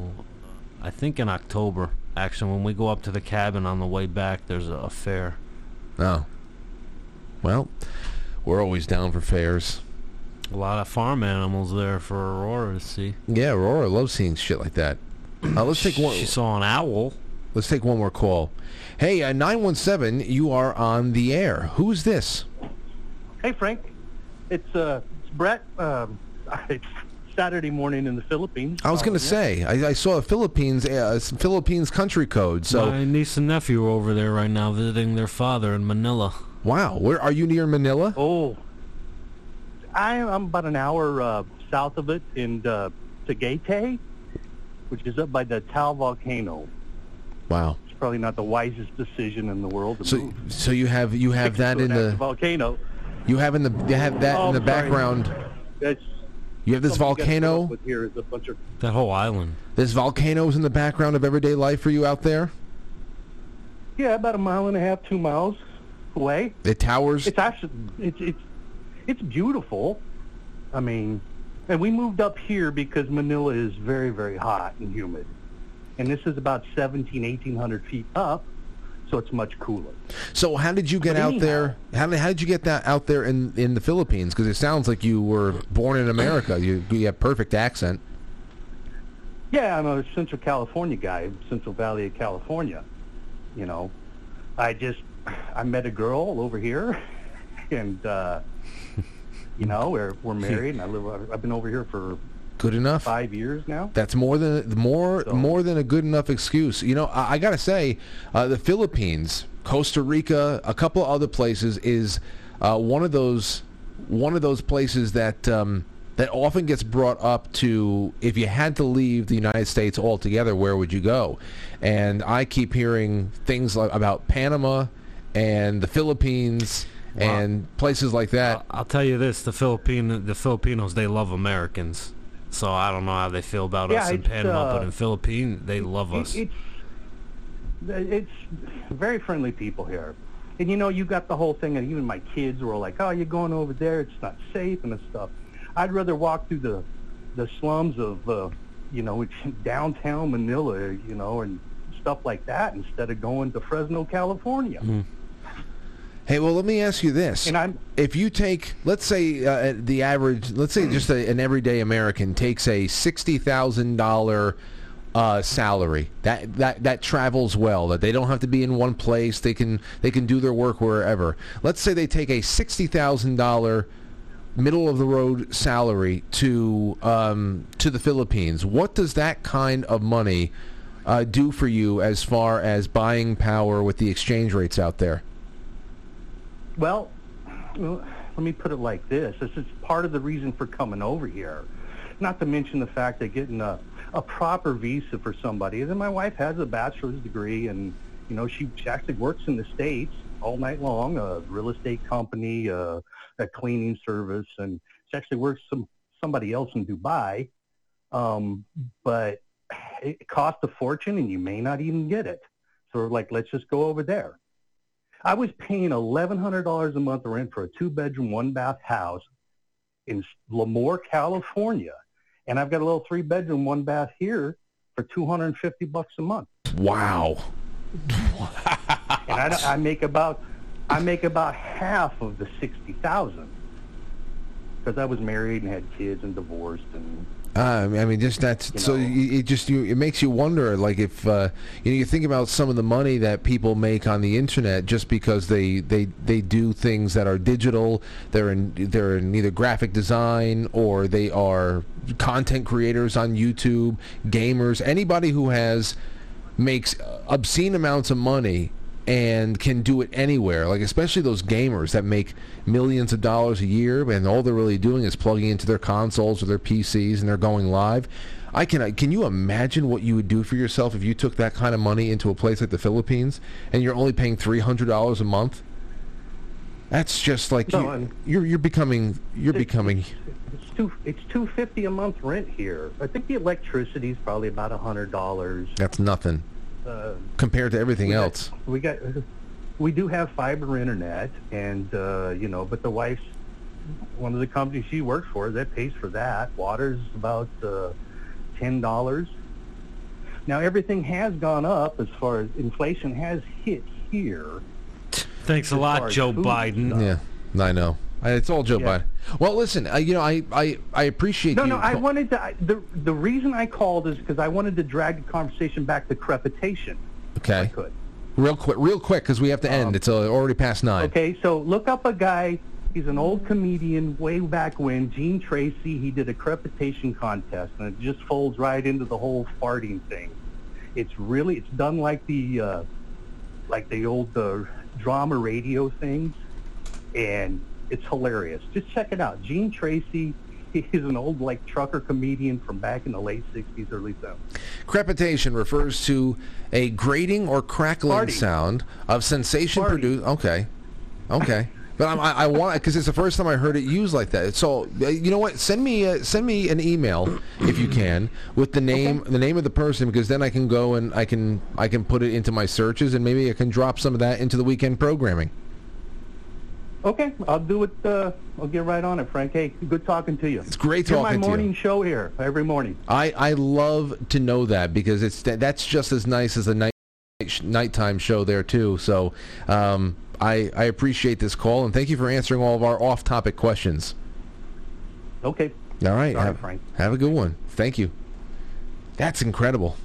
[SPEAKER 2] I think in October. Actually, when we go up to the cabin on the way back, there's a, a fair.
[SPEAKER 1] Oh. Well, we're always down for fairs.
[SPEAKER 2] A lot of farm animals there for Aurora to see.
[SPEAKER 1] Yeah, Aurora loves seeing shit like that. Uh, let's take one.
[SPEAKER 2] She saw an owl.
[SPEAKER 1] Let's take one more call. Hey, uh, 917, you are on the air. Who's this?
[SPEAKER 18] Hey, Frank. It's uh, it's Brett. Um, [laughs] it's Saturday morning in the Philippines.
[SPEAKER 1] I was going to say, I, I saw a Philippines uh, some Philippines country code. So,
[SPEAKER 2] my niece and nephew are over there right now visiting their father in Manila.
[SPEAKER 1] wow, where are you near Manila?
[SPEAKER 18] Oh, I, I'm about an hour uh, south of it in uh, Tagaytay, which is up by the Taal volcano.
[SPEAKER 1] Wow.
[SPEAKER 18] It's probably not the wisest decision in the world to
[SPEAKER 1] So,
[SPEAKER 18] move.
[SPEAKER 1] so you have you have that in the
[SPEAKER 18] volcano.
[SPEAKER 1] you have in the you have that
[SPEAKER 18] Oh,
[SPEAKER 1] in the
[SPEAKER 18] sorry.
[SPEAKER 1] background.
[SPEAKER 18] That's
[SPEAKER 1] You have this
[SPEAKER 18] something you gotta put
[SPEAKER 1] volcano.
[SPEAKER 18] here is a bunch of
[SPEAKER 2] That whole island.
[SPEAKER 1] This volcano is in the background of everyday life for you out there.
[SPEAKER 18] yeah, about a mile and a half, two miles away.
[SPEAKER 1] It towers.
[SPEAKER 18] It's actually it's it's it's beautiful. I mean, and we moved up here because Manila is very very hot and humid, and this is about 17, 1800 feet up, so it's much cooler.
[SPEAKER 1] So how did you get
[SPEAKER 18] But
[SPEAKER 1] out
[SPEAKER 18] anyhow-
[SPEAKER 1] there? How did, how did you get that out there in, in the Philippines? Because it sounds like you were born in America. You you have perfect accent.
[SPEAKER 18] Yeah, I'm a Central California guy, Central Valley of California. You know, I just I met a girl over here, [laughs] and uh, you know we're we're [laughs] married, and I live. I've been over here for
[SPEAKER 1] Good enough.
[SPEAKER 18] five years now.
[SPEAKER 1] That's more than more more than a good enough excuse. You know, I, I got to say, uh, the Philippines, Costa Rica, a couple of other places is uh, one of those one of those places that um, that often gets brought up to if you had to leave the United States altogether, where would you go? And I keep hearing things like, about Panama and the Philippines and places like that.
[SPEAKER 2] I'll tell you this: the Philippine, the Filipinos, they love Americans. So I don't know how they feel about
[SPEAKER 18] Yeah,
[SPEAKER 2] us in Panama, but
[SPEAKER 18] uh,
[SPEAKER 2] in Philippines, they love
[SPEAKER 18] It-
[SPEAKER 2] us.
[SPEAKER 18] It's it's very friendly people here, and you know you got the whole thing, and even my kids were like, "Oh, you're going over there? It's not safe and stuff." I'd rather walk through the the slums of uh, you know [laughs] downtown Manila, you know, and stuff like that instead of going to Fresno, California.
[SPEAKER 1] Hey, well, let me ask you this:
[SPEAKER 18] And I'm-
[SPEAKER 1] if you take, let's say, uh, the average, let's say, just a, an everyday American takes a sixty thousand dollar uh, salary that that that travels well, that they don't have to be in one place, they can they can do their work wherever. Let's say they take a sixty thousand dollar middle of the road salary to um, to the Philippines. What does that kind of money uh, do for you as far as buying power with the exchange rates out there?
[SPEAKER 18] Well, let me put it like this. This is part of the reason for coming over here. Not to mention the fact that getting a, a proper visa for somebody. And then my wife has a bachelor's degree and, you know, she, she actually works in the States all night long, a real estate company, uh, a cleaning service, and she actually works some somebody else in Dubai. Um, but it costs a fortune and you may not even get it. So we're like, let's just go over there. I was paying eleven hundred dollars a month rent for a two bedroom, one bath house in Lemoore, California, and I've got a little three bedroom, one bath here for 250 bucks a month.
[SPEAKER 1] Wow.
[SPEAKER 18] and I, I make about I make about half of the sixty thousand because I was married and had kids and divorced and
[SPEAKER 1] Uh, I mean, just that's
[SPEAKER 18] You
[SPEAKER 1] so
[SPEAKER 18] know.
[SPEAKER 1] it just you it makes you wonder, like if uh, you know you think about some of the money that people make on the internet just because they they, they do things that are digital. They're in they're in either graphic design or they are content creators on YouTube, gamers, anybody who has makes obscene amounts of money and can do it anywhere. Like especially those gamers that make millions of dollars a year, and all they're really doing is plugging into their consoles or their PCs, and they're going live. I can. Uh, can you imagine what you would do for yourself if you took that kind of money into a place like the Philippines, and you're only paying three hundred dollars a month? That's just like
[SPEAKER 18] No,
[SPEAKER 1] you,
[SPEAKER 18] I'm-
[SPEAKER 1] you're you're becoming you're becoming.
[SPEAKER 18] it's two it's two fifty a month rent here. I think the electricity is probably about a hundred dollars.
[SPEAKER 1] That's nothing
[SPEAKER 18] Uh,
[SPEAKER 1] compared to everything
[SPEAKER 18] we got-
[SPEAKER 1] else.
[SPEAKER 18] we got we do have fiber internet, and uh, you know, but the wife's one of the companies she works for that pays for that. Water's about uh, ten dollars. Now everything has gone up as far as inflation has hit here.
[SPEAKER 2] Thanks a lot, Joe
[SPEAKER 18] food
[SPEAKER 2] Biden.
[SPEAKER 1] Yeah, I know. It's all Joe
[SPEAKER 18] Yeah.
[SPEAKER 1] Biden. Well, listen, uh, you know, I I, I appreciate
[SPEAKER 18] No,
[SPEAKER 1] you.
[SPEAKER 18] no. I wanted to. I, the the reason I called is because I wanted to drag the conversation back to crepitation.
[SPEAKER 1] Okay.
[SPEAKER 18] could.
[SPEAKER 1] Real quick, real quick, because we have to end. it's uh, already past nine.
[SPEAKER 18] Okay, so look up a guy. He's an old comedian way back when, Gene Tracy. He did a crepitation contest, and it just folds right into the whole farting thing. It's really, it's done like the, uh, like the old uh, drama radio things, and it's hilarious. Just check it out. Gene Tracy. He's an old like trucker comedian from back in the late '60s, early '70s.
[SPEAKER 1] Crepitation refers to a grating or crackling
[SPEAKER 18] Farting.
[SPEAKER 1] sound of sensation produced. Okay, okay. [laughs] But I'm, I, I want because it's the first time I heard it used like that. So uh, you know what? Send me uh, send me an email if you can with the name the name of the person because then I can go and I can I can put it into my searches and maybe I can drop some of that into the weekend programming.
[SPEAKER 18] Okay, I'll do it. Uh, I'll get right on it, Frank. Hey, good talking to you. It's
[SPEAKER 1] great
[SPEAKER 18] You're
[SPEAKER 1] talking to you.
[SPEAKER 18] my morning show here every morning.
[SPEAKER 1] I, I love to know that because it's that's just as nice as a night nighttime show there too. So um, I I appreciate this call and thank you for answering all of our off-topic questions.
[SPEAKER 18] Okay.
[SPEAKER 1] All right,
[SPEAKER 18] Sorry,
[SPEAKER 1] have,
[SPEAKER 18] Frank.
[SPEAKER 1] have a good one. Thank you. That's incredible.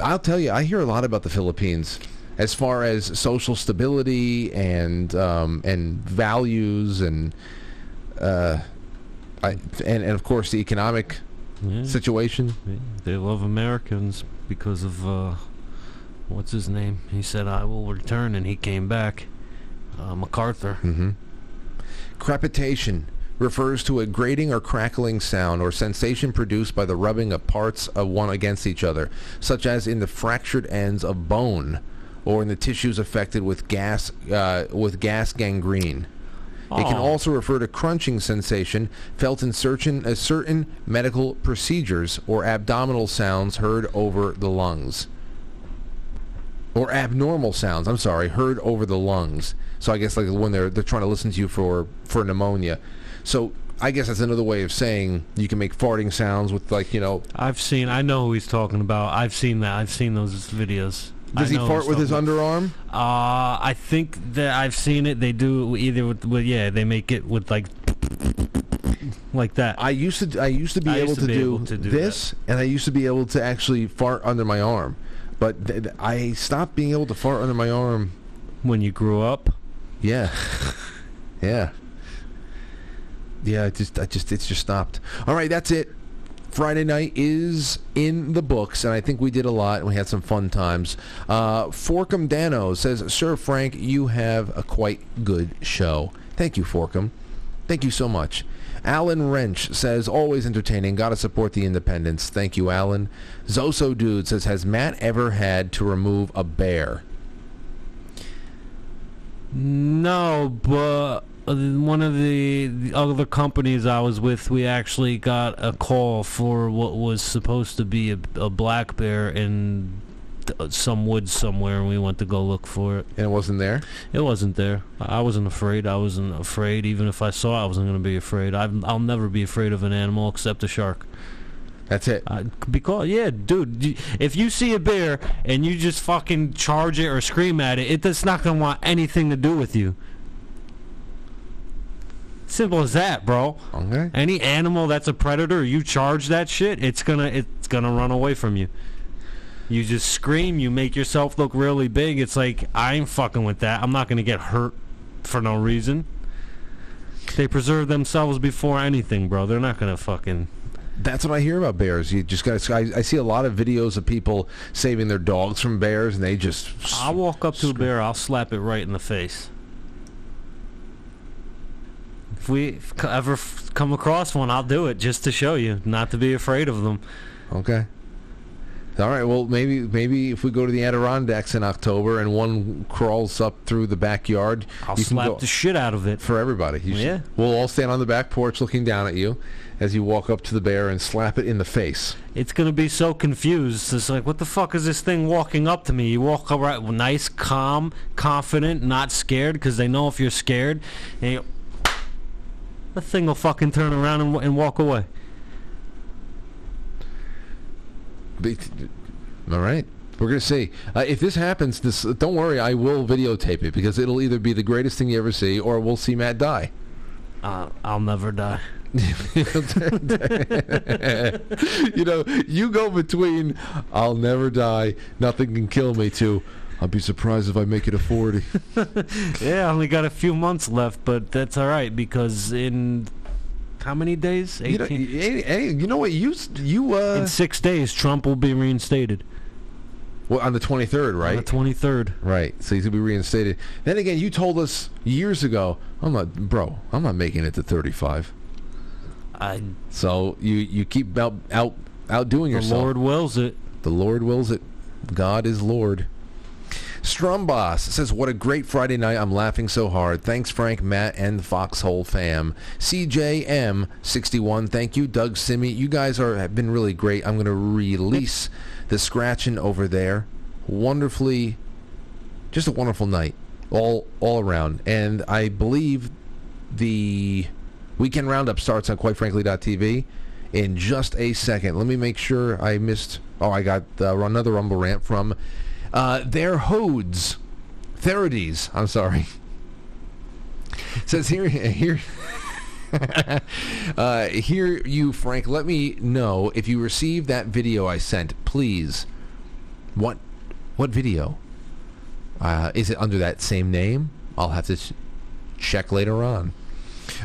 [SPEAKER 1] I'll tell you, I hear a lot about the Philippines as far as social stability and um, and values and uh, I, and and of course the economic
[SPEAKER 2] Yeah.
[SPEAKER 1] situation.
[SPEAKER 2] Yeah, they love Americans because of uh, what's his name? He said, "I will return," and he came back. Uh, MacArthur.
[SPEAKER 1] Mm-hmm. Crepitation refers to a grating or crackling sound or sensation produced by the rubbing of parts of one against each other, such as in the fractured ends of bone or in the tissues affected with gas uh, with gas gangrene. It can also refer to crunching sensation felt in certain uh, certain medical procedures or abdominal sounds heard over the lungs. Or abnormal sounds, I'm sorry, heard over the lungs. So I guess like when they're they're trying to listen to you for for pneumonia. So I guess that's another way of saying you can make farting sounds with like, you know,
[SPEAKER 2] I've seen. I know who he's talking about. I've seen that. I've seen those videos.
[SPEAKER 1] Does he fart with his underarm?
[SPEAKER 2] Uh, I think that I've seen it. They do either with, with yeah. They make it with like like that.
[SPEAKER 1] I used to I used to be
[SPEAKER 2] I
[SPEAKER 1] able
[SPEAKER 2] used
[SPEAKER 1] to,
[SPEAKER 2] to be
[SPEAKER 1] do,
[SPEAKER 2] able to do
[SPEAKER 1] this, and I used to be able to actually fart under my arm, but th- th- I stopped being able to fart under my arm
[SPEAKER 2] when you grew up.
[SPEAKER 1] Yeah, [laughs] yeah, yeah. It just I just it's just stopped. All right, that's it. Friday night is in the books, and I think we did a lot, and we had some fun times. Uh, Forkum Dano says, Sir Frank, you have a quite good show. Thank you, Forkum. Thank you so much. Alan Wrench says, always entertaining. Gotta support the independents. Thank you, Alan. Zoso Dude says, has Matt ever had to remove a bear?
[SPEAKER 2] No, but one of the, the other companies I was with, we actually got a call for what was supposed to be a, a black bear in th- some woods somewhere, and we went to go look for it.
[SPEAKER 1] And it wasn't there?
[SPEAKER 2] It wasn't there. I I wasn't afraid. I wasn't afraid. Even if I saw it, I wasn't going to be afraid. I've, I'll never be afraid of an animal except a shark.
[SPEAKER 1] That's it.
[SPEAKER 2] Uh, because yeah, dude, if you see a bear and you just fucking charge it or scream at it, it- it's not gonna want anything to do with you. Simple as that, bro.
[SPEAKER 1] Okay.
[SPEAKER 2] Any animal that's a predator, you charge that shit, it's gonna it's gonna run away from you. You just scream, you make yourself look really big. It's like I ain't fucking with that. I'm not gonna get hurt for no reason. They preserve themselves before anything, bro. They're not gonna fucking.
[SPEAKER 1] That's what I hear about bears. You just got. I, I see a lot of videos of people saving their dogs from bears, and they just.
[SPEAKER 2] I'll walk up to a bear. I'll slap it right in the face. If we ever come across one, I'll do it just to show you, not to be afraid of them.
[SPEAKER 1] Okay. All right. Well, maybe maybe if we go to the Adirondacks in October and one crawls up through the backyard,
[SPEAKER 2] I'll
[SPEAKER 1] you can
[SPEAKER 2] slap the shit out of it
[SPEAKER 1] for everybody. You should-
[SPEAKER 2] Yeah.
[SPEAKER 1] We'll all stand on the back porch looking down at you as you walk up to the bear and slap it in the face.
[SPEAKER 2] It's gonna be so confused. It's like, what the fuck is this thing walking up to me? You walk up right, nice, calm, confident, not scared, because they know if you're scared, and you, the thing will fucking turn around and, and walk away.
[SPEAKER 1] All right. We're gonna see uh, if this happens. This don't worry, I will videotape it because it'll either be the greatest thing you ever see, or we'll see Matt die.
[SPEAKER 2] Uh, I'll never die. [laughs]
[SPEAKER 1] you know, you go between "I'll never die, nothing can kill me" to "I'll be surprised if I make it a 40. [laughs]
[SPEAKER 2] yeah, I only got a few months left, but that's all right because in how many days?
[SPEAKER 1] You know,
[SPEAKER 2] 18?
[SPEAKER 1] hey, hey, you know what? You you uh,
[SPEAKER 2] in six days, Trump will be reinstated.
[SPEAKER 1] well, on the 23rd, right?
[SPEAKER 2] On the 23rd.
[SPEAKER 1] Right. So he's gonna be reinstated. Then again, you told us years ago, I'm not, bro. I'm not making it to 35.
[SPEAKER 2] I.
[SPEAKER 1] So you you keep out out outdoing
[SPEAKER 2] The
[SPEAKER 1] yourself.
[SPEAKER 2] The Lord wills it.
[SPEAKER 1] The Lord wills it. God is Lord. Strumboss says, "What a great Friday night! I'm laughing so hard. Thanks, Frank, Matt, and the Foxhole fam. CJM61, thank you, Doug Simi. You guys are have been really great. I'm going to release the scratching over there. Wonderfully, just a wonderful night, all all around. And I believe the weekend roundup starts on quitefrankly.tv in just a second. Let me make sure I missed. Oh, I got uh, another Rumble rant from uh, their Hodes, Therides. I'm sorry. Says here, here. [laughs] uh, here, you, Frank. Let me know if you received that video I sent, please. What, what video? Uh, is it under that same name? I'll have to ch- check later on.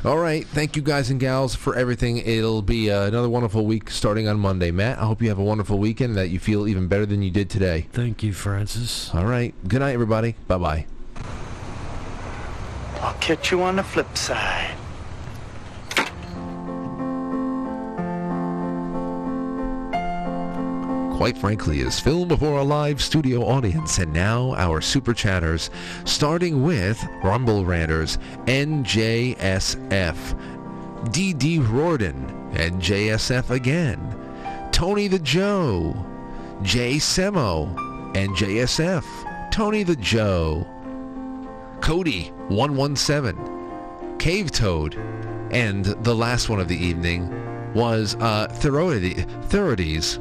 [SPEAKER 1] All right. Thank you, guys and gals, for everything. It'll be uh, another wonderful week starting on Monday. Matt, I hope you have a wonderful weekend and that you feel even better than you did today.
[SPEAKER 2] Thank you, Francis.
[SPEAKER 1] All right. Good night, everybody. Bye bye.
[SPEAKER 19] I'll catch you on the flip side.
[SPEAKER 1] Quite frankly, is filmed before a live studio audience, and now our super chatters, starting with Rumble Ranters, NJSF, DD Rorden, NJSF again, Tony the Joe, Jay Semo, NJSF, Tony the Joe, Cody 117, Cave Toad, and the last one of the evening was uh, Therides.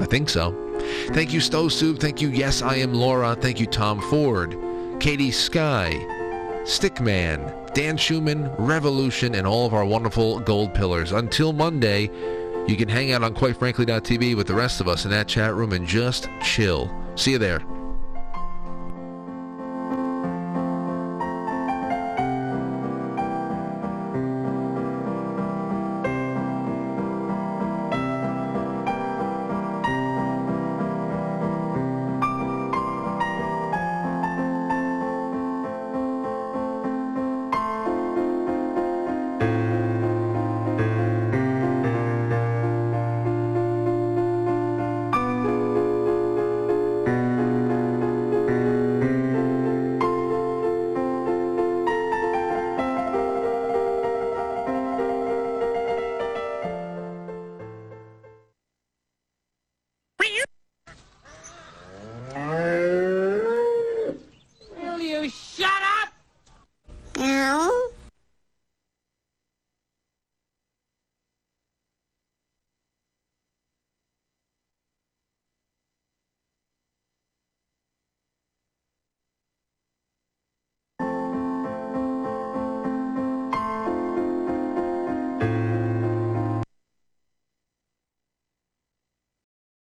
[SPEAKER 1] I think so. Thank you, Stow Soup. Thank you, Yes, I Am Laura. Thank you, Tom Ford, Katie Sky, Stickman, Dan Schumann, Revolution, and all of our wonderful gold pillars. Until Monday, you can hang out on quitefrankly.tv with the rest of us in that chat room and just chill. See you there.